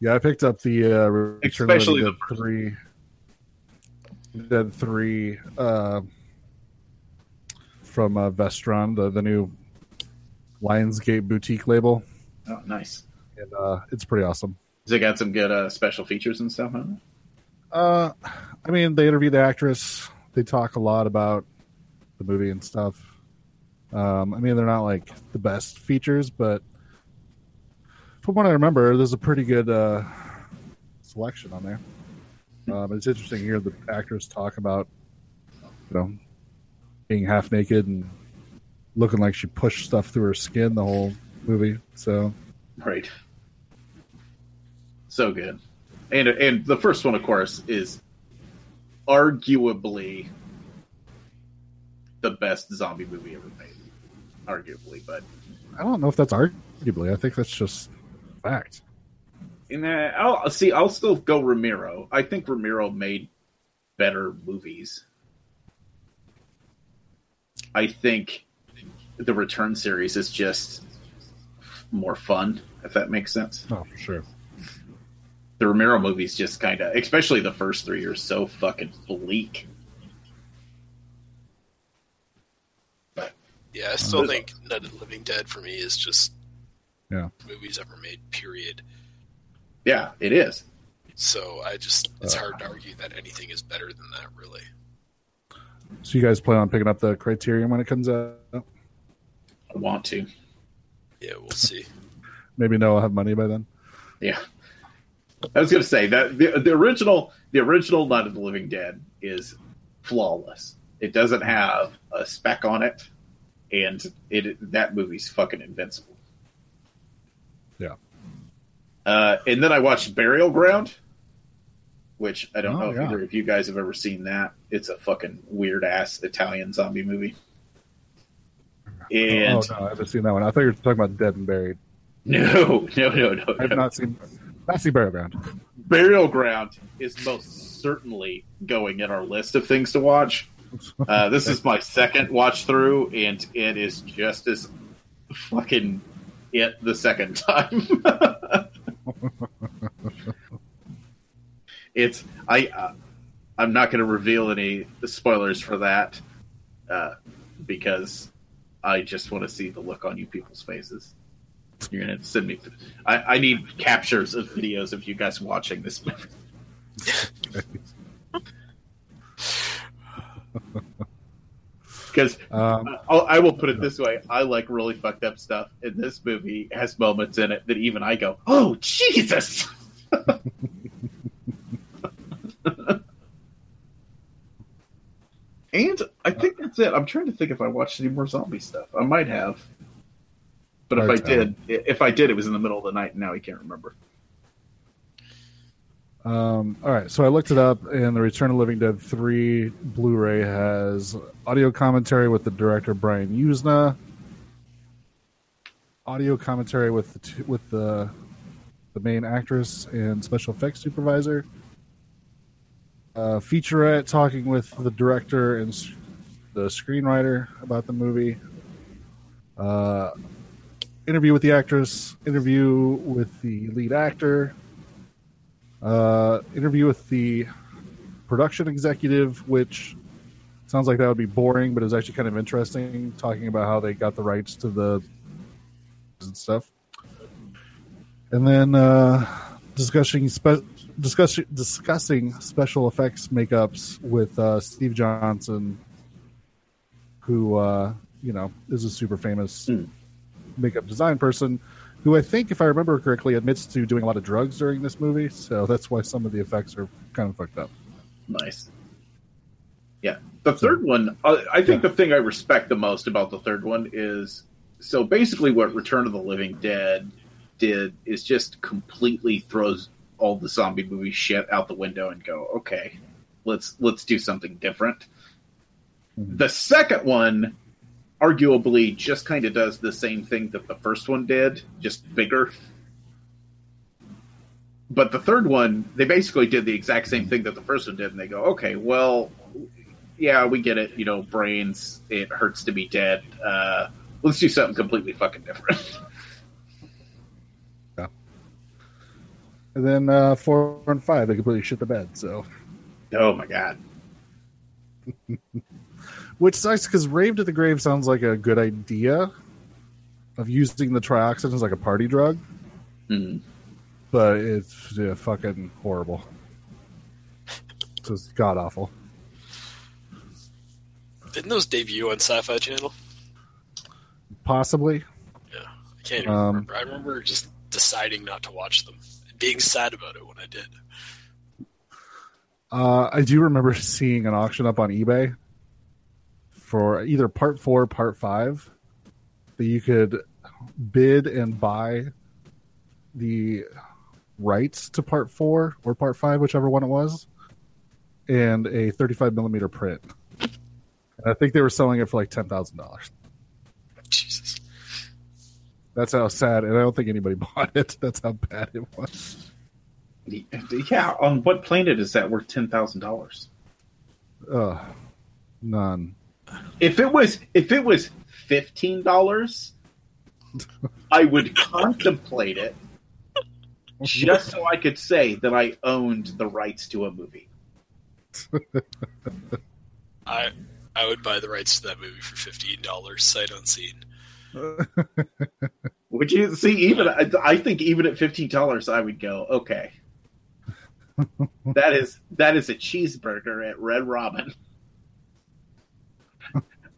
Yeah, I picked up the uh, Return Especially of the Dead three, Dead three uh, from uh, Vestron, the the new Lionsgate boutique label, Oh, nice. and uh, it's pretty awesome. Has it got some good uh, special features and stuff on it? Uh, I mean, they interview the actress. They talk a lot about the movie and stuff. Um, I mean, they're not like the best features, but from what I remember, there's a pretty good uh, selection on there. Um, it's interesting to hear the actors talk about, you know, being half naked and looking like she pushed stuff through her skin the whole movie. So, Right. So good. And and the first one, of course, is arguably the best zombie movie ever made. Arguably, but I don't know if that's arguably. I think that's just fact. and uh, I'll see. I'll still go Romero. I think Romero made better movies. I think the Return series is just more fun, if that makes sense. Oh, for sure. The Romero movies just kind of, especially the first three, are so fucking bleak. But, Yeah, I still think Night of the Living Dead for me is just Yeah. movies ever made. Period. Yeah, it is. So I just it's uh. hard to argue that anything is better than that. Really. So you guys plan on picking up the Criterion when it comes out? I want to. Yeah, we'll see. Maybe no, I'll have money by then. Yeah, I was gonna say that the the original the original Night of the Living Dead is flawless. It doesn't have a speck on it, and it that movie's fucking invincible. Yeah. Uh, and then I watched Burial Ground, which I don't Oh, know if yeah. either of you guys have ever seen that. It's a fucking weird ass Italian zombie movie. And oh no, I haven't seen that one. I thought you were talking about Dead and Buried. no, no, no, no, I have no. not seen. Seen Burial Ground. Burial Ground is most certainly going in our list of things to watch. Uh, this is my second watch through, and it is just as fucking it the second time. it's I. Uh, I'm not going to reveal any spoilers for that uh, because I just want to see the look on you people's faces. You're to send me. I, I need captures of videos of you guys watching this movie. Because Um, I will put it this way: I like really fucked up stuff, and this movie has moments in it that even I go, "Oh Jesus!" and I think that's it. I'm trying to think if I watched any more zombie stuff. I might have, but if I tell. did, if I did, it was in the middle of the night, and now I can't remember. um, all right, so I looked it up, and the Return of Living Dead three Blu-ray has audio commentary with the director Brian Yuzna, audio commentary with the two, with the the main actress and special effects supervisor. Uh, featurette talking with the director and the screenwriter about the movie. Uh, interview with the actress. Interview with the lead actor. Uh, interview with the production executive, which sounds like that would be boring, but is actually kind of interesting. Talking about how they got the rights to the and stuff. And then uh, discussing spe- discussing discussing special effects makeups with uh, Steve Johnson, who uh, you know is a super famous Hmm. Makeup design person. Who I think, if I remember correctly, admits to doing a lot of drugs during this movie, so that's why some of the effects are kind of fucked up. Nice. Yeah. The third one, uh, I think the thing I respect the most about the third one is so basically what Return of the Living Dead did is just completely throws all the zombie movie shit out the window and go, okay, let's let's do something different. The second one arguably just kind of does the same thing that the first one did, just bigger. But the third one, they basically did the exact same thing that the first one did, and they go, okay, well, yeah, we get it. You know, brains, it hurts to be dead. Uh, let's do something completely fucking different. yeah. And then uh, four and five, they completely shit the bed. So, oh my god. which sucks because Rave to the Grave sounds like a good idea of using the trioxin as like a party drug, Hmm. but it's yeah, fucking horrible. It's just god awful. Didn't those debut on Sci-Fi Channel? Possibly. Yeah, I can't even Um, remember. I remember just deciding not to watch them, and being sad about it when I did. Uh, I do remember seeing an auction up on eBay for either part four, or part five, that you could bid and buy the rights to part four or part five, whichever one it was, and a 35 millimeter print. And I think they were selling it for like ten thousand dollars. Jesus. That's how sad, and I don't think anybody bought it. That's how bad it was. Yeah, on what planet is that worth ten thousand dollars? Ugh, none. If it was, if it was fifteen dollars, I would contemplate it, just so I could say that I owned the rights to a movie. I I would buy the rights to that movie for fifteen dollars, sight unseen. Would you see? Even I, I think even at fifteen dollars, I would go okay. that is that is a cheeseburger at Red Robin,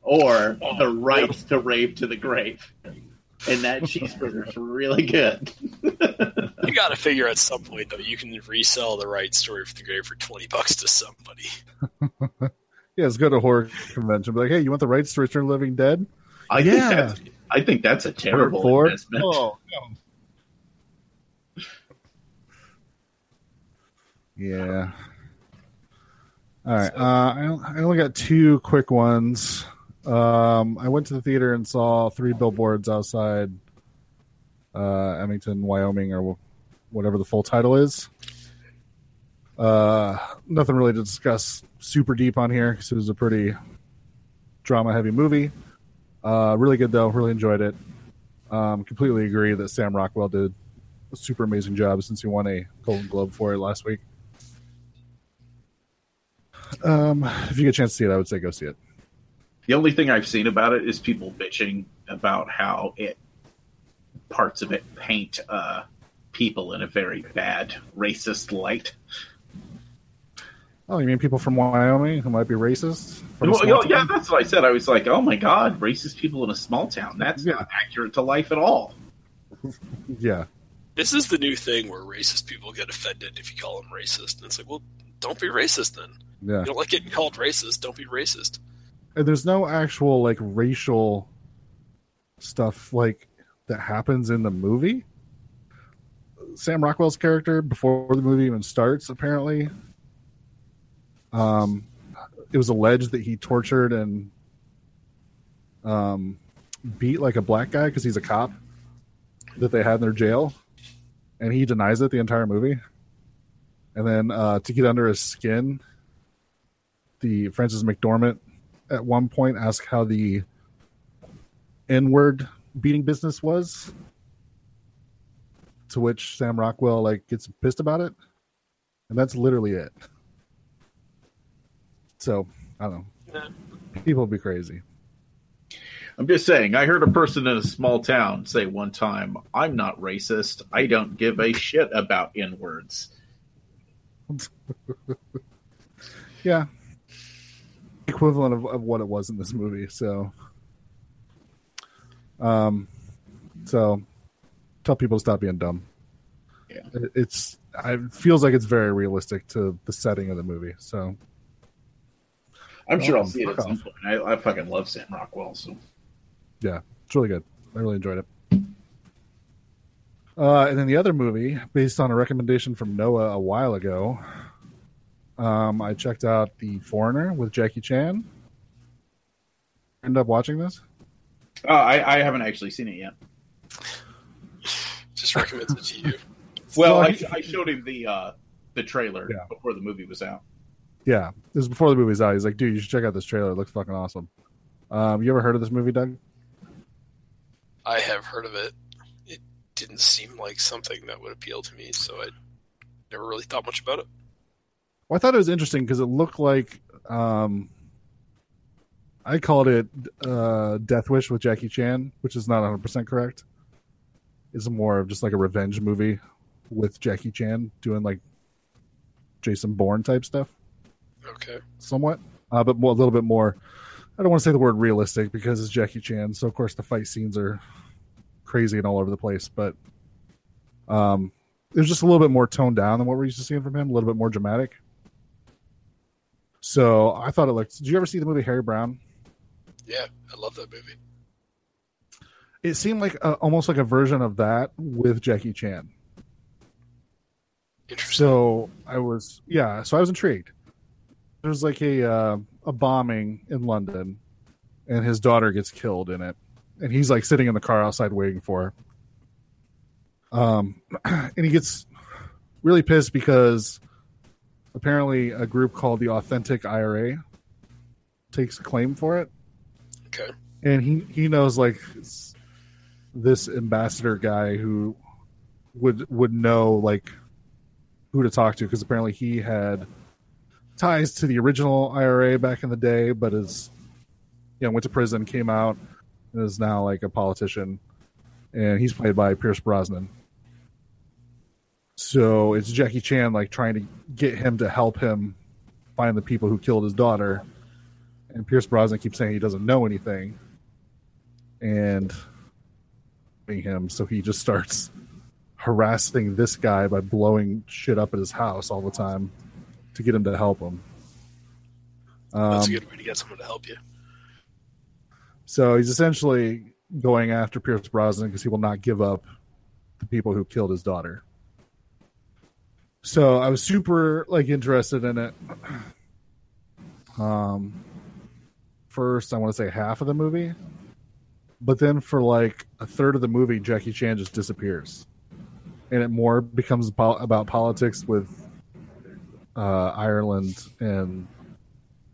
or the rights to rave to the grave, and that cheeseburger is really good. You got to figure at some point though you can resell the right story for the grave for twenty bucks to somebody. Yeah, let's go to a horror convention. Be like, hey, you want the rights to Return the Living Dead? I Yeah. think that's I think that's a terrible Four? investment. Oh, Yeah. All right. Uh, I, I only got two quick ones. Um, I went to the theater and saw three billboards outside uh, Emmington, Wyoming, or whatever the full title is. Uh, nothing really to discuss super deep on here because it was a pretty drama heavy movie. Uh, really good though. Really enjoyed it. Um, completely agree that Sam Rockwell did a super amazing job since he won a Golden Globe for it last week. Um, if you get a chance to see it, I would say go see it. The only thing I've seen about it is people bitching about how it parts of it paint uh, people in a very bad racist light. Oh, you mean people from Wyoming who might be racist? Well, yeah, town? that's what I said. I was like, "Oh my god, racist people in a small town. That's Yeah. not accurate to life at all." yeah. This is the new thing where racist people get offended if you call them racist. And it's like, well, don't be racist then. Yeah. You don't like getting called racist, don't be racist. And there's no actual like racial stuff like that happens in the movie. Sam Rockwell's character before the movie even starts, apparently, um, it was alleged that he tortured and um, beat like a black guy because he's a cop that they had in their jail, and he denies it the entire movie. And then uh, to get under his skin, the Frances McDormand at one point asked how the N word beating business was. To which Sam Rockwell like gets pissed about it. And that's literally it. So I don't know. People be crazy. I'm just saying, I heard a person in a small town say one time, I'm not racist. I don't give a shit about N words. Yeah. Equivalent of, of what it was in this movie. So, um, so tell people to stop being dumb. Yeah. It- It's, it feels like it's very realistic to the setting of the movie. So, I'm sure I'll Oh, see it at some point. I, I fucking love Sam Rockwell. So yeah, it's really good. I really enjoyed it. Uh, and then the other movie, based on a recommendation from Noah a while ago, um, I checked out The Foreigner with Jackie Chan. End up watching this? uh, I, I haven't actually seen it yet. Just recommends it to you. Well, Well, I, I showed him the uh, the trailer Yeah. before the movie was out. Yeah, this is before the movie's out. He's like, dude, you should check out this trailer. It looks fucking awesome. Um, you ever heard of this movie, Doug? I have heard of it. It didn't seem like something that would appeal to me, so I never really thought much about it. Well, I thought it was interesting because it looked like um, I called it uh, Death Wish with Jackie Chan, which is not 100 percent correct. It's more of just like a revenge movie with Jackie Chan doing like Jason Bourne type stuff, Okay. somewhat, uh, but more, a little bit more. I don't want to say the word realistic because it's Jackie Chan, so of course the fight scenes are crazy and all over the place, but um, it was just a little bit more toned down than what we're used to seeing from him, a little bit more dramatic. So I thought it looked. Did you ever see the movie Harry Brown? Yeah, I love that movie. It seemed like a, almost like a version of that with Jackie Chan. Interesting. So I was, yeah. So I was intrigued. There's like a uh, a bombing in London, and his daughter gets killed in it, and he's like sitting in the car outside waiting for her. Um, and he gets really pissed because apparently a group called the Authentic IRA takes claim for it, okay. and he he knows like this ambassador guy who would would know like who to talk to because apparently he had ties to the original IRA back in the day, but is you know went to prison, came out, and is now like a politician, and he's played by Pierce Brosnan. So it's Jackie Chan like trying to get him to help him find the people who killed his daughter, and Pierce Brosnan keeps saying he doesn't know anything, and him, so he just starts harassing this guy by blowing shit up at his house all the time to get him to help him. That's Um, a good way to get someone to help you. so he's essentially going after Pierce Brosnan because he will not give up the people who killed his daughter. So I was super like interested in it. Um, first I want to say half of the movie, but then for like a third of the movie, Jackie Chan just disappears, and it more becomes about politics with uh, Ireland and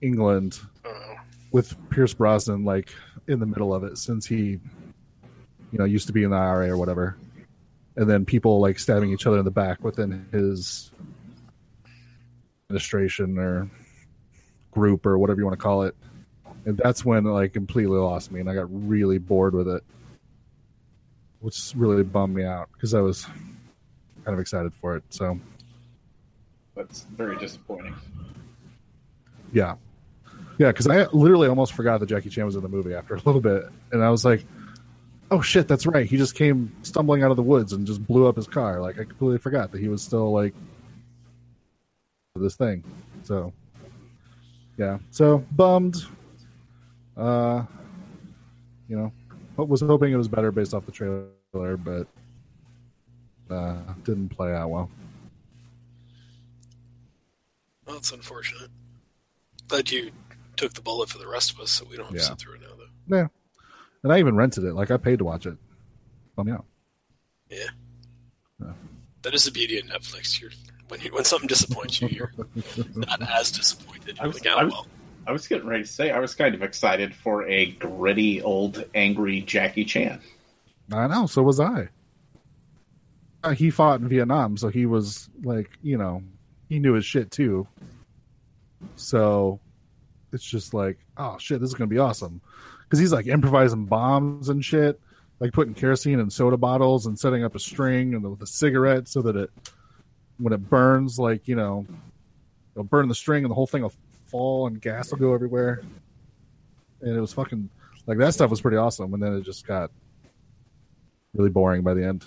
England Oh, with Pierce Brosnan like in the middle of it since he you know used to be in the IRA or whatever. And then people like stabbing each other in the back within his administration or group or whatever you want to call it. And that's when it like completely lost me and I got really bored with it. Which really bummed me out because I was kind of excited for it. So That's very disappointing. Yeah. Yeah, because I literally almost forgot that Jackie Chan was in the movie after a little bit. And I was like, oh shit, that's right. He just came stumbling out of the woods and just blew up his car. Like, I completely forgot that he was still like this thing. So, yeah. So, bummed. Uh, you know, was hoping it was better based off the trailer, but uh, didn't play out well. well, that's unfortunate. Glad you took the bullet for the rest of us, so we don't have Yeah. to sit through it now, though. Yeah. And I even rented it. Like, I paid to watch it. Bum me out. Yeah. Yeah. That is the beauty of Netflix. You're when you, when something disappoints you, you're not as disappointed. I You're was- like, oh, I was- well. I was getting ready to say I was kind of excited for a gritty, old, angry Jackie Chan. I know. So was I. Uh, he fought in Vietnam, so he was like, you know, he knew his shit too. So it's just like, oh shit, this is gonna be awesome. Because he's like improvising bombs and shit, like putting kerosene in soda bottles and setting up a string and with a cigarette so that it when it burns, like you know, it'll burn the string and the whole thing will fall and gas will go everywhere. And it was fucking like that stuff was pretty awesome, and then it just got really boring by the end,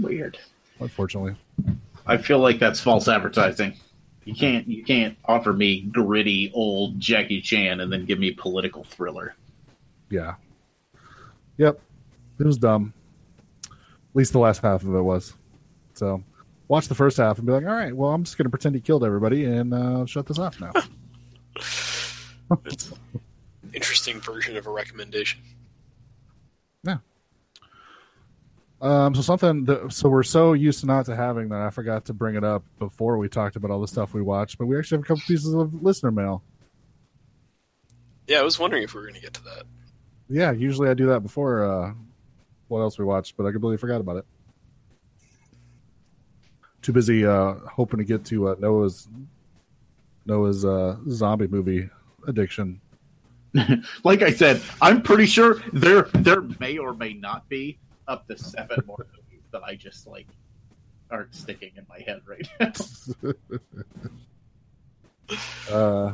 Weird. unfortunately. I feel like that's false advertising. You can't you can't offer me gritty old Jackie Chan and then give me political thriller. Yeah. Yep. It was dumb. At least the last half of it was. So watch the first half and be like, all right, well, I'm just going to pretend he killed everybody and uh, shut this off now. It's interesting version of a recommendation. yeah. Um, so something that, so we're so used to not to having that I forgot to bring it up before we talked about all the stuff we watched, but we actually have a couple pieces of listener mail. Yeah, I was wondering if we were going to get to that. Yeah, usually I do that before uh, what else we watched, but I completely forgot about it. Too busy uh, hoping to get to uh, Noah's Noah's uh, zombie movie addiction. Like I said, I'm pretty sure there there may or may not be up to seven more movies that I just like aren't sticking in my head right now. Uh,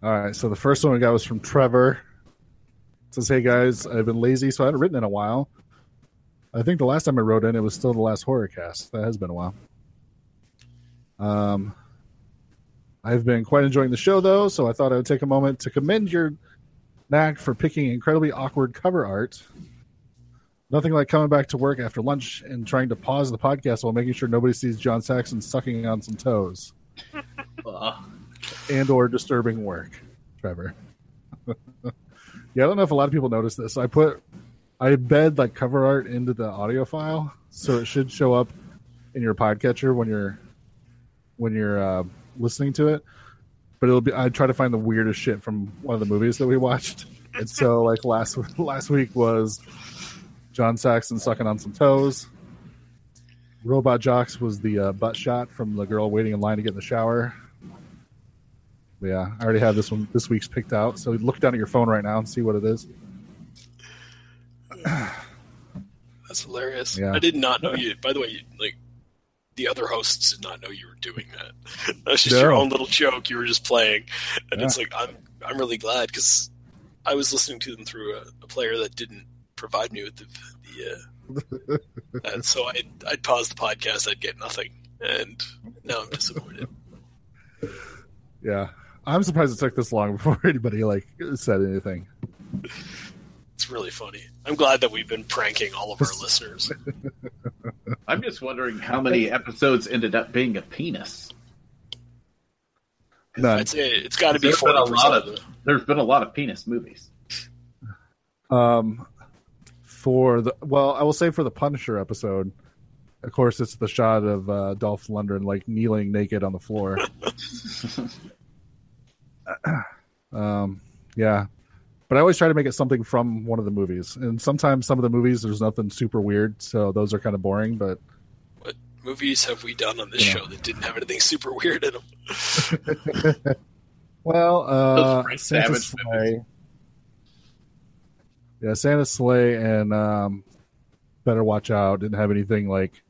all right, so the first one we got was from Trevor. Says, "Hey guys, I've been lazy, so I haven't written in a while. I think the last time I wrote in, it was still the last horror cast. That has been a while. Um, I've been quite enjoying the show though, so I thought I would take a moment to commend your knack for picking incredibly awkward cover art. Nothing like coming back to work after lunch and trying to pause the podcast while making sure nobody sees John Saxon sucking on some toes." And or disturbing work, Trevor. yeah, I don't know if a lot of people notice this. I put I embed like cover art into the audio file, so it should show up in your podcatcher when you're when you're uh, listening to it. But it'll be I try to find the weirdest shit from one of the movies that we watched. And so like last last week was John Saxon sucking on some toes. Robot Jox was the uh, butt shot from the girl waiting in line to get in the shower. Yeah, I already have this one this week's picked out. So look down at your phone right now and see what it is. That's hilarious. Yeah. I did not know you. By the way, you, like the other hosts did not know you were doing that. That's was just your own little joke you were just playing, and Yeah. it's like I'm I'm really glad because I was listening to them through a, a player that didn't provide me with the, the uh, and so I I'd pause the podcast, I'd get nothing, and now I'm disappointed. Yeah. I'm surprised it took this long before anybody like said anything. It's really funny. I'm glad that we've been pranking all of our listeners. I'm just wondering how many episodes ended up being a penis. None. I'd it's got to be There's been a lot of there's been a lot of penis movies. Um, for the well, I will say for the Punisher episode, of course, it's the shot of uh, Dolph Lundgren like kneeling naked on the floor. um, yeah, but I always try to make it something from one of the movies, and sometimes some of the movies there's nothing super weird, so those are kind of boring. But What movies have we done on this Yeah. show that didn't have anything super weird in them? well, Those uh, Santa Savage Slay, yeah, Santa Slay and um, Better Watch Out didn't have anything like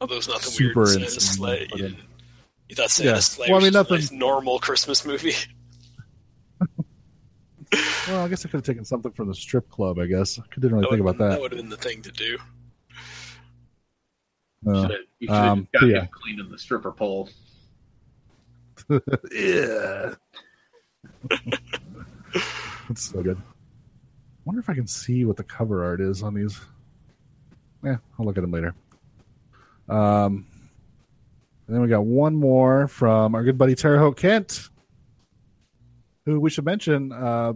Oh, there was nothing Super weird Santa insane, Sleigh. but You, then- you thought Santa Yeah. Sleigh Well, I was mean, just a nothing- nice normal Christmas movie? Well, I guess I could have taken something from the strip club. I guess I didn't really think about That that. would have been the thing to do. Uh, Should've- you should have Um, got but him yeah. cleaning the stripper pole. yeah, it's so good. Wonder if I can see what the cover art is on these. Yeah, I'll look at them later. Um, and then we got one more from our good buddy Terre Haute Kent, who we should mention uh,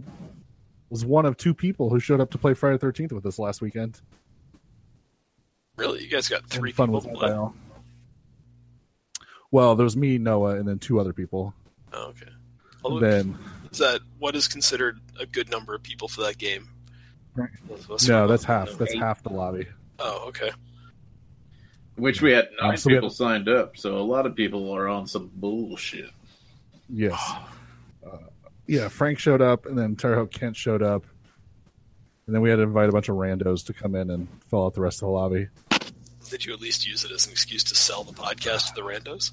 was one of two people who showed up to play Friday Thirteenth with us last weekend. Really, you guys got And three fun people with to that play. by all. Well, there was me, Noah, and then two other people. Oh, okay. Well, then is that what is considered a good number of people for that game? Right. Those of us no, that's half. know. That's half the lobby. Oh, okay. Which we had nine Um, so we people had- signed up, so a lot of people are on some bullshit. Yes. Yeah, Frank showed up, and then Terre Haute Kent showed up, And then we had to invite a bunch of randos to come in and fill out the rest of the lobby. Did you at least use it as an excuse to sell the podcast to the randos?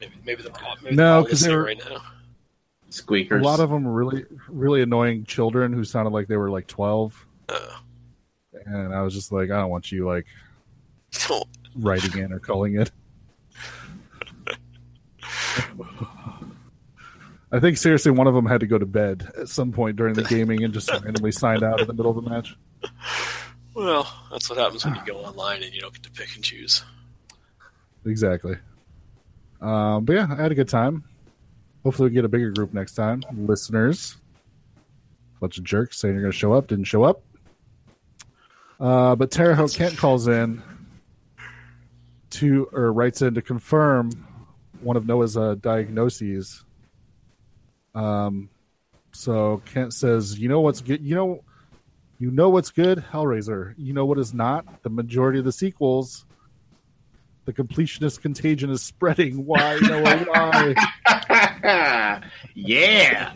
Maybe, maybe the maybe No, they're 'cause they listening were- right now. Squeakers. A lot of them were really, really annoying children who sounded like they were like 12. Uh, And I was just like, I don't want you like don't writing in or calling it. I think seriously, one of them had to go to bed at some point during the gaming and just randomly signed out in the middle of the match. Well, that's what happens when you go online and you don't get to pick and choose. Exactly. Um, but yeah, I had a good time. Hopefully, we get a bigger group next time. Listeners, bunch of jerks saying you're going to show up, didn't show up. Uh, but Terre Haute Kent calls in to or writes in to confirm one of Noah's uh, diagnoses. Um, so Kent says, "You know what's good? You know, you know what's good, Hellraiser. You know what is not. The majority of the sequels." The completionist contagion is spreading. Why, Noah? Why? yeah.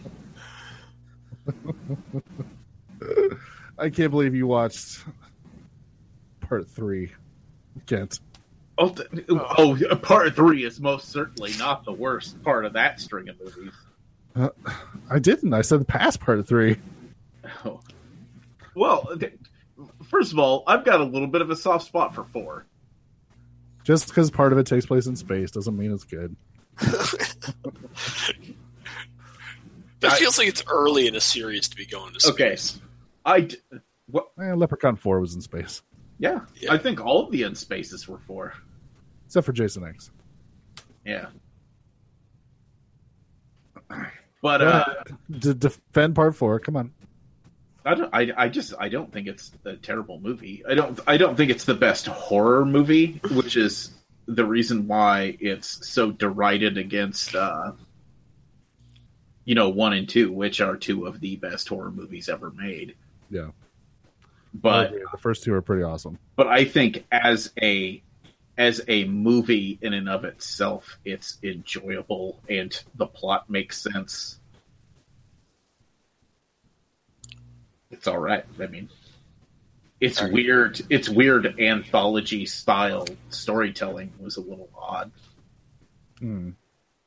I can't believe you watched part three, Kent. Oh, oh, part three is most certainly not the worst part of that string of movies. I didn't. I said the past part of three. Oh. Well, th- first of all, I've got a little bit of a soft spot for four. Just because part of it takes place in space doesn't mean it's good. But it I- feels like it's early in a series to be going to space. Okay. space. I, d- what? Eh, Leprechaun Four was in space, Yeah, Yeah. I think all of the end spaces were four. except for Jason X. Yeah. But uh, To defend part four, come on. I don't. I, I just. I don't think it's a terrible movie. I don't. I don't think it's the best horror movie, which is the reason why it's so derided against. uh You know, one and two, which are two of the best horror movies ever made. Yeah, But the first two are pretty awesome. but I think as a as a movie in and of itself, it's enjoyable and the plot makes sense. It's all right. I mean, it's Alright. weird. It's weird anthology style storytelling was a little odd. Hmm.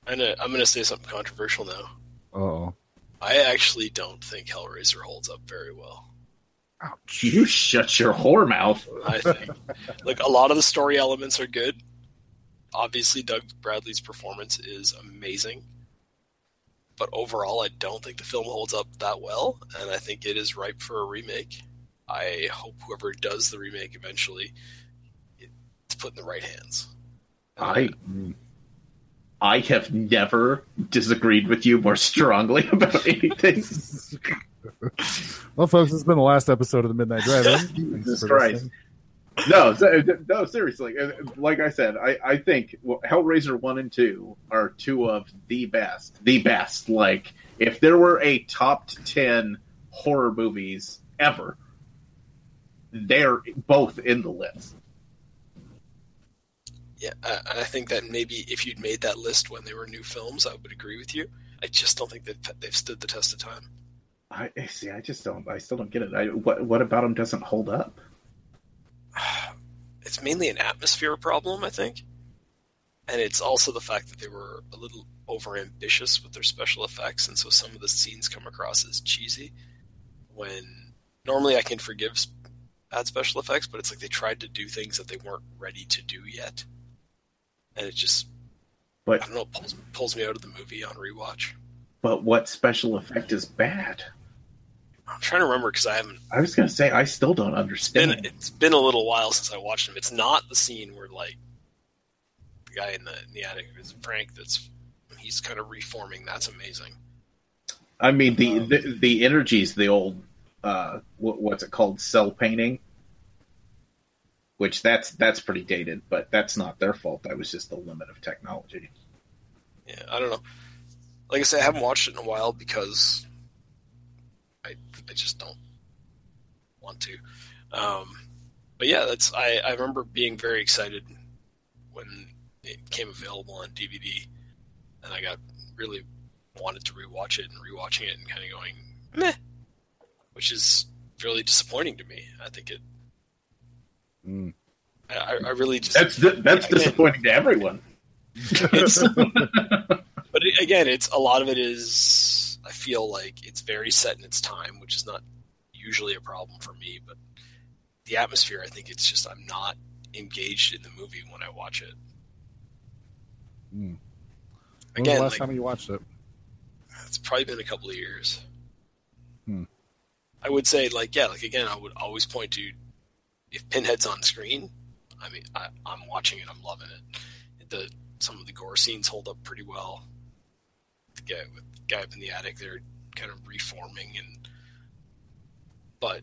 I'm gonna, I'm gonna say something controversial now. Oh, I actually don't think Hellraiser holds up very well. Ouch! You shut your whore mouth. I think like a lot of the story elements are good. Obviously, Doug Bradley's performance is amazing, but overall, I don't think the film holds up that well, and I think it is ripe for a remake. I hope whoever does the remake eventually, it's put in the right hands. I I have never disagreed with you more strongly about anything. Well, folks, it's been the last episode of the Midnight Drive-In. Jesus Christ. no, no, seriously. Uh, Like I said, I, I think Hellraiser one and two are two of the best. The best. Like if there were a top ten horror movies ever, they're both in the list. Yeah, I, I think that maybe if you'd made that list when they were new films, I would agree with you. I just don't think they've they've stood the test of time. I see. I just don't. I still don't get it. I, what What about them doesn't hold up? It's mainly an atmosphere problem, I think, and it's also the fact that they were a little over ambitious with their special effects, and so some of the scenes come across as cheesy. When normally I can forgive bad special effects, but it's like they tried to do things that they weren't ready to do yet, and it just But I don't know pulls pulls me out of the movie on rewatch. but what special effect is bad? I'm trying to remember because I haven't I was gonna say I still don't understand. it's been a little while since I watched him. It's not the scene where like the guy in the in the attic is Frank. That's he's kind of reforming. That's amazing. I mean the the, the energy's the old uh what, what's it called cel painting, which that's that's pretty dated, but that's not their fault. That was just the limit of technology. Yeah, I don't know. Like I said, I haven't watched it in a while because I I just don't want to. Um, but yeah, that's I I remember being very excited when it came available on DVD, and I got really wanted to rewatch it and rewatching it and kind of going meh, which is really disappointing to me. I think it. Mm. I, I really just That's di- that's Again, disappointing to everyone. But again, it's a lot of it is. I feel like it's very set in its time, which is not usually a problem for me. But the atmosphere, I think it's just I'm not engaged in the movie when I watch it. Mm. When was Again, the last like- time you watched it? It's probably been a couple of years. Hmm. I would say, like, yeah, like again, I would always point to if Pinhead's on screen. I mean, I, I'm watching it, I'm loving it. The some of the gore scenes hold up pretty well. Guy with guy up in the attic, they're kind of reforming, and but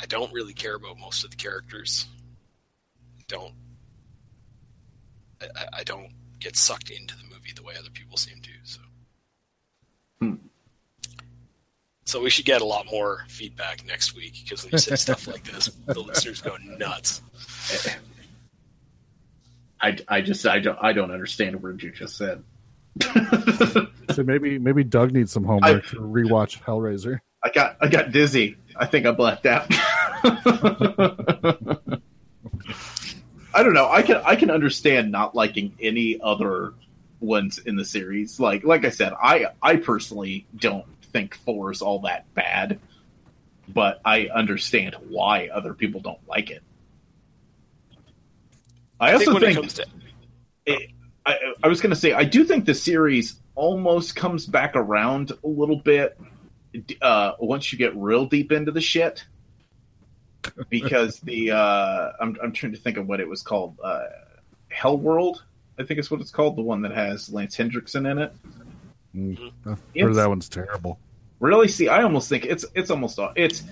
I don't really care about most of the characters. Don't I, I- don't get sucked into the movie the way other people seem to. So. Hmm. So we should get a lot more feedback next week because when you say stuff like this, the listeners go nuts. I, I just I don't I don't understand a word you just said. So maybe maybe Doug needs some homework to rewatch Hellraiser. I got I got dizzy. I think I blacked out. I don't know. I can I can understand not liking any other ones in the series. Like like I said, I I personally don't think four is all that bad, but I understand why other people don't like it. I, I think also when think, it comes to it, I, I was going to say I do think the series almost comes back around a little bit uh, once you get real deep into the shit. Because the uh, I'm I'm trying to think of what it was called, uh, Hell World, I think is what it's called, the one that has Lance Henriksen in it. Mm. Heard that one's terrible. Really, see, I almost think it's it's almost it's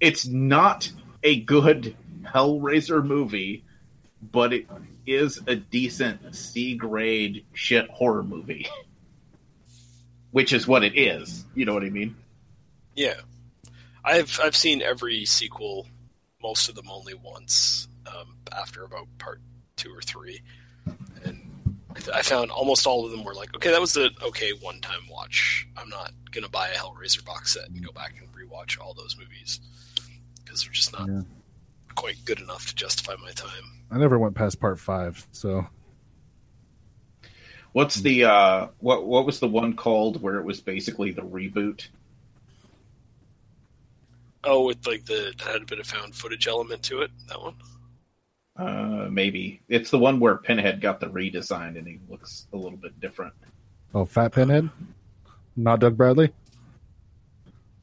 it's not a good Hellraiser movie, but it is a decent C grade shit horror movie, which is what it is. You know what I mean? yeah, I've I've seen every sequel, most of them only once um, after about part two or three, and I, th- I found almost all of them were like, okay, that was an okay one time watch. I'm not gonna buy a Hellraiser box set and go back and rewatch all those movies because they're just not Yeah. Quite good enough to justify my time. I never went past part five, so What's the uh what what was the one called where it was basically the reboot? Oh, with like the that had a bit of found footage element to it. That one. Uh maybe. It's the one where Pinhead got the redesign and he looks a little bit different. oh, Fat Pinhead, not Doug Bradley.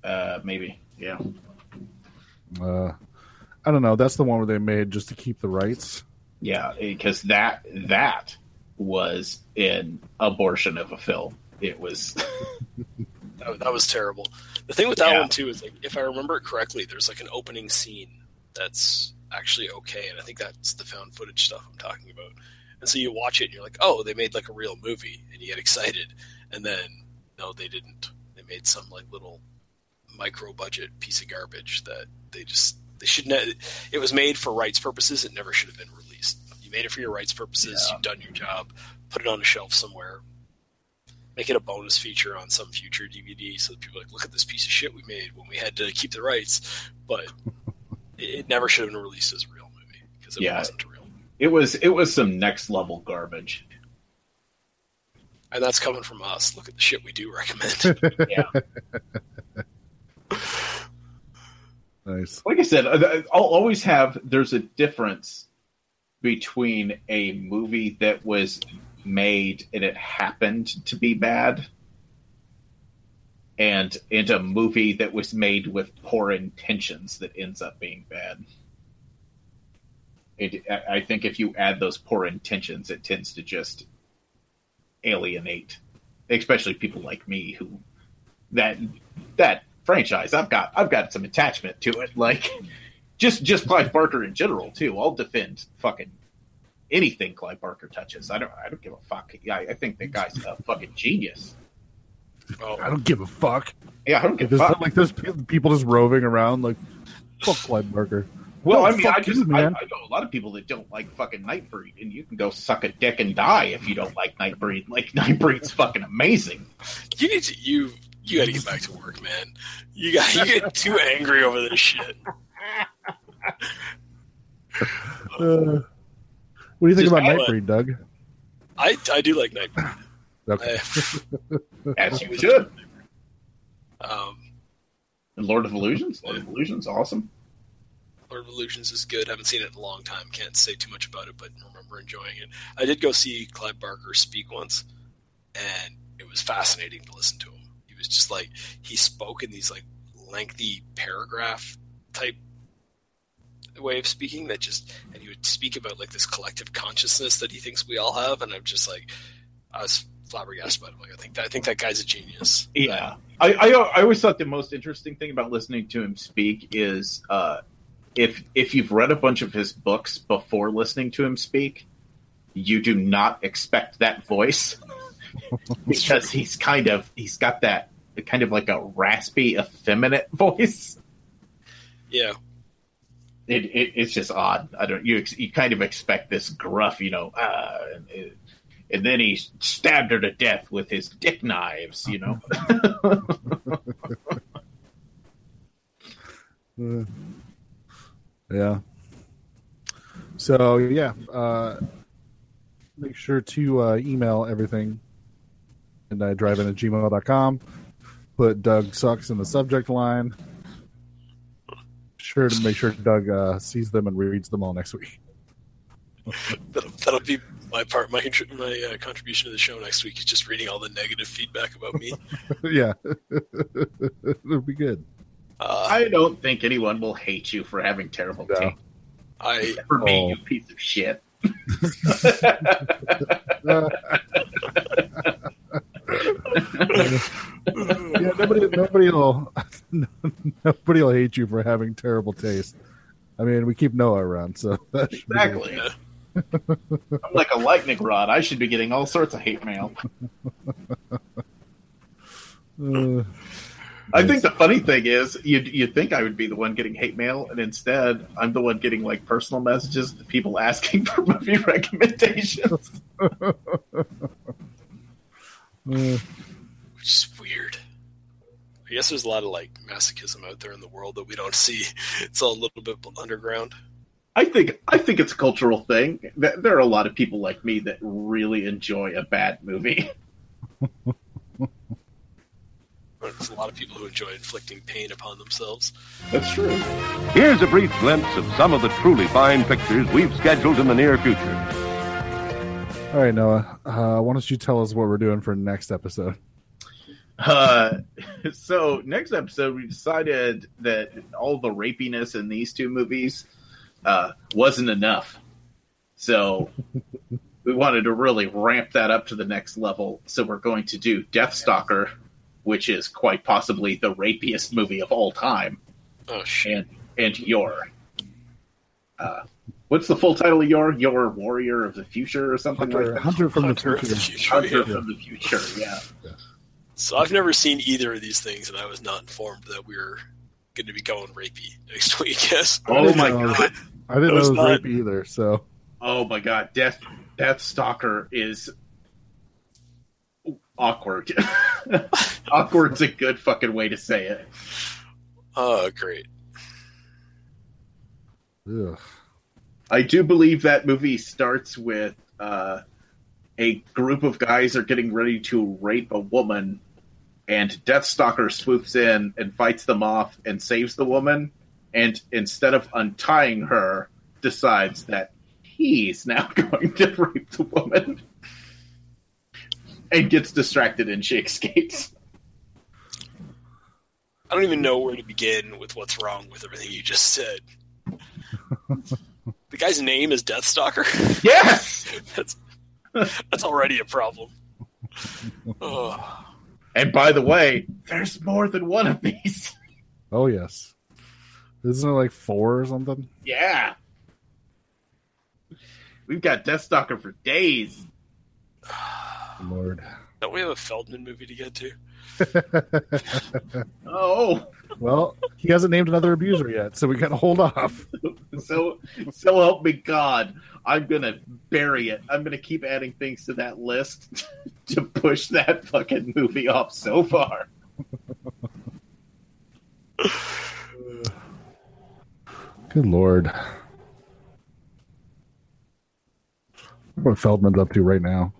Uh maybe. Yeah. Uh, I don't know. That's the one where they made just to keep the rights. Yeah, because that that was an abortion of a film. It was That, that was terrible. The thing with that Yeah. one too is like, if I remember it correctly, there's like an opening scene that's actually okay, and I think that's the found footage stuff I'm talking about. And so you watch it, and you're like, oh, they made like a real movie, and you get excited, and then no, they didn't. They made some like little micro budget piece of garbage that they just they should ne- it was made for rights purposes it never should have been released you made it for your rights purposes Yeah. you've done your job put it on a shelf somewhere make it a bonus feature on some future dvd so that people are like look at this piece of shit we made when we had to keep the rights but it, never should have been released as a real movie because it Yeah. wasn't a real movie. it was it was some next level garbage. and that's coming from us look at the shit we do recommend Yeah. Nice. like I said, uh, I'll always have there's a difference between a movie that was made and it happened to be bad and and a movie that was made with poor intentions that ends up being bad. It, I I think if you add those poor intentions, it tends to just alienate, especially people like me who that that franchise. I've got I've got some attachment to it. Like just just Clive Barker in general too. I'll defend fucking anything Clive Barker touches. I don't I don't give a fuck. Yeah, I, I think that guy's a fucking genius. oh, I don't give a fuck. Yeah, I don't give a fuck. like there's pe- people just roving around like fuck Clive Barker. Well, No, I mean, I just you, I, I know a lot of people that don't like fucking Nightbreed, and you can go suck a dick and die if you don't like Nightbreed. Like Nightbreed's fucking amazing. you need to you You got to get back to work, man. You got you get too angry over this shit. Uh, what do you think Just about outlet. Nightbreed, Doug? I I do like Nightbreed. Okay. As you should. Um, And Lord of Illusions. Lord of Illusions, awesome. Lord of Illusions is good. Haven't seen it in a long time. Can't say too much about it, but remember enjoying it. I did go see Clive Barker speak once, and it was fascinating to listen to him. Was just like he spoke in these like lengthy paragraph type way of speaking that just and he would speak about like this collective consciousness that he thinks we all have and I'm just like I was flabbergasted about it. Like I think I think that guy's a genius. Yeah, I, I I always thought the most interesting thing about listening to him speak is uh, if if you've read a bunch of his books before listening to him speak, you do not expect that voice because he's kind of he's got that kind of like a raspy, effeminate voice. Yeah. It, it it's just odd. I don't you you kind of expect this gruff, you know, uh, and, and then he stabbed her to death with his dick knives, you know. Uh, yeah. So yeah, uh, make sure to uh, email everything and I drive in at gmail.com. Put Doug sucks in the subject line. Sure to make sure Doug uh, sees them and reads them all next week. That'll, that'll be my part. My my uh, contribution to the show next week is just reading all the negative feedback about me. yeah, it'll be good. Uh, I don't think anyone will hate you for having terrible No. taste. I For me, Oh. you piece of shit. yeah, nobody, nobody will, nobody will hate you for having terrible taste. I mean, we keep Noah around, so that should be good. Exactly. I'm like a lightning rod. I should be getting all sorts of hate mail. Uh, I think the funny thing is, you'd, you'd think I would be the one getting hate mail, and instead, I'm the one getting like personal messages, to people asking for movie recommendations. Uh, which is weird. I guess there's a lot of like masochism out there in the world that we don't see. It's all a little bit underground. I think I think it's a cultural thing. There are a lot of people like me that really enjoy a bad movie. There's a lot of people who enjoy inflicting pain upon themselves. That's true. Here's a brief glimpse of some of the truly fine pictures we've scheduled in the near future. All right, Noah. Uh, why don't you tell us what we're doing for next episode? Uh, so next episode, we decided that all the rapiness in these two movies uh, wasn't enough. So we wanted to really ramp that up to the next level. So we're going to do Deathstalker, which is quite possibly the rapiest movie of all time, Oh shit! and and Yor. Uh, what's the full title of Yor? Yor Warrior of the Future or something Hunter, like that? Hunter from Hunter the of the future. future. Hunter yeah. from the Future, yeah. So I've never seen either of these things, and I was not informed that we were going to be going rapey next week. Yes. Oh my know. god. I didn't It know was it was not- rape either. So Oh my god, Death Death Stalker is awkward. Awkward's a good fucking way to say it. Oh, great. Ugh. I do believe that movie starts with uh, a group of guys are getting ready to rape a woman, and Deathstalker swoops in and fights them off and saves the woman. And instead of untying her, decides that he's now going to rape the woman, and gets distracted and she escapes. I don't even know where to begin with what's wrong with everything you just said. The guy's name is Deathstalker. Yes. that's that's already a problem. Oh, And by the way, there's more than one of these. Oh yes. Isn't it like four or something? Yeah. We've got Deathstalker for days. Lord. don't we have a Feldman movie to get to? Oh, Well, he hasn't named another abuser yet, so we gotta hold off. so so help me God. I'm gonna bury it. I'm gonna keep adding things to that list to push that fucking movie off so far. Good lord. What Feldman's up to right now?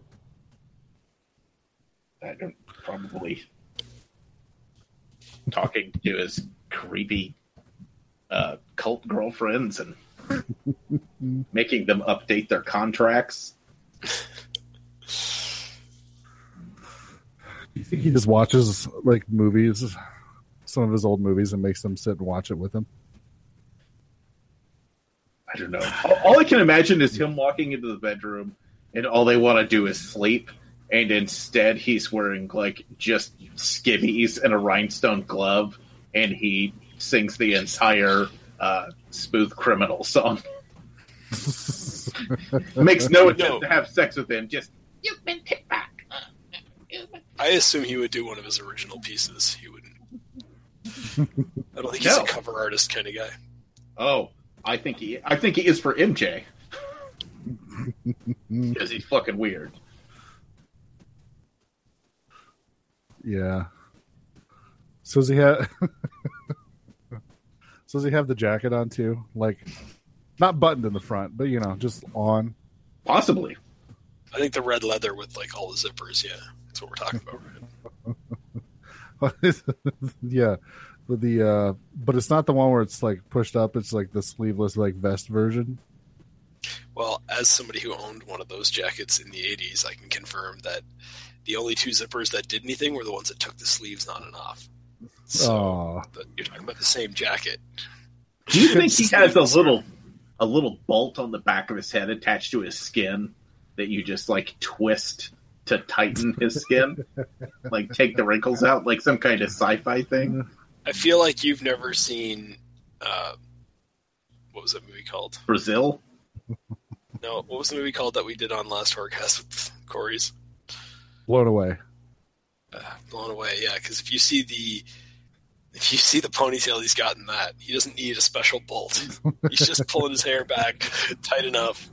I don't probably talking to his creepy uh, cult girlfriends and making them update their contracts. You think he just watches like movies, some of his old movies, and makes them sit and watch it with him? I don't know. All, all I can imagine is him walking into the bedroom and all they want to do is sleep, and instead he's wearing like just skivvies and a rhinestone glove, and he sings the entire uh, "Smooth Criminal" song. Makes no attempt No. to have sex with him. Just you've been kicked back. I assume he would do one of his original pieces. He wouldn't. I don't think he's No. a cover artist kind of guy. Oh, I think he. I think he is for MJ because he's fucking weird. Yeah. So does he have? so does he have the jacket on too? Like, not buttoned in the front, but you know, just on. Possibly. I think the red leather with like all the zippers. Yeah, that's what we're talking about. Right? yeah, with the uh, but it's not the one where it's like pushed up. It's like the sleeveless like vest version. Well, as somebody who owned one of those jackets in the '80s, I can confirm that the only two zippers that did anything were the ones that took the sleeves on and off. So the, you're talking about the same jacket. Do you think he has a little a little bolt on the back of his head attached to his skin that you just like twist to tighten his skin? like take the wrinkles out like some kind of sci-fi thing? I feel like you've never seen uh, what was that movie called? Brazil? No, what was the movie called that we did on last Horcast with Corey's? Blown away. Uh, blown away, yeah. Because if you see the if you see the ponytail he's got in that, he doesn't need a special bolt. he's just pulling his hair back tight enough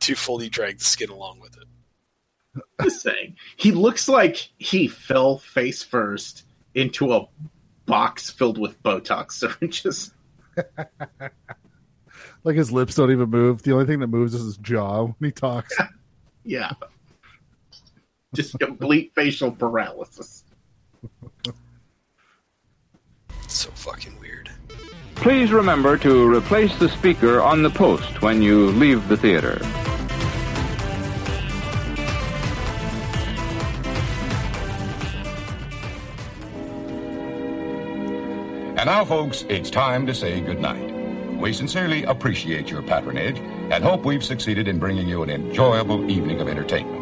to fully drag the skin along with it. Just saying. He looks like he fell face first into a box filled with Botox syringes. Like his lips don't even move. The only thing that moves is his jaw when he talks. Yeah. Just complete facial paralysis. So fucking weird. Please remember to replace the speaker on the post when you leave the theater. And now, folks, it's time to say goodnight. We sincerely appreciate your patronage and hope we've succeeded in bringing you an enjoyable evening of entertainment.